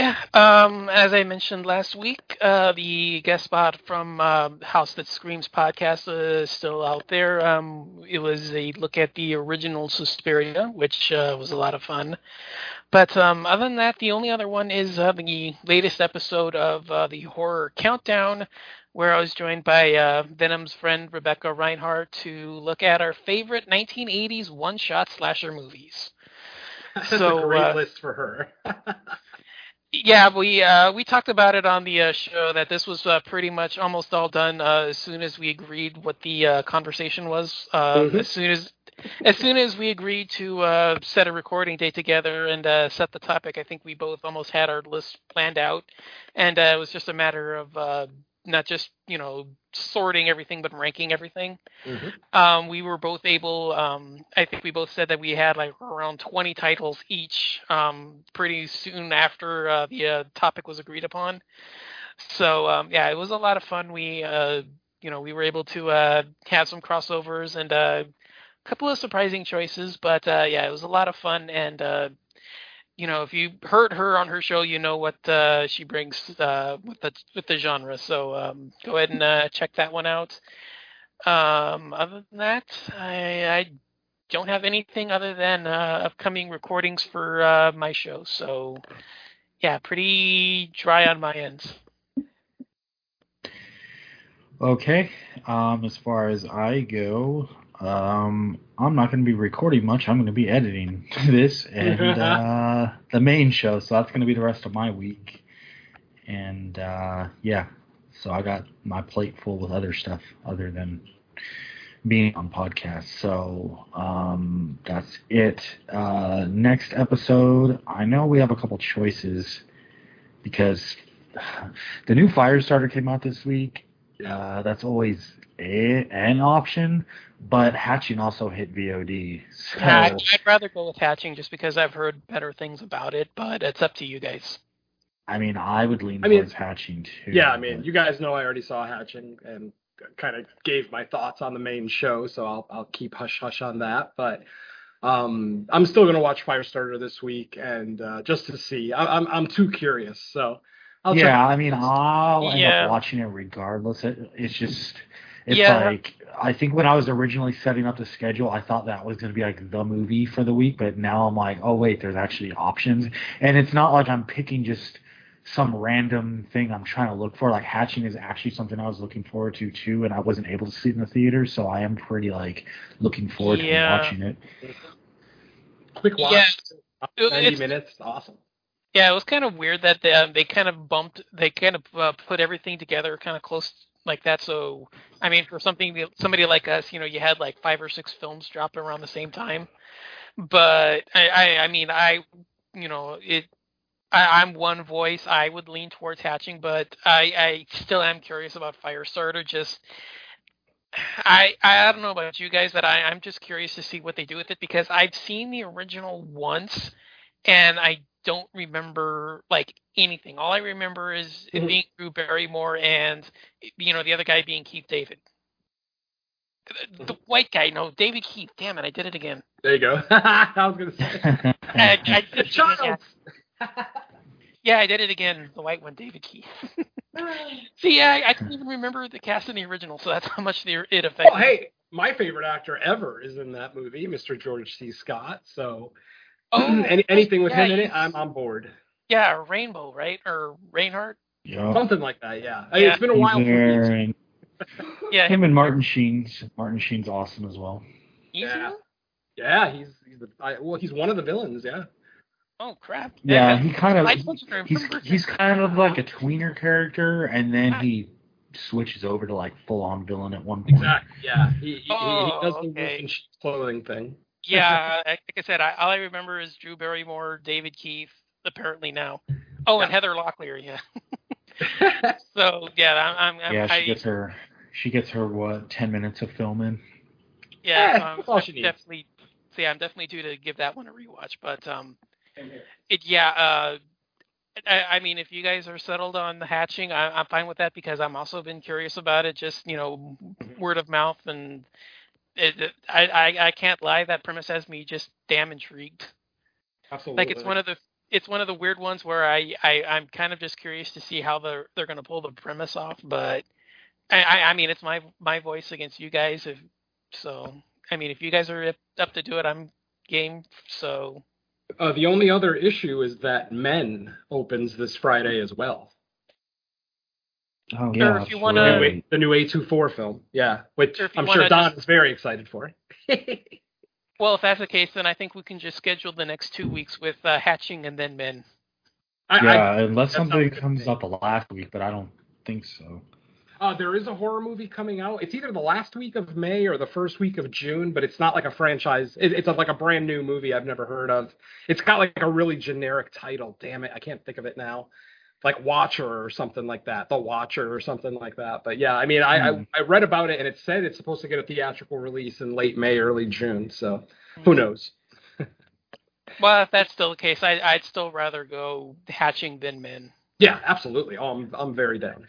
S6: Yeah, um, as I mentioned last week, uh, the guest spot from uh, House That Screams podcast is still out there. Um, it was a look at the original Suspiria, which uh, was a lot of fun. But um, other than that, the only other one is uh, the latest episode of uh, the Horror Countdown, where I was joined by uh, Venom's friend Rebecca Reinhardt to look at our favorite 1980s one-shot slasher movies.
S5: That's
S6: So,
S5: a great
S6: uh,
S5: list for her.
S6: Yeah, we uh, we talked about it on the uh, show that this was uh, pretty much almost all done uh, as soon as we agreed what the uh, conversation was. Uh,
S5: Mhm.
S6: As soon as as soon as we agreed to uh, set a recording date together and uh, set the topic, I think we both almost had our list planned out, and uh, it was just a matter of uh, not just you know sorting everything but ranking everything.
S5: Mhm.
S6: Um, we were both able. Um, I think we both said that we had like around 20 titles each. Um, pretty soon after uh, the uh, topic was agreed upon. So um, yeah, it was a lot of fun. We uh, you know we were able to uh, have some crossovers and uh, a couple of surprising choices. But uh, yeah, it was a lot of fun and. You know, if you heard her on her show, you know what uh, she brings uh, with the with the genre. So um, go ahead and uh, check that one out. Um, other than that, I, I don't have anything other than uh, upcoming recordings for uh, my show. So yeah, pretty dry on my end.
S4: Okay. Um, as far as I go, um, I'm not going to be recording much. I'm going to be editing this and uh, the main show. So that's going to be the rest of my week. And uh, yeah, so I got my plate full with other stuff other than being on podcasts. So um, that's it. Uh, next episode, I know we have a couple choices because the new Firestarter came out this week. Uh, that's always a, an option, but Hatching also hit VOD. So
S6: Yeah, I'd, I'd rather go with hatching just because I've heard better things about it, but it's up to you guys.
S4: I mean, I would lean
S5: I mean,
S4: towards Hatching too.
S5: Yeah, I mean,
S4: but-
S5: you guys know I already saw Hatching and kind of gave my thoughts on the main show, so I'll I'll keep hush hush on that. But um, I'm still gonna watch Firestarter this week, and uh, just to see, I, I'm I'm too curious, so I'll check
S4: yeah, I mean, I'll end
S6: Yeah.
S4: up watching it regardless. It, it's just, it's
S6: Yeah.
S4: like I think when I was originally setting up the schedule, I thought that was going to be like the movie for the week, but now I'm like, oh wait, there's actually options, and it's not like I'm picking just some random thing I'm trying to look for. Like Hatching is actually something I was looking forward to too, and I wasn't able to see it in the theater, so I am pretty like looking forward
S6: Yeah.
S4: to watching it.
S5: quick watch,
S6: Yeah.
S5: 90
S6: It's-
S5: minutes, awesome.
S6: Yeah, it was kind of weird that they, um, they kind of bumped, they kind of uh, put everything together kind of close like that. So, I mean, for something somebody like us, you know, you had like five or six films drop around the same time. But I, I, I mean, I, you know, it. I, I'm one voice. I would lean towards hatching, but I, I still am curious about Firestarter. Just, I, I don't know about you guys, but I, I'm just curious to see what they do with it because I've seen the original once, and I don't remember like anything. All I remember is it
S5: Mhm.
S6: being Drew Barrymore and you know the other guy being Keith David. The, the white guy, no, David Keith. Damn it, I did it again.
S5: There you go. I was gonna say.
S6: I, I
S5: The
S6: again, yeah. yeah, I did it again. The white one, David Keith. See, yeah, I, I couldn't even remember the cast in the original, so that's how much the, it affected.
S5: Oh, hey, my favorite actor ever is in that movie, Mr. George C. Scott. So Mm-hmm.
S6: Oh,
S5: any, anything with
S6: yeah,
S5: him in it, I'm on board.
S6: yeah, Rainbow, right, or Reinhardt?
S4: Yup.
S5: Something like that, yeah. I-
S6: Yeah.
S5: It's been a while
S4: He's
S5: for me.
S4: and
S6: Yeah,
S4: him and Martin Sheen's Martin Sheen's awesome as well.
S6: he's
S5: Yeah. Yeah, he's he's the I, well, he's one of the villains. Yeah.
S6: Oh crap.
S4: Yeah, he kind of
S6: I
S4: he's he's kind of like a tweener character, and then he switches over to like full on villain at one point.
S5: Exactly. Yeah. He he,
S6: Oh,
S5: he does the oh,
S6: okay.
S5: wolf in sheep's clothing thing.
S6: Yeah, like I said, I, all I remember is Drew Barrymore, David Keith, apparently now. Oh, and Heather Locklear, yeah. so yeah, I'm, I'm, I'm
S4: Yeah, she
S6: I,
S4: gets her she gets her what ten minutes of filming.
S6: yeah,
S5: Yeah,
S6: so I'm,
S5: that's all
S6: I'm
S5: she needs.
S6: definitely, so yeah, I'm definitely due to give that one a rewatch. But um, it yeah, uh, I, I mean, if you guys are settled on the hatching, I, I'm fine with that because I'm also been curious about it. Just you know, word of mouth and. It, I, I I can't lie. That premise has me just damn intrigued.
S5: Absolutely.
S6: like it's one of the it's one of the weird ones where I, I I'm kind of just curious to see how they're they're gonna pull the premise off, but I I, mean it's my my voice against you guys if so I mean if you guys are up- up to do it I'm game so
S5: Uh, the only other issue is that Men opens this Friday as well.
S4: Oh
S6: Or
S4: yeah,
S6: if you wanna-
S5: The new
S4: right.
S5: A- the new A24 film. Yeah, which
S6: Or if you
S5: I'm sure Don
S6: just-
S5: is very excited for.
S6: well if that's the case then I think we can just schedule the next two weeks with uh, hatching and then men
S5: I, I,
S4: Yeah, unless something
S5: sounds good to
S4: comes
S5: me.
S4: up the last week, but I don't think so.
S5: Uh, there is a horror movie coming out. It's either the last week of May or the first week of June, but it's not like a franchise. It, it's a, like a brand new movie I've never heard of. It's got like a really generic title. Damn it, I can't think of it now. Like Watcher or something like that. The Watcher or something like that. But yeah, I mean, I,
S4: Hmm.
S5: I I read about it and it said it's supposed to get a theatrical release in late May, early June. So who knows?
S6: well if that's still the case I I'd still rather go hatching than men
S5: Yeah, absolutely. Oh, I'm I'm very down.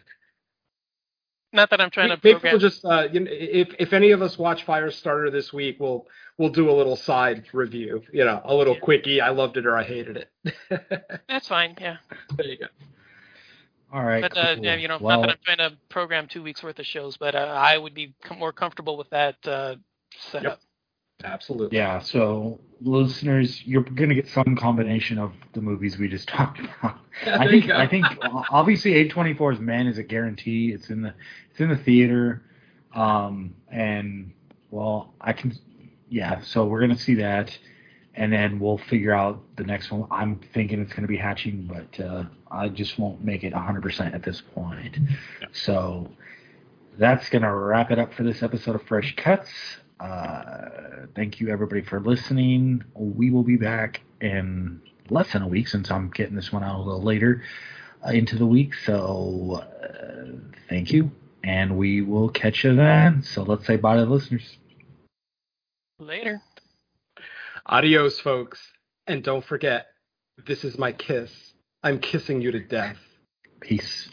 S6: not that I'm trying to
S5: Maybe
S6: program
S5: we'll just uh, you know, if if any of us watch Firestarter this week, we'll we'll do a little side review. You know, a little
S6: Yeah.
S5: quickie. I loved it or I hated it.
S6: that's fine yeah
S5: there you go.
S4: All right.
S6: But uh,
S4: cool.
S6: yeah, you know,
S4: well,
S6: not that I'm trying to program two weeks worth of shows, but uh, I would be com- more comfortable with that uh, setup.
S5: Absolutely.
S4: Yeah, so listeners, you're gonna get some combination of the movies we just talked about.
S5: Yeah,
S4: I think. I think obviously A24's Men is a guarantee. It's in the it's in the theater, um, and well, I can yeah. So we're gonna see that, and then we'll figure out the next one. I'm thinking it's gonna be Hatching, but uh, I just won't make it 100% at this point. So that's gonna wrap it up for this episode of Fresh Cuts. Uh, thank you everybody for listening. We will be back in less than a week since I'm getting this one out a little later uh, into the week. So uh, thank you, and we will catch you then. So let's say bye to the listeners.
S6: Later.
S5: Adios, folks, and don't forget, this is my kiss. I'm kissing you to death.
S4: Peace.